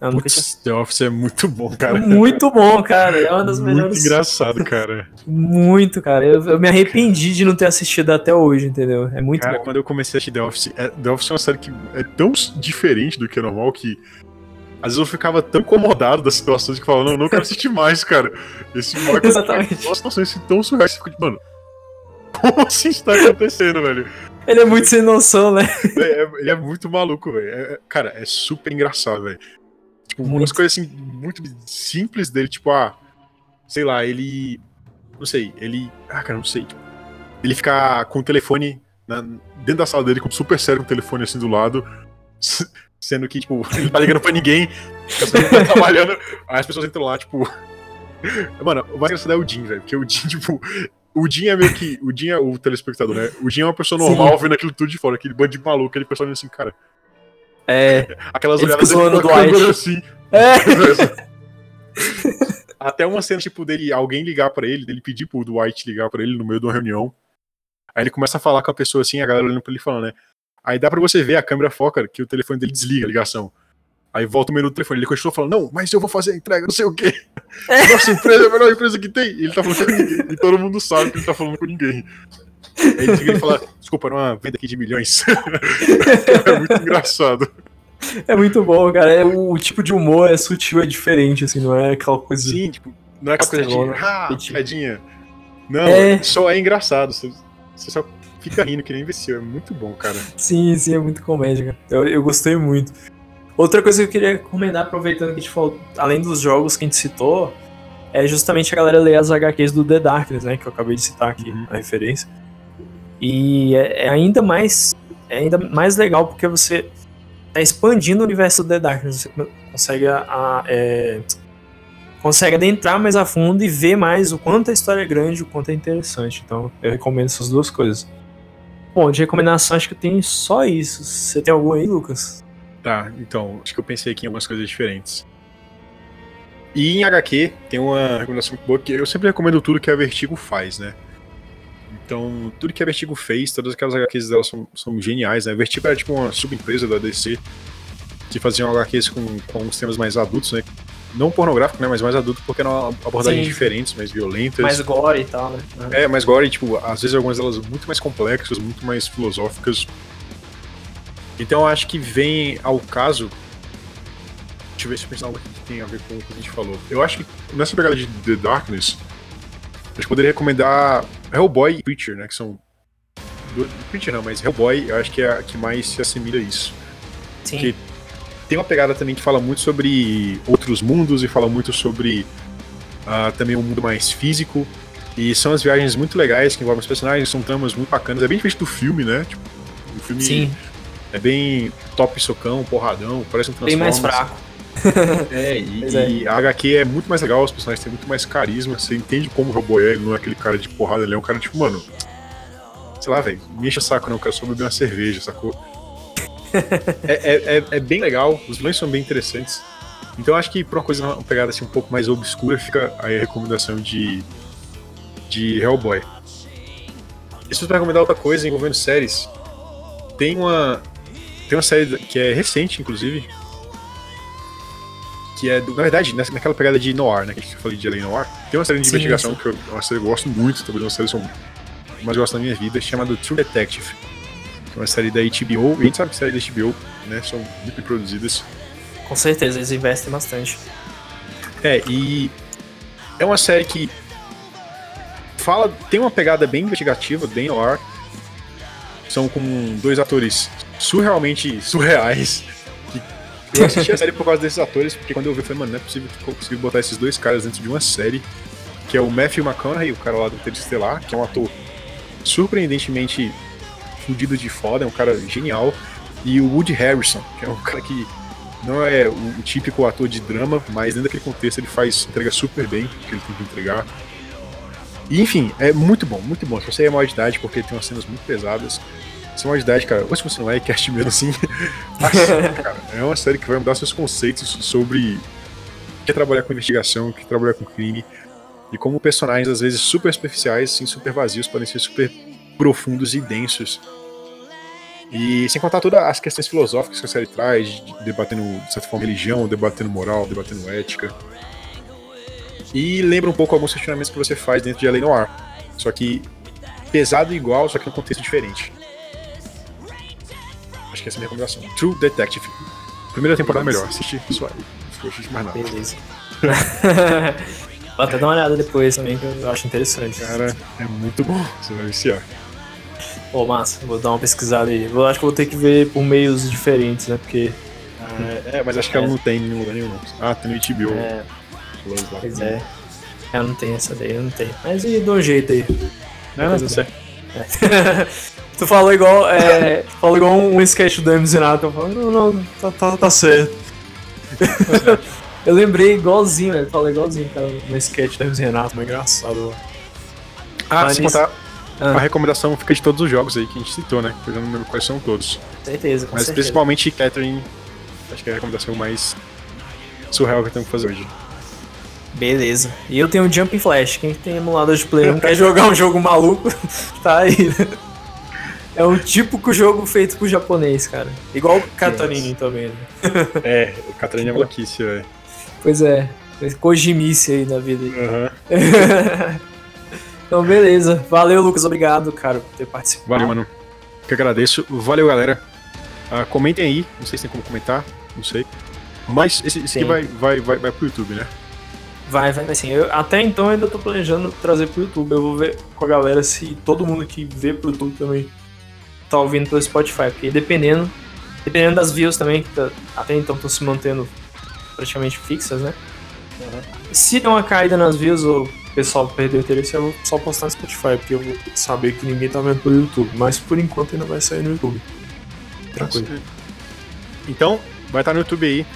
Eu nunca tinha... The Office é muito bom, cara. Muito bom, cara. É uma das muito melhores. engraçado, cara. Muito, cara. Eu, eu me arrependi de não ter assistido até hoje, entendeu? É muito Cara, bom. quando eu comecei a assistir The Office, é, The Office é uma série que é tão diferente do que é normal que às vezes eu ficava tão incomodado das situações que eu falava, não, não quero assistir mais, cara. Esse Michael Exatamente. Nossa, situações assim, tão surreais, você fica tipo, mano, como assim isso tá acontecendo, velho? Ele é muito sem noção, né? É, é- ele é muito maluco, velho. É- é- cara, é super engraçado, velho. Tipo, umas Muito. coisas assim, muito simples dele, tipo, ah, sei lá, ele. Não sei, ele. Ah, cara, não sei. tipo, ele ficar com o telefone na- dentro da sala dele, com super sério, com o telefone assim do lado, sendo que, tipo, ele não tá ligando pra ninguém, as pessoas tá trabalhando, aí as pessoas entram lá, tipo. Mano, o mais engraçado é o Jim, velho, porque o Jim, tipo. O Jim é meio que. O Jim é o telespectador, né? O Jim é uma pessoa Sim. normal vendo aquilo tudo de fora, aquele bando de maluco, aquele pessoal olhando assim, cara. É. Aquelas Ele olhadas fica zoando dele o pra câmera Dwight. assim. É. Até uma cena, tipo, dele, alguém ligar pra ele, dele pedir pro Dwight ligar pra ele no meio de uma reunião. Aí ele começa a falar com a pessoa assim, a galera olhando pra ele falando, né? Aí dá pra você ver, a câmera foca que o telefone dele desliga a ligação. Aí volta o menu do telefone, ele continua falando, não, mas eu vou fazer a entrega, não sei o quê. Nossa empresa é a melhor empresa que tem. E ele tá falando com ninguém. E todo mundo sabe que ele tá falando com ninguém. Aí ele chega e fala, desculpa, era uma venda aqui de milhões. é muito engraçado. É muito bom, cara. É, o tipo de humor é sutil, é diferente, assim, não é aquela coisa. Sim, tipo, não é aquela coisa de, ah, repetido. piadinha. Não, É. só é engraçado. Você, você só fica rindo que nem imbecil. É muito bom, cara. Sim, sim, é muito comédia, cara. Eu, eu gostei muito. Outra coisa que eu queria recomendar, aproveitando que a gente falou, além dos jogos que a gente citou, é justamente a galera ler as HQs do The Darkness, né? Que eu acabei de citar aqui, Uhum. a referência. E é, é ainda mais. É ainda mais legal porque você tá expandindo o universo do The Darkness. Você consegue a, a- é, consegue adentrar mais a fundo e ver mais o quanto a história é grande, o quanto é interessante. Então, eu recomendo essas duas coisas. Bom, de recomendação, acho que tem só isso. Você tem algum aí, Lucas? Tá, então, acho que eu pensei aqui em algumas coisas diferentes. E em HQ, tem uma recomendação boa que eu sempre recomendo tudo que a Vertigo faz, né? Então, tudo que a Vertigo fez, todas aquelas HQs dela são, são geniais, né? A Vertigo era tipo uma subempresa da DC que faziam HQs com, com temas mais adultos, né? Não pornográfico, né? Mas mais adulto porque eram abordagens Sim. diferentes, mais violentas. Mais gore e tal, né? É, mas agora, tipo, às vezes algumas delas muito mais complexas, muito mais filosóficas. Então eu acho que vem ao caso. Deixa eu ver se eu pensar algo que tem a ver com o que a gente falou. Eu acho que nessa pegada de The Darkness, eu poderia recomendar Hellboy e Preacher, né? Que são. do- Preacher não, mas Hellboy eu acho que é a que mais se assemelha a isso. Sim. Que- Tem uma pegada também que fala muito sobre outros mundos e fala muito sobre ah, também um mundo mais físico. E são as viagens muito legais que envolvem os personagens, são tramas muito bacanas. É bem diferente do filme, né? Tipo, o filme Sim, é bem top socão, porradão, parece um bem mais fraco. É, e, é. e a HQ é muito mais legal, os personagens têm muito mais carisma, você entende como o robô é, ele não é aquele cara de porrada, ele é um cara tipo, mano. Sei lá, velho, me enche o saco não, eu quero só beber uma cerveja, sacou? é, é, é, é bem legal, os vilões são bem interessantes. Então eu acho que pra uma coisa, uma pegada assim um pouco mais obscura, fica aí a recomendação de, de Hellboy. E se eu recomendar outra coisa envolvendo séries, tem uma. Tem uma série que é recente, inclusive. Que é, do- na verdade, naquela pegada de noir, né? Que eu falei de Alien Noir. Tem uma série de Sim, investigação sim. que eu, é uma série eu gosto muito, talvez uma série que eu mais gosto da minha vida, chamada True Detective. Que é uma série da HBO. E a gente sabe que séries da HBO, né? São muito produzidas. Com certeza, eles investem bastante. É, e é uma série que fala, tem uma pegada bem investigativa, bem noir. São com dois atores surrealmente surreais. Eu assisti a série por causa desses atores, porque quando eu vi, eu falei, mano, não é possível que eu consegui botar esses dois caras dentro de uma série. Que é o Matthew McConaughey, o cara lá do Interestelar, que é um ator surpreendentemente fudido de foda, é um cara genial. E o Woody Harrison, que é um cara que não é o, típico ator de drama, mas dentro daquele contexto ele faz, entrega super bem que ele tem que entregar. E, enfim, é muito bom, muito bom. Se você é maior de idade, porque tem umas cenas muito pesadas. É de idade, cara, ou se você não é, cast mesmo assim. assista, cara, é uma série que vai mudar seus conceitos sobre o que é trabalhar com investigação, o que é trabalhar com crime. E como personagens, às vezes, super superficiais, sim, super vazios, podem ser super profundos e densos. E sem contar todas as questões filosóficas que a série traz, debatendo, de certa forma, religião, debatendo moral, debatendo ética. E lembra um pouco alguns questionamentos que você faz dentro de Além Noir. Só que pesado igual, só que num contexto diferente. Acho que essa é a minha recomendação. True Detective. Primeira temporada melhor, assiste pessoal. Não assiste mais nada. Beleza. Vou até dar uma olhada depois também, que eu acho interessante. Cara, é muito bom. Você vai viciar. Pô, massa, vou dar uma pesquisada aí. Eu acho que vou ter que ver por meios diferentes, né? Porque. Ah, é, mas acho que ela não tem em nenhum lugar nenhum. Ah, tem no HBO. É, pois é. Ela não tem essa daí, eu não tenho. Mas e dou um jeito aí. Não, não, tá certo. É. tu falou igual. É, falou igual um sketch do MC Renato. Eu falo, não, não, tá, tá, tá certo. eu lembrei igualzinho, velho. Falei igualzinho, cara, no sketch do MC Renato, mas engraçado. Ah, Mas sem contar, ah. a recomendação fica de todos os jogos aí que a gente citou, né? Eu já não lembro quais são todos. Certeza, com Mas certeza. principalmente Catherine, acho que é a recomendação mais surreal que eu tenho que fazer hoje. Beleza. E eu tenho o Jumping Flash. Quem tem emulador de Play 1 quer jogar um jogo maluco, tá aí. É um típico jogo feito por japonês, cara. Igual o Catarine também, né? É, o Catarine é maluquice, velho. Pois é. Kojimice aí na vida. Uhum. então, beleza. Valeu, Lucas. Obrigado, cara, por ter participado. Valeu, mano. Que agradeço. Valeu, galera. Uh, comentem aí. Não sei se tem como comentar. Não sei. Mas esse, esse aqui vai, vai, vai, vai pro YouTube, né? Vai, vai, assim. Eu, até então ainda tô planejando trazer pro YouTube. Eu vou ver com a galera se todo mundo que vê pro YouTube também tá ouvindo pelo Spotify. Porque dependendo, dependendo das views também, que tá, até então estão se mantendo praticamente fixas, né? Uhum. Se der uma caída nas views ou o pessoal perder o interesse, eu vou só postar no Spotify, porque eu vou saber que ninguém tá vendo pelo YouTube. Mas por enquanto ainda vai sair no YouTube. Tranquilo. Então, vai estar no YouTube aí.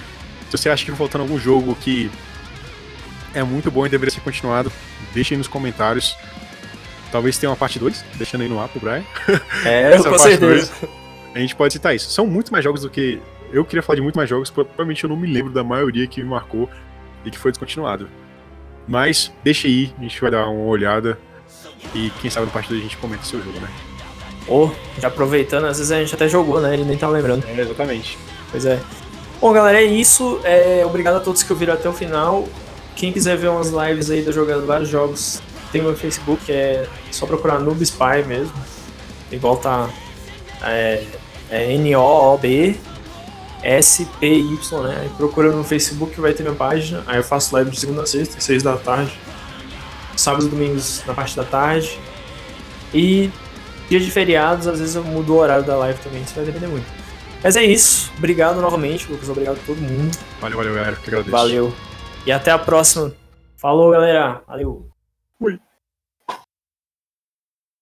Se você acha que faltando algum jogo que é muito bom e deveria ser continuado, deixe aí nos comentários. Talvez tenha uma parte 2, deixando aí no ar pro Brian. É, com certeza. Dois, a gente pode citar isso. São muito mais jogos do que. Eu queria falar de muito mais jogos, provavelmente eu não me lembro da maioria que me marcou e que foi descontinuado. Mas deixa aí, a gente vai dar uma olhada e quem sabe no parte 2 a gente comenta o seu jogo, né? Ou, oh, já aproveitando, às vezes a gente até jogou, né? Ele nem tá lembrando. É, exatamente. Pois é. Bom, galera, é isso. É, obrigado a todos que ouviram até o final. Quem quiser ver umas lives aí, eu jogando vários jogos, tem meu Facebook, é só procurar Noob Spy mesmo. Igual tá. É, é N-O-O-B S-P-Y, né? Aí procura no Facebook vai ter minha página. Aí eu faço live de segunda a sexta, seis da tarde. Sábados e domingos na parte da tarde. E dia de feriados, às vezes eu mudo o horário da live também, isso vai depender muito. Mas é isso. Obrigado novamente, Lucas. Obrigado a todo mundo. Valeu, valeu, galera. Que agradeço. Valeu. E até a próxima. Falou, galera. Valeu.